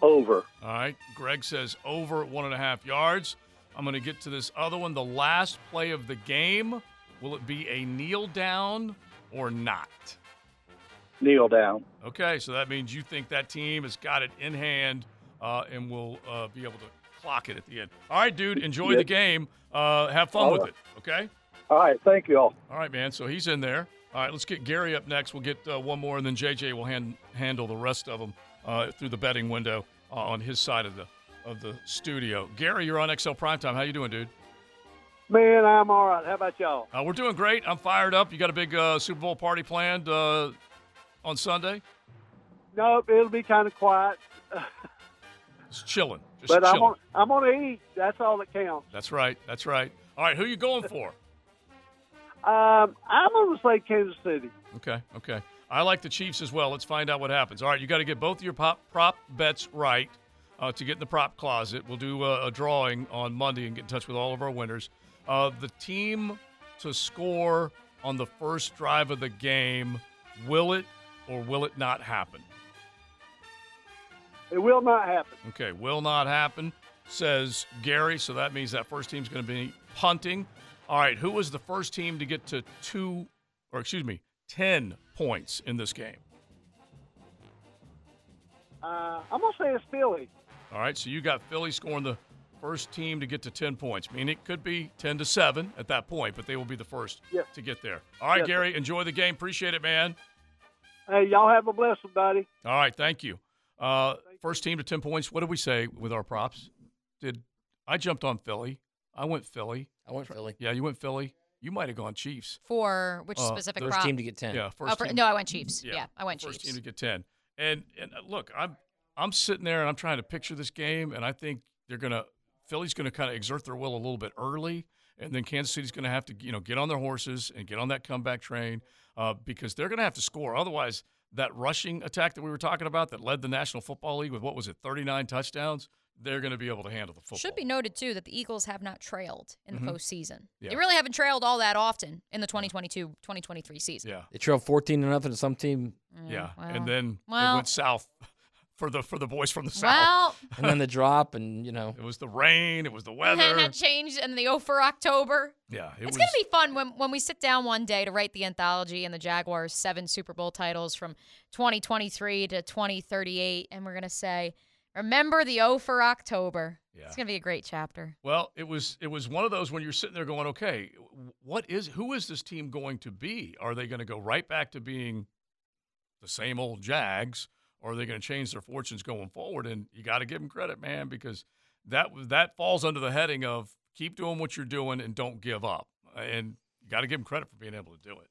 Over. All right. Greg says over one and a half yards. I'm going to get to this other one. The last play of the game. Will it be a kneel down or not? Kneel down. Okay, so that means you think that team has got it in hand uh, and will uh, be able to clock it at the end. All right, dude. Enjoy Yep. the game. Uh, have fun All with right. it. Okay. All right, thank you all. All right, man. So he's in there. All right, let's get Gary up next. We'll get uh, one more, and then JJ will hand, handle the rest of them uh, through the betting window uh, on his side of the of the studio. Gary, you're on XL Primetime. How you doing, dude? Man, I'm all right. How about y'all? Uh, we're doing great. I'm fired up. You got a big uh, Super Bowl party planned uh, on Sunday? Nope, it'll be kind of quiet. Just chilling. Just but I'm chilling. on, I'm going to eat. That's all that counts. That's right. That's right. All right, who you going for? Um, I'm going to say Kansas City. Okay, okay. I like the Chiefs as well. Let's find out what happens. All right, you got to get both of your pop, prop bets right uh, to get in the prop closet. We'll do a, a drawing on Monday and get in touch with all of our winners. Uh, the team to score on the first drive of the game, will it or will it not happen? It will not happen. Okay, will not happen, says Gary. So that means that first team's going to be punting. All right, who was the first team to get to two, or excuse me, 10 points in this game? Uh, I'm going to say it's Philly. All right, so you got Philly scoring the first team to get to 10 points. I mean, it could be 10 to 7 at that point, but they will be the first Yes. to get there. All right, Yes, sir. Gary, enjoy the game. Appreciate it, man. Hey, y'all have a blessing, buddy. All right, thank you. Uh, first team to 10 points. What did we say with our props? Did I jumped on Philly? I went Philly. I went Philly. Yeah, you went Philly. You might have gone Chiefs. For which Uh, specific first prop? team to get 10. Yeah, Oh, first for- team. no, I went Chiefs. Yeah, I went first Chiefs. team to get 10. And and uh, look, I'm I'm sitting there and I'm trying to picture this game and I think they're going to Philly's going to kind of exert their will a little bit early and then Kansas City's going to have to, you know, get on their horses and get on that comeback train uh, because they're going to have to score. Otherwise, that rushing attack that we were talking about that led the National Football League with what was it, 39 touchdowns, they're going to be able to handle the football. Should be noted too that the Eagles have not trailed in the mm-hmm. postseason. Yeah. They really haven't trailed all that often in the 2022-2023 season. Yeah. They trailed 14 to nothing to some team. Mm, yeah. well, and then well. it went south for the for the boys from the south. Well, and then the drop, and, you know. It was the rain, it was the weather. and that changed in the O for October. Yeah, it it's was gonna be fun when when we sit down one day to write the anthology and the Jaguars' seven Super Bowl titles from 2023 to 2038, and we're gonna say, "Remember the O for October." Yeah. It's gonna be a great chapter. Well, it was it was one of those when you're sitting there going, okay, what is who is this team going to be? Are they going to go right back to being the same old Jags, or are they going to change their fortunes going forward? And you got to give them credit, man, because that that falls under the heading of keep doing what you're doing and don't give up. And you got to give them credit for being able to do it.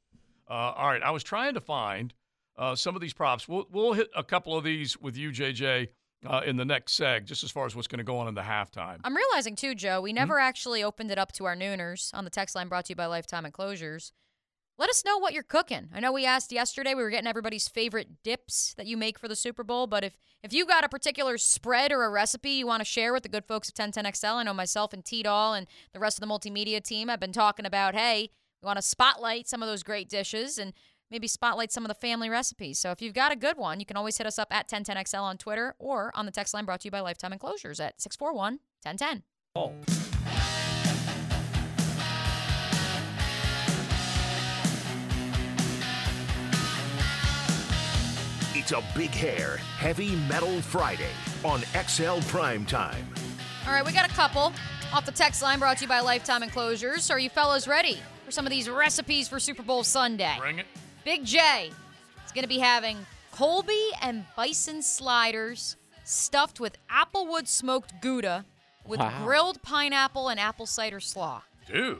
Uh, all right, I was trying to find uh, some of these props. We'll we'll hit a couple of these with you, JJ, uh, in the next seg, just as far as what's going to go on in the halftime. I'm realizing too, Joe, we never actually opened it up to our nooners on the text line brought to you by Lifetime Enclosures. Let us know what you're cooking. I know we asked yesterday, we were getting everybody's favorite dips that you make for the Super Bowl, but if if you got a particular spread or a recipe you want to share with the good folks at 1010XL, I know myself and T Doll and the rest of the multimedia team have been talking about, hey, we want to spotlight some of those great dishes and maybe spotlight some of the family recipes. So if you've got a good one, you can always hit us up at 1010XL on Twitter or on the text line brought to you by Lifetime Enclosures at 641 1010. It's a big hair, heavy metal Friday on XL Prime Time. All right, we got a couple off the text line brought to you by Lifetime Enclosures. Are you fellas ready for some of these recipes for Super Bowl Sunday? Bring it. Big J is going to be having Colby and bison sliders stuffed with applewood smoked Gouda with Wow. grilled pineapple and apple cider slaw. Dude,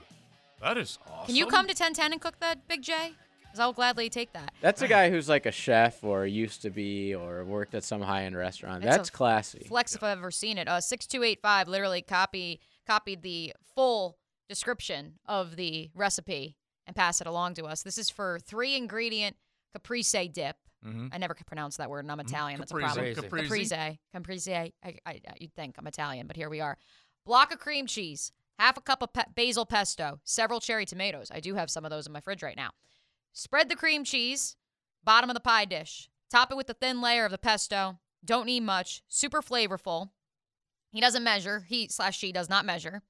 that is awesome. Can you come to 1010 and cook that, Big J? Because I'll gladly take that. That's a guy who's like a chef or used to be or worked at some high-end restaurant. It's That's classy. Flex, if I've ever seen it. Uh, six two eight five literally copy copied the full description of the recipe and pass it along to us. This is for three ingredient caprese dip. Mhm. I never can pronounce that word, and I'm Italian. That's a problem. Caprese. Caprese. Caprese. I, I, I, you'd think I'm Italian, but here we are. Block of cream cheese, half a cup of pe- basil pesto, several cherry tomatoes. I do have some of those in my fridge right now. Spread the cream cheese, bottom of the pie dish. Top it with a thin layer of the pesto. Don't need much. Super flavorful. He doesn't measure. He slash she does not measure.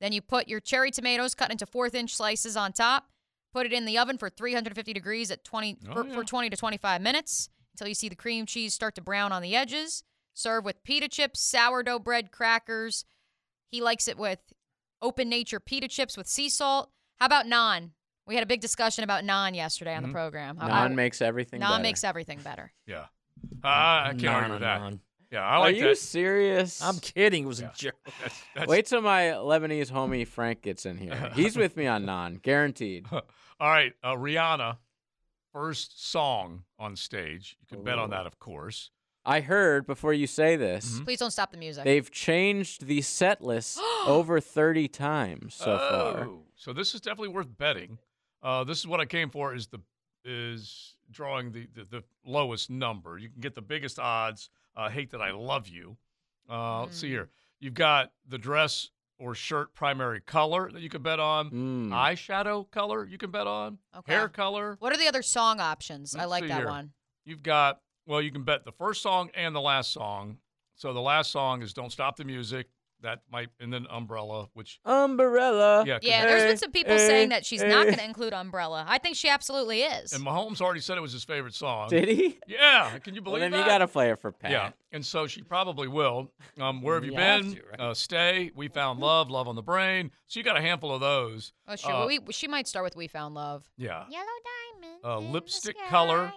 Then you put your cherry tomatoes cut into fourth inch slices on top. Put it in the oven for 350 degrees at 20 Oh, for, yeah. for 20 to 25 minutes until you see the cream cheese start to brown on the edges. Serve with pita chips, sourdough bread, crackers. He likes it with open nature pita chips with sea salt. How about naan? We had a big discussion about naan yesterday on the program. How- Naan makes everything naan better. makes everything better. Yeah. Uh, I can't Nah, argue with that. nah. Yeah, I Are like you that. serious? I'm kidding. It was a joke. That's, that's, Wait till my Lebanese homie Frank gets in here. He's with me on naan, guaranteed. All right, uh, Rihanna, first song on stage. You can bet on that, of course. I heard before you say this, Mm-hmm. Please don't stop the music. they've changed the set list over 30 times so far. Oh, so this is definitely worth betting. Uh, this is what I came for. Is the is drawing the, the the lowest number. You can get the biggest odds. Uh, hate that I love you. Uh, Let's see Mm. here. You've got the dress or shirt primary color that you can bet on. Mm. Eyeshadow color you can bet on. Okay. Hair color. What are the other song options? I Let's like that here. one. You've got well, you can bet the first song and the last song. So the last song is "Don't Stop the Music." That might, and then "Umbrella," which Umbrella. yeah, 'cause- Yeah, there's Hey, been some people hey, saying that she's not going to include Umbrella. I think she absolutely is. And Mahomes already said it was his favorite song. Did he? Yeah, can you believe Well, believe then that? you got to play it for Pat. Yeah, and so she probably will. Um, where have you You been? to, right? uh, stay. We found love. Love on the brain. So you got a handful of those. oh, sure. Uh, we, she might start with "We Found Love." Yeah. Yellow diamond. Uh, in the lipstick sky. color.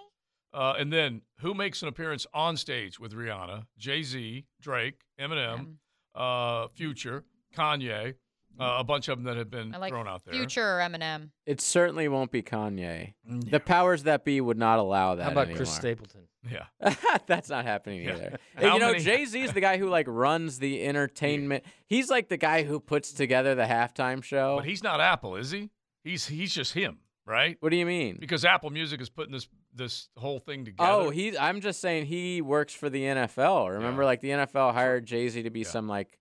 Uh, and then who makes an appearance on stage with Rihanna? Jay Z, Drake, Eminem, uh, Future, Kanye, uh, a bunch of them that have been like thrown out there. Future or Eminem. It certainly won't be Kanye. The powers that be would not allow that How about anymore. Chris Stapleton? Yeah. That's not happening Yeah. either. How you know, many- Jay Z is the guy who like runs the entertainment. He's like the guy who puts together the halftime show. But he's not Apple, is he? He's he's just him, right? what do you mean? Because Apple Music is putting this this whole thing together. Oh, he. I'm just saying he works for the NFL. Remember, Yeah. like the NFL hired Jay Z to be Yeah. some like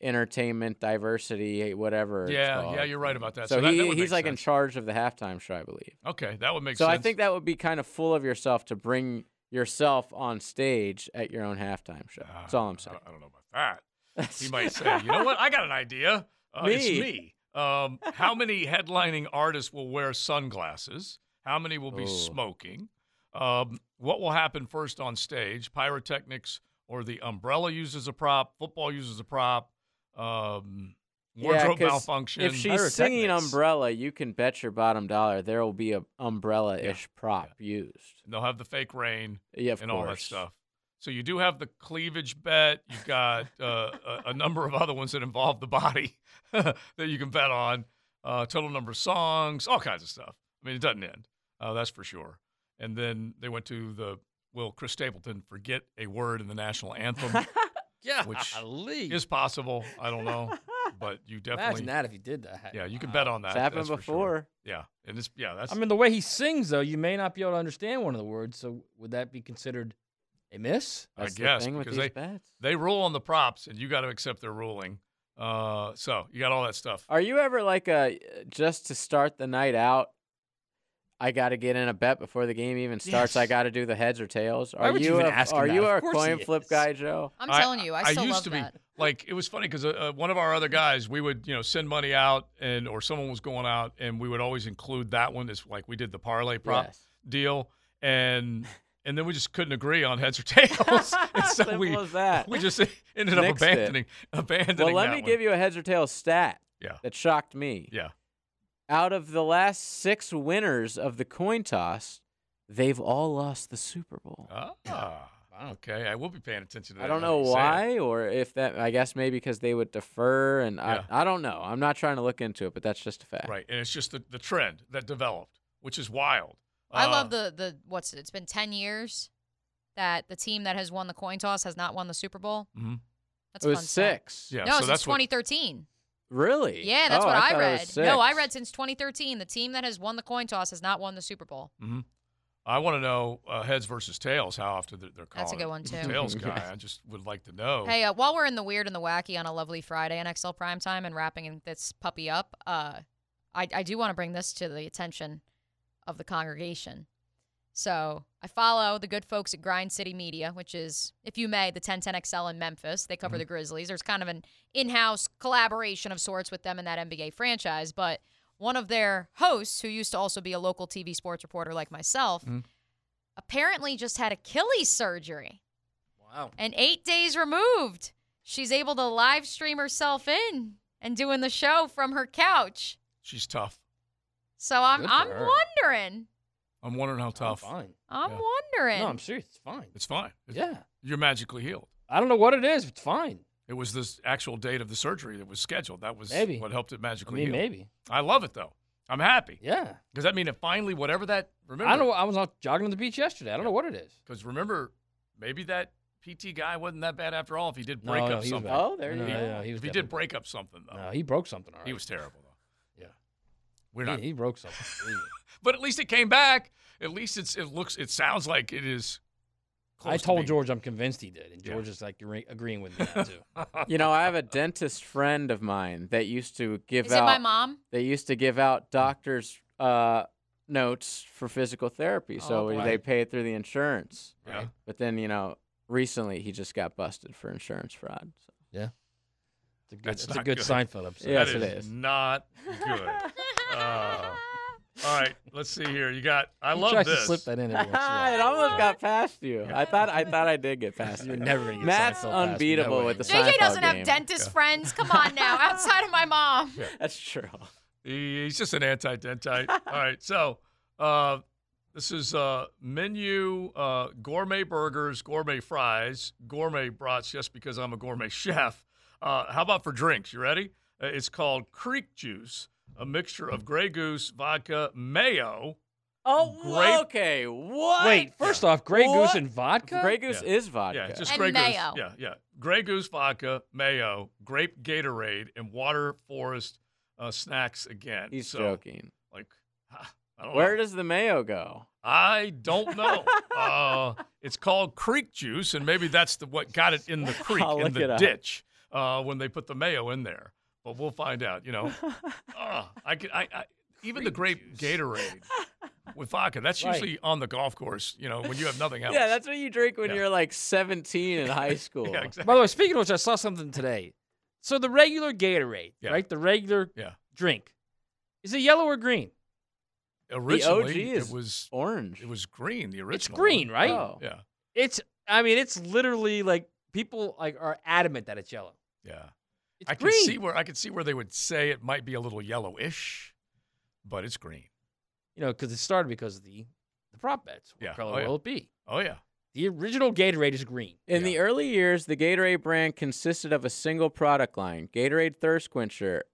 entertainment diversity, whatever. Yeah, yeah, you're right about that. So, So that- he, that he's like in charge of the halftime show, I believe. Okay, that would make so sense. So I think that would be kind of full of yourself to bring yourself on stage at your own halftime show. That's all I'm saying. I don't know about that. He might say, you know what? I got an idea. Uh, It's Me. me. Um, how many headlining artists will wear sunglasses? How many will be Oh. smoking? Um, what will happen first on stage? Pyrotechnics or the umbrella used as a prop? Football uses a prop? Um, wardrobe 'cause malfunction? If she's singing Umbrella, you can bet your bottom dollar there will be an umbrella-ish prop used. They'll have the fake rain Yeah, of and all that stuff. So you do have the cleavage bet. You've got uh, a, a number of other ones that involve the body that you can bet on. Uh, total number of songs, all kinds of stuff. I mean, it doesn't end. Uh, that's for sure. And then they went to the will Chris Stapleton forget a word in the national anthem? Yeah, which golly. is possible. I don't know, but you definitely Imagine that if he did that. Yeah, you can bet on that. It's happened that's before. Sure. Yeah, and it's yeah, that's I mean, the way he sings, though, you may not be able to understand one of the words. So would that be considered a miss? I guess because they they rule on the props, and you got to accept their ruling. Uh, so you got all that stuff. Are you ever like a just to start the night out? I got to get in a bet before the game even starts. I got to do the heads or tails. Why Are would you you even a, ask are that? you a course coin flip is. guy, Joe? I'm telling you, I still used love to that. be like it was funny because uh, uh, one of our other guys, we would you know send money out, and or someone was going out, and we would always include that one as like we did the parlay prop Yes. deal, and and then we just couldn't agree on heads or tails, and so Simple we as that. we just ended up Nixed it. abandoning abandoning. Well, let that me one. give you a heads or tails stat. Yeah. That shocked me. Yeah. Out of the last six winners of the coin toss, they've all lost the Super Bowl. Ah, okay. I will be paying attention to that. I don't know that you say it. why, or if that. I guess maybe because they would defer, and Yeah. I, I don't know. I'm not trying to look into it, but that's just a fact. Right, and it's just the, the trend that developed, which is wild. I Uh, love the the what's it? It's been ten years that the team that has won the coin toss has not won the Super Bowl. Mhm. That's It a was fun stat. six. Yeah, no, so since that's what- 2013. Really? Yeah, that's Oh, what I, thought it read. No, I read since 2013 the team that has won the coin toss has not won the Super Bowl. hmm I want to know uh, heads versus tails. How often they're, they're calling That's a good one, I'm too. Tails guy. I just would like to know. Hey, uh, while we're in the weird and the wacky on a lovely Friday on XL Primetime and wrapping this puppy up, uh, I, I do want to bring this to the attention of the congregation. So I follow the good folks at Grind City Media, which is, if you may, the 1010XL in Memphis. They cover mm-hmm. the Grizzlies. There's kind of an in house collaboration of sorts with them in that NBA franchise. But one of their hosts, who used to also be a local TV sports reporter like myself, mm-hmm. apparently just had Achilles surgery Wow. and eight days removed, she's able to live stream herself in and doing the show from her couch. She's tough. So I'm I'm her. wondering. I'm wondering how tough. Fine. I'm Yeah. wondering. No, I'm serious. It's fine. It's fine. Yeah. You're magically healed. I don't know what it is. It's fine. It was this actual date of the surgery that was scheduled. That was Maybe. what helped it I magically mean, heal. maybe. I love it though. I'm happy Yeah. because that mean it finally whatever that. Remember, I don't know. I was out jogging on the beach yesterday. I don't know what it is. because remember, maybe that PT guy wasn't that bad after all. If he did break no, up he was something. bad. Oh, there you go. no, he was if he did break up something though, No, he broke something. All right. he was terrible though. Yeah. We're He- not. He, broke something. But at least it came back. At least it's it looks it sounds like it is. I close to told being- George I'm convinced he did, and Yeah. George is like agree- agreeing with me now, too. You know, I have a dentist friend of mine that used to give Is out. it my mom? They used to give out doctors' uh, notes for physical therapy, so Oh, boy. they pay it through the insurance. Yeah. But then, you know, recently he just got busted for insurance fraud. So. Yeah. It's a good, That's it's a good good. Seinfeld episode. Yes, it is. Not good. Uh, all right, let's see here. You got. I He love tries this. to slip that in every once in a it almost got past you. I thought I thought I did get past You're never gonna get Matt's Seinfeld past me, no unbeatable way. with the JJ Seinfeld doesn't have game. dentist friends. Come on now, outside of my mom. That's true. He- He's just an anti-dentite. All right, so uh, this is uh, menu uh, gourmet burgers, gourmet fries, gourmet brats. Just because I'm a gourmet chef. Uh, how about for drinks? You ready? Uh, it's called Creek Juice, a mixture of Grey Goose, vodka, mayo. Oh, Grape- okay. What? Wait, first off, Grey Goose and vodka? Grey Goose Yeah. is vodka. Yeah, just And Grey mayo. Goose. Yeah, yeah. Grey Goose vodka, mayo, grape Gatorade, and water forest uh, snacks again. He's So, joking. Like, I don't Where know. does the mayo go? I don't know. uh, it's called creek juice, and maybe that's the what got it in the creek I'll in look it the up. ditch uh, when they put the mayo in there. But we'll find out. You know, uh, I could. I, I even the grape Gatorade with vodka. That's Right. usually on the golf course. You know, when you have nothing else. Yeah, that's what you drink when Yeah. you're like 17 in high school. yeah, exactly. By the way, speaking of which, I saw something today. So the regular Gatorade, Yeah. right? The regular Yeah. drink. Is it yellow or green? Originally, is it was Orange. it was green. The original. It's green, one. right? Oh. Yeah, It's I mean, it's literally like people like are adamant that it's yellow. yeah. It's I green. can see where I can see where they would say it might be a little yellowish, but it's green. you know, because it started because of the the prop bets. What Yeah. color Oh, yeah. will it be? Oh yeah. The original Gatorade is green. In the early years, the Gatorade brand consisted of a single product line Gatorade Thirst Quencher.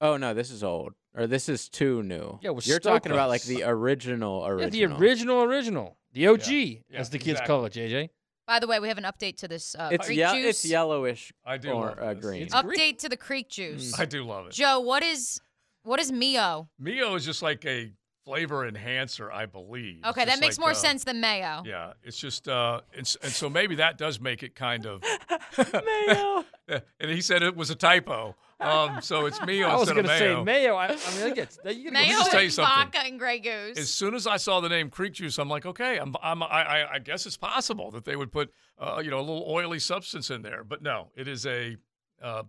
Oh, no, this is old. Or this is too new. Yeah, with You're talking Stoke about like the original Yeah, original. the original original. The OG, Yeah, as the kids exactly. call it, JJ. By the way, we have an update to this uh, It's creek ye- juice. it's yellowish I do or love uh, green. It's update to the creek juice. I do love it. Joe, what is what is Mio? Mio is just like a flavor enhancer, I believe. Okay, that makes like, more uh, sense than mayo. Yeah, it's just, uh, it's, and so maybe that does make it kind of. Mayo. and he said it was a typo. Um, so it's Mio I was gonna say mayo. mayo. I, I mean, I get you Mayo just tell you and something. vodka and Grey Goose. As soon as I saw the name Creek Juice, I'm like, okay, I'm, I'm, I, I, I guess it's possible that they would put, uh, you know, a little oily substance in there. But no, it is a uh,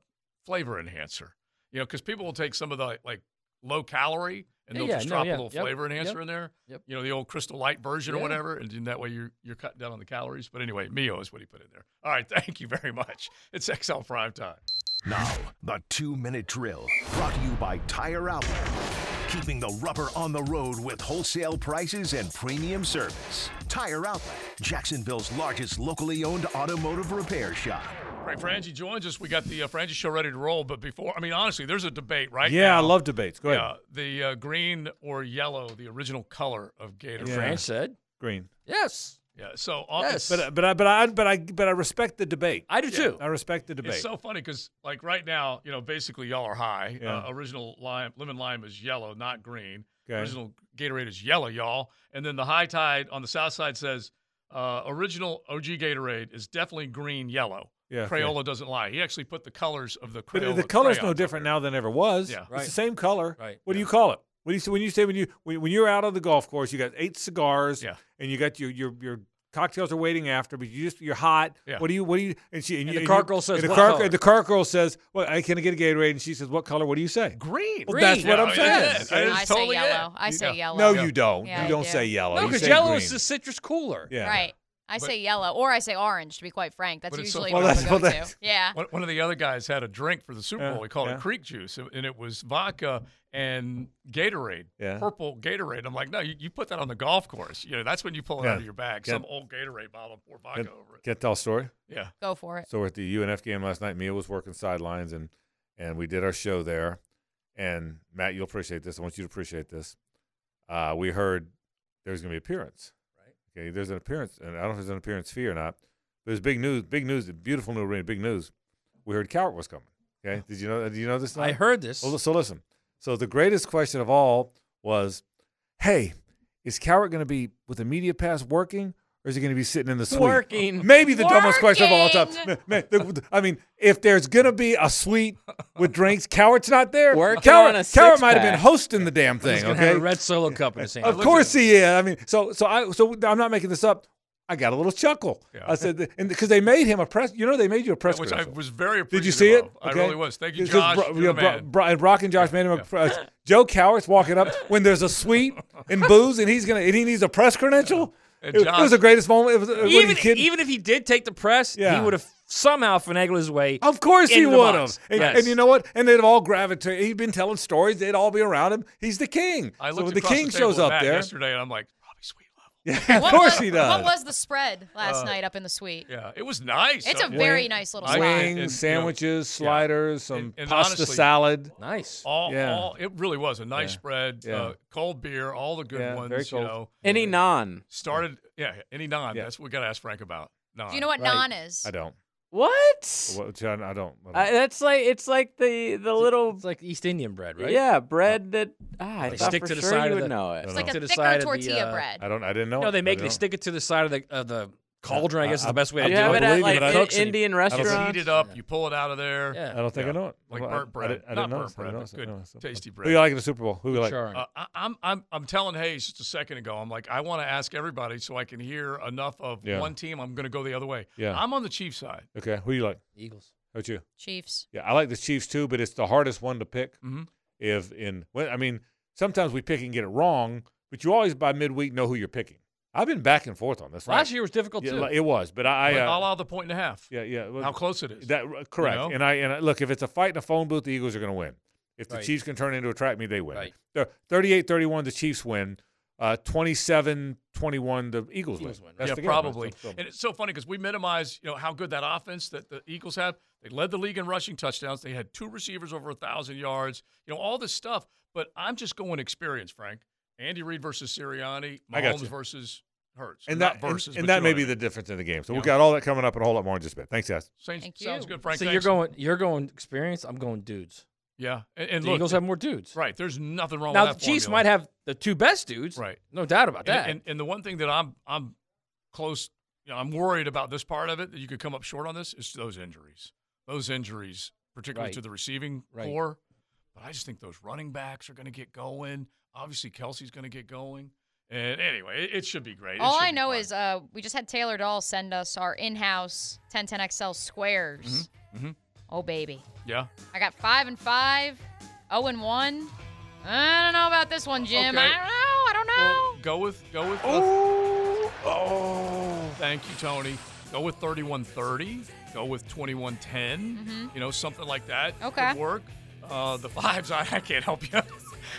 flavor enhancer. You know, because people will take some of the like low calorie and they'll yeah, just no, drop yeah, a little yep, flavor enhancer yep, in there. yep. You know, the old Crystal Light version or whatever, and then that way you're you're cutting down on the calories. But anyway, Mio is what he put in there. All right, thank you very much. It's XL Prime Time. Now, the two minute drill brought to you by Tire Outlet. Keeping the rubber on the road with wholesale prices and premium service. Tire Outlet, Jacksonville's largest locally owned automotive repair shop. Right, Frangie joins us. We got the uh, Frangie show ready to roll. But before, I mean, honestly, there's a debate right Yeah, I love debates. Go ahead. Yeah, the uh, green or yellow, the original color of Gator. Yeah. Fran said Green. yes. Yeah. So uh, Yes. But but I but I but I but I respect the debate. I do too. I respect the debate. it's so funny because like right now, you know, basically y'all are high. Yeah. Uh, original lime, lemon lime is yellow, not green. Okay. Original Gatorade is yellow, y'all. And then the high tide on the south side says uh, original OG Gatorade is definitely green yellow. Yeah, okay. Crayola doesn't lie. He actually put the colors of the Crayola. But Crayola. the color's no different now than ever was. Yeah. It's the same color. Right. What do you call it? What you when you say when you when, when you're out on the golf course, you got eight cigars, Yeah. and you got your your your cocktails are waiting after, but you just you're hot. Yeah. What do you what do you and she and, And you, the you- cart girl says, and the "What cart, color?" the cart girl says, "Well, I can I get a Gatorade," and she says, "What color? What do you say?" Green. Well, that's what oh, Yeah, I'm saying. is. okay? It is I totally say it. yellow. I say Yeah. yellow. No, you don't. Yeah, you don't do. say yellow. No, because say yellow green. is the citrus cooler. Yeah. Right. I But- say yellow, or I say orange. To be quite frank, that's But it's so usually what Well, I'm that's- go well, to. that's- Yeah. One, one of the other guys had a drink for the Super Yeah, Bowl. He called yeah. it Creek Juice, and it was vodka and Gatorade, Yeah. purple Gatorade. I'm like, no, you, you put that on the golf course. You know, that's when you pull it Yeah. out of your bag. Get- Some old Gatorade bottle and pour vodka Can, over it. can I tell story? Yeah. Go for it. So we're at the UNF game last night. Mia was working sidelines, and and we did our show there. And Matt, you'll appreciate this. I want you to appreciate this. Uh, we heard there's going to be appearance. Okay. There's an appearance, and I don't know if there's an appearance fee or not. But there's big news. Big news. Beautiful new arena. Big news. We heard Cowart was coming. Okay. Oh. Did you know? Did you know this? I heard this. Well, so listen. So the greatest question of all was, "Hey, is Cowart going to be with the media pass working, or is he going to be sitting in the suite?" Working. Maybe the dumbest question of all time. Working. Man, man, the- I mean, if there's going to be a suite with drinks, Cowart's not there. Working Cowart, on a Cowart might have been hosting the damn thing. gonna Okay. have a red solo cup in his hand. Of course he is. I mean, so so I so I'm not making this up. I got a little chuckle. Yeah. I said, because they made him a press, you know, they made you a press. Which I was very Did you see it? of. I really was. Thank you, Josh. Bro- You're yeah, Bro- Bro- and Brock and Josh made him a press. Joe Cowart's walking up when there's a suite and booze, and he's gonna and he needs a press credential. It, it Josh- was the greatest moment. It was, even, if he did take the press, Yeah. he would have somehow finagled his way. Of course he would have. And, Yes. and you know what? And they'd all gravitate. He'd been telling stories. They'd all be around him. He's the king. I so when the king table shows up there, yesterday, and I'm like, Robbie Sweet level. Yeah, of What course was, he does. What was the spread last Uh, night up in the suite? Yeah, it was nice. It's a Uh, very nice little I- spot. and- wings, and, you know, sandwiches, sliders, some And- and pasta honestly- salad. Nice. all, Yeah. all it really was a nice Yeah. spread. Yeah. Uh, cold beer, all the good Yeah, ones. very You know, Any naan. started. Yeah, any naan. Yeah. That's what we got to ask Frank about. Naan. Do you know what Right. naan is? I don't. What? What, John, I don't. I don't. Uh, that's like it's like the the little It's like East Indian bread, right? yeah bread that ah, I They thought stick for to the sure side you of would the- know it. It's I like don't a To the thicker side of the, tortilla uh, bread. I don't. I didn't know. No, it. they make didn't they stick it to the side of the of the cauldron. I guess is the best way to You do have it. it at like it, but I in- don't see- Indian I You restaurants. heat it up. You pull it out of there. Yeah. I don't think Yeah. I know it. Like Well, I- burnt I, bread. didn't- I Not didn't know. burnt this. I didn't bread, know but good, didn't know this. tasty Who bread. you like in the Super Bowl? Who you like? Charring. Uh, I, I'm I'm I'm telling Hayes just a second ago. I'm like I want to ask everybody so I can hear enough of Yeah. one team. I'm going to go the other way. Yeah. I'm on the Chiefs side. Okay. Who you like? Eagles. Who's you? Chiefs. Yeah, I like the Chiefs too, but it's the hardest one to pick. Mhm. If in, well, I mean, sometimes we pick and get it wrong, but you always by midweek know who you're picking. I've been back and forth on this. Last year was difficult yeah, too. it was, but I, But I uh, I'll allow the point and a half. yeah, yeah, well, How close it is. That correct. know? And I and I, look, if it's a fight in a phone booth, the Eagles are going to win. If the Right. Chiefs can turn into a track meet, they win. Right. The 38-31, the Chiefs win. Uh, 27-21, the Eagles, Eagles win. That's yeah, probably. And it's so funny because we minimize, you know, how good that offense that the Eagles have. They led the league in rushing touchdowns. They had two receivers over a thousand yards. You know, all this stuff. But I'm just going experience, Frank. Andy Reid versus Sirianni. I Mahomes versus Hurts, And that versus, and but that may be what I the difference in the game. So Yeah. we've got all that coming up and a whole lot more in just a bit. Thanks, guys. Saints, Thank sounds you. good, Frank. So Thanks. you're going you're going experience. I'm going dudes. Yeah, and, and the look, Eagles have more dudes. Right. There's nothing wrong Now with the Chiefs formula. might have the two best dudes. Right. No doubt about And, that. and, and the one thing that I'm I'm close, you know, I'm worried about this part of it that you could come up short on this is those injuries. Those injuries, particularly Right. to the receiving Right. corps. But I just think those running backs are going to get going. Obviously, Kelce's going to get going. And anyway, it, it should be great. All I know fun. is uh, we just had Taylor Doll send us our in-house 1010XL squares. Mhm. Oh baby, yeah. I got five and five, oh and one. I don't know about this one, Jim. Okay. I don't know. I don't know. Go with go with. Oh, oh. Thank you, Tony. Go with 3130. Go with 2110. Mhm. You know, something like that. Okay. Could work. Uh, the fives, I, I can't help you.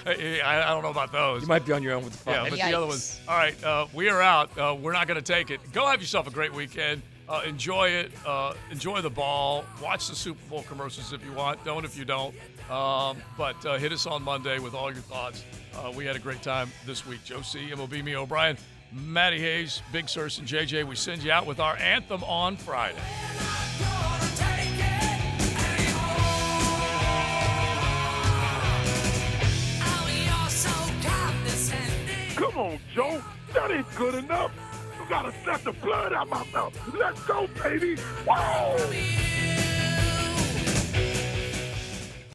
I, I don't know about those. you might be on your own with the Yeah, five. but the other ones. All right, uh, we are out. Uh, we're not going to take it. Go have yourself a great weekend. Uh, enjoy it. Uh, enjoy the ball. Watch the Super Bowl commercials if you want. Don't if you don't. Um, but uh, hit us on Monday with all your thoughts. Uh, we had a great time this week. Joe C, MOB, me, O'Brien, Matty Hayes, Big Sirs, and JJ. We send you out with our anthem on Friday. On, Joe. That ain't good enough. You gotta set the blood out my mouth. Let's go, baby. Whoa!